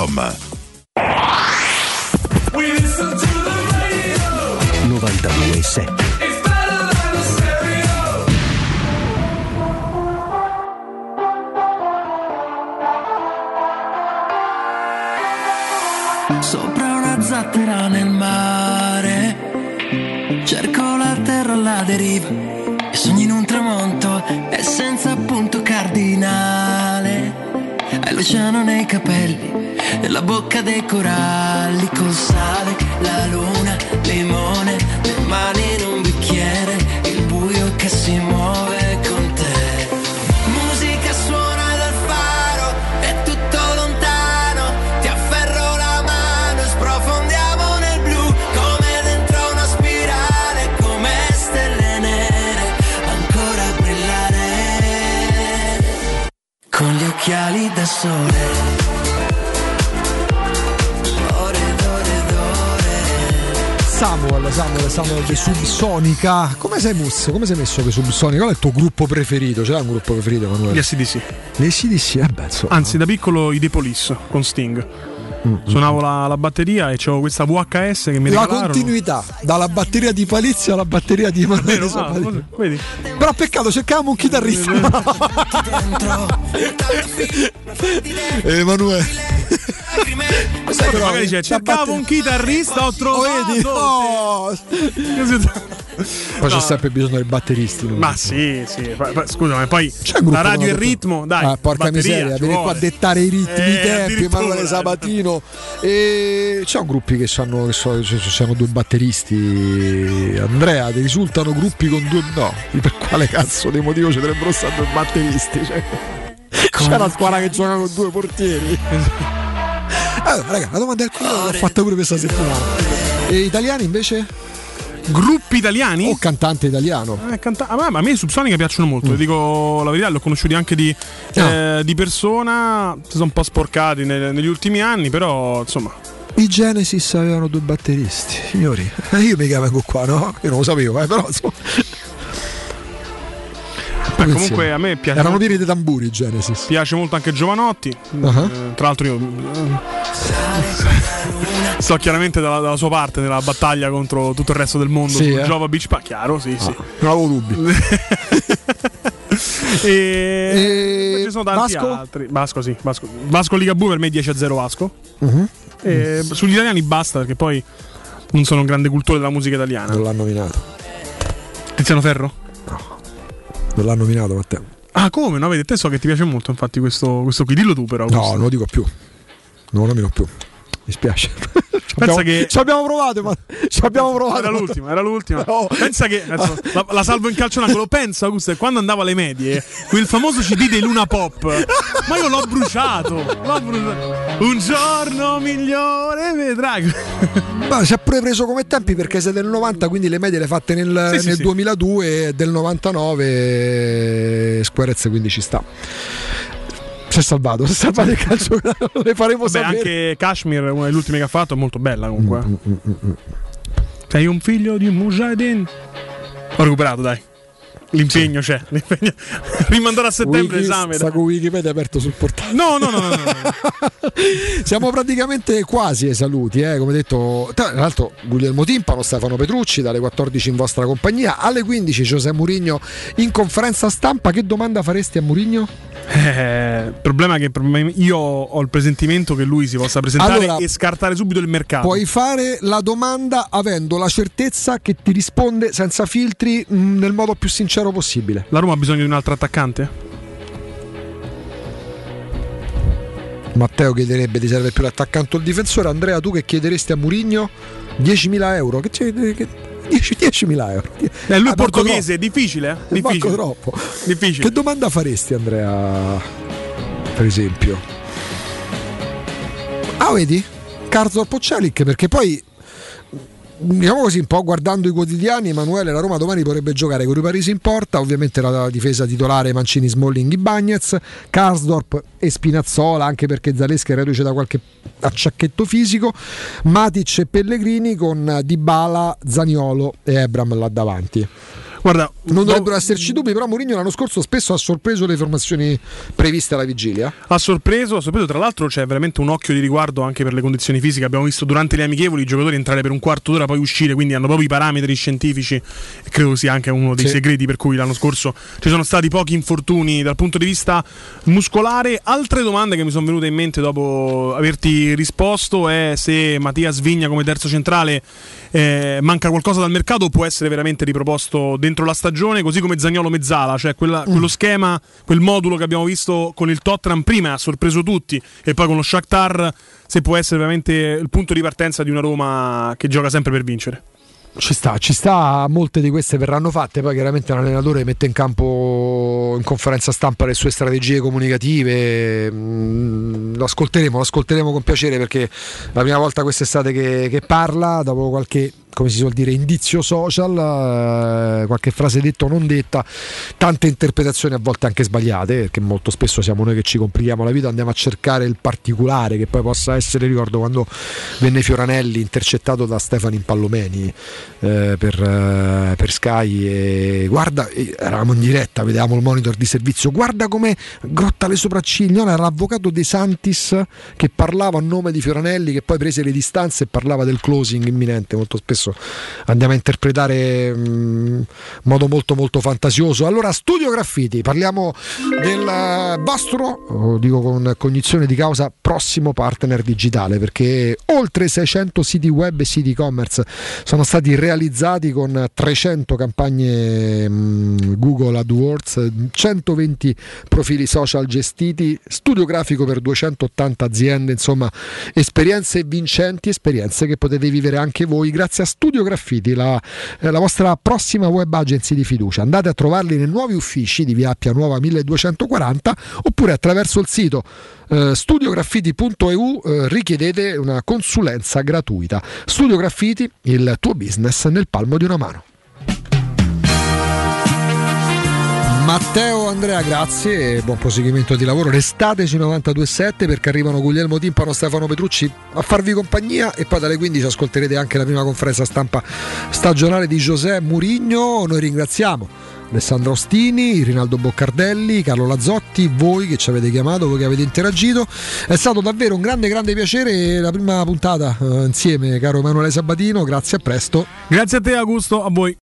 showroomdelmaterasso.com 92.7 Sopra una zattera nel mare Cerco la terra alla deriva E sogno in un tramonto E senza punto cardinale Hai l'oceano nei capelli la bocca dei coralli Col sale, la luna, limone Le mani in un bicchiere Il buio che si muove con te. Musica suona dal faro È tutto lontano Ti afferro la mano sprofondiamo nel blu Come dentro una spirale Come stelle nere Ancora brillare. Con gli occhiali da sole Samuel, Samuel, Samuel di Subsonica. Come sei messo? Come sei messo per Subsonica? Qual è il tuo gruppo preferito? C'è un gruppo preferito, Emanuele? Gli ACDC. Gli ACDC, eh beh, insomma. Anzi, da piccolo i The Police con Sting. Mm, Suonavo la, la batteria e c'avevo questa VHS che mi La regalarono. continuità dalla batteria di Palizia alla batteria di Emanuele ah, vedi? Però peccato, cercavamo un chitarrista. [LAUGHS] Emanuele. Sai che magari dice, cercavo un chitarrista, ho trovato. vedi? Oh. Poi c'è No. sempre bisogno dei batteristi. non- Ma sì, sì. Scusa, ma poi gruppo la radio e il ritmo, dai. Ah, porca batteria, miseria, vieni qua a dettare i ritmi, Eh, i tempi. Emanuele Sabatino. E c'è un gruppi che sanno che so, ci sono due batteristi. Andrea, ti risultano gruppi con due. No, per quale cazzo di motivo ci dovrebbero stare due batteristi? Cioè, c'è una squadra che gioca con due portieri. [LAUGHS] Allora, raga, la domanda del cuore l'ho fatta pure questa settimana. E italiani invece? Gruppi italiani? O cantante italiano? Eh, canta- a, me, a me i Subsonica piacciono molto, Mm. dico la verità, li ho conosciuti anche di, Ah. eh, di persona, si sono un po' sporcati ne- negli ultimi anni, però insomma. I Genesis avevano due batteristi, signori. Eh, Io mica vengo qua, no? Io non lo sapevo, eh, però insomma. Beh, comunque a me piace, Erano pieni di tamburi Genesis. piace molto anche Giovanotti. Ah. Eh, tra l'altro io eh, [LAUGHS] sto chiaramente dalla, dalla sua parte nella battaglia contro tutto il resto del mondo Sì, su eh? Jova Beach Park, chiaro, sì, sì. Non avevo dubbi. [LAUGHS] e, E ci sono tanti Vasco? altri. Vasco, sì, Vasco. Vasco Ligabue per me 10 a 0 Vasco. Mhm. E sugli italiani basta perché poi non sono un grande cultore della musica italiana. Non l'hanno nominato. Tiziano Ferro? Non l'hanno nominato Matteo. Ah, come? No, vedi, te so che ti piace molto, infatti, questo, questo qui. Dillo tu, però. No, questo. non lo dico più. Non lo nomino più. Mi spiace. Ci [LAUGHS] Pensa abbiamo, che- ci abbiamo provato, ma ci abbiamo provato. Era l'ultima, era l'ultima. No. Pensa che adesso, [LAUGHS] la, la salvo in calcio d'angolo. Pensa, Augusto, quando andavo alle medie, quel famoso CD dei Luna Pop, ma io l'ho bruciato. L'ho bruciato. Un giorno migliore vedrai. Ma si è pure preso come tempi perché sei del 90, quindi le medie le fatte nel, Sì, sì, nel sì. 2002 e del 99 Squarez quindi ci sta. Si è salvato, [LAUGHS] si è salvato il calcio, [LAUGHS] le faremo Beh, sapere. anche Kashmir, una delle ultime che ha fatto, è molto bella comunque. eh. Sei un figlio di un Mujahideen. Ho recuperato, dai. L'impegno c'è. L'impegno... [LAUGHS] Rimandare a settembre Wiki, l'esame. sta con Wikipedia aperto sul portale. No, no, no, no, no, no. [LAUGHS] Siamo praticamente quasi ai saluti, eh, come detto. Tra l'altro Guglielmo Timpano, Stefano Petrucci dalle 14 in vostra compagnia, alle 15 Giuseppe Murigno in conferenza stampa. Che domanda faresti a Murigno? Eh, il problema è che io ho il presentimento che lui si possa presentare Allora, e scartare subito il mercato. Puoi fare la domanda avendo la certezza che ti risponde senza filtri mh, nel modo più sincero possibile. La Roma ha bisogno di un altro attaccante? Matteo chiederebbe ti serve più l'attaccante o il difensore. Andrea, tu che chiederesti a Murigno 10.000 euro? Che c'è? Che... 10, 10.000 euro. Eh, lui Ah, portoghese, è difficile, eh? Difficile. troppo. Difficile. Che domanda faresti, Andrea? Per esempio, ah, vedi? Carzor Poccelic, perché poi. Diciamo così, un po' guardando i quotidiani, Emanuele, la Roma domani potrebbe giocare con i Parisi in porta, ovviamente la difesa titolare Mancini, Smalling, Bagnez, Karsdorp e Spinazzola, anche perché Zaleschi è reduce da qualche acciacchetto fisico, Matic e Pellegrini con Dybala, Zaniolo e Ebram là davanti. Guarda, non dovrebbero esserci dubbi, però Mourinho l'anno scorso spesso ha sorpreso le formazioni previste alla vigilia. Ha sorpreso, ha sorpreso, tra l'altro c'è veramente un occhio di riguardo anche per le condizioni fisiche. Abbiamo visto durante le amichevoli i giocatori entrare per un quarto d'ora, poi uscire, quindi hanno proprio i parametri scientifici. E credo sia anche uno dei Sì. segreti per cui l'anno scorso ci sono stati pochi infortuni dal punto di vista muscolare. Altre domande che mi sono venute in mente dopo averti risposto è se Mattia Svigna come terzo centrale eh, manca qualcosa dal mercato o può essere veramente riproposto dentro la stagione, così come Zagnolo Mezzala, cioè quella- quello schema, quel modulo che abbiamo visto con il Tottenham prima ha sorpreso tutti e poi con lo Shakhtar se può essere veramente il punto di partenza di una Roma che gioca sempre per vincere. Ci sta, ci sta, molte di queste verranno fatte, poi chiaramente l'allenatore mette in campo in conferenza stampa le sue strategie comunicative, mm, lo ascolteremo, lo ascolteremo con piacere perché la prima volta quest'estate che, che parla, dopo qualche come si suol dire, indizio social, eh, qualche frase detta o non detta, tante interpretazioni a volte anche sbagliate, perché molto spesso siamo noi che ci complichiamo la vita, andiamo a cercare il particolare che poi possa essere, ricordo quando venne Fioranelli intercettato da Stefano Impallomeni eh, per, eh, per Sky e guarda, eravamo in diretta, vedevamo il monitor di servizio, guarda come grotta le sopracciglia, era l'avvocato De Santis che parlava a nome di Fioranelli che poi prese le distanze e parlava del closing imminente, molto spesso andiamo a interpretare mm, in modo molto molto fantasioso. Allora, Studio Graffiti, parliamo del eh, vostro, dico con cognizione di causa, prossimo partner digitale, perché oltre 600 siti web e siti e-commerce sono stati realizzati con 300 campagne mm, Google AdWords, 120 profili social gestiti, studio grafico per 280 aziende, insomma, esperienze vincenti, esperienze che potete vivere anche voi grazie a Studio Graffiti, la, eh, la vostra prossima web agency di fiducia. Andate a trovarli nei nuovi uffici di Via Appia Nuova 1240 oppure attraverso il sito eh, studiograffiti.eu eh, richiedete una consulenza gratuita. Studio Graffiti, il tuo business nel palmo di una mano. Matteo Andrea, grazie e buon proseguimento di lavoro. Restate sui 92.7 perché arrivano Guglielmo Timpano, Stefano Petrucci a farvi compagnia e poi dalle 15 ascolterete anche la prima conferenza stampa stagionale di José Murigno. Noi ringraziamo Alessandro Ostini, Rinaldo Boccardelli, Carlo Lazzotti, voi che ci avete chiamato, voi che avete interagito. È stato davvero un grande, grande piacere la prima puntata eh, insieme, caro Emanuele Sabatino. Grazie, a presto. Grazie a te Augusto, a voi.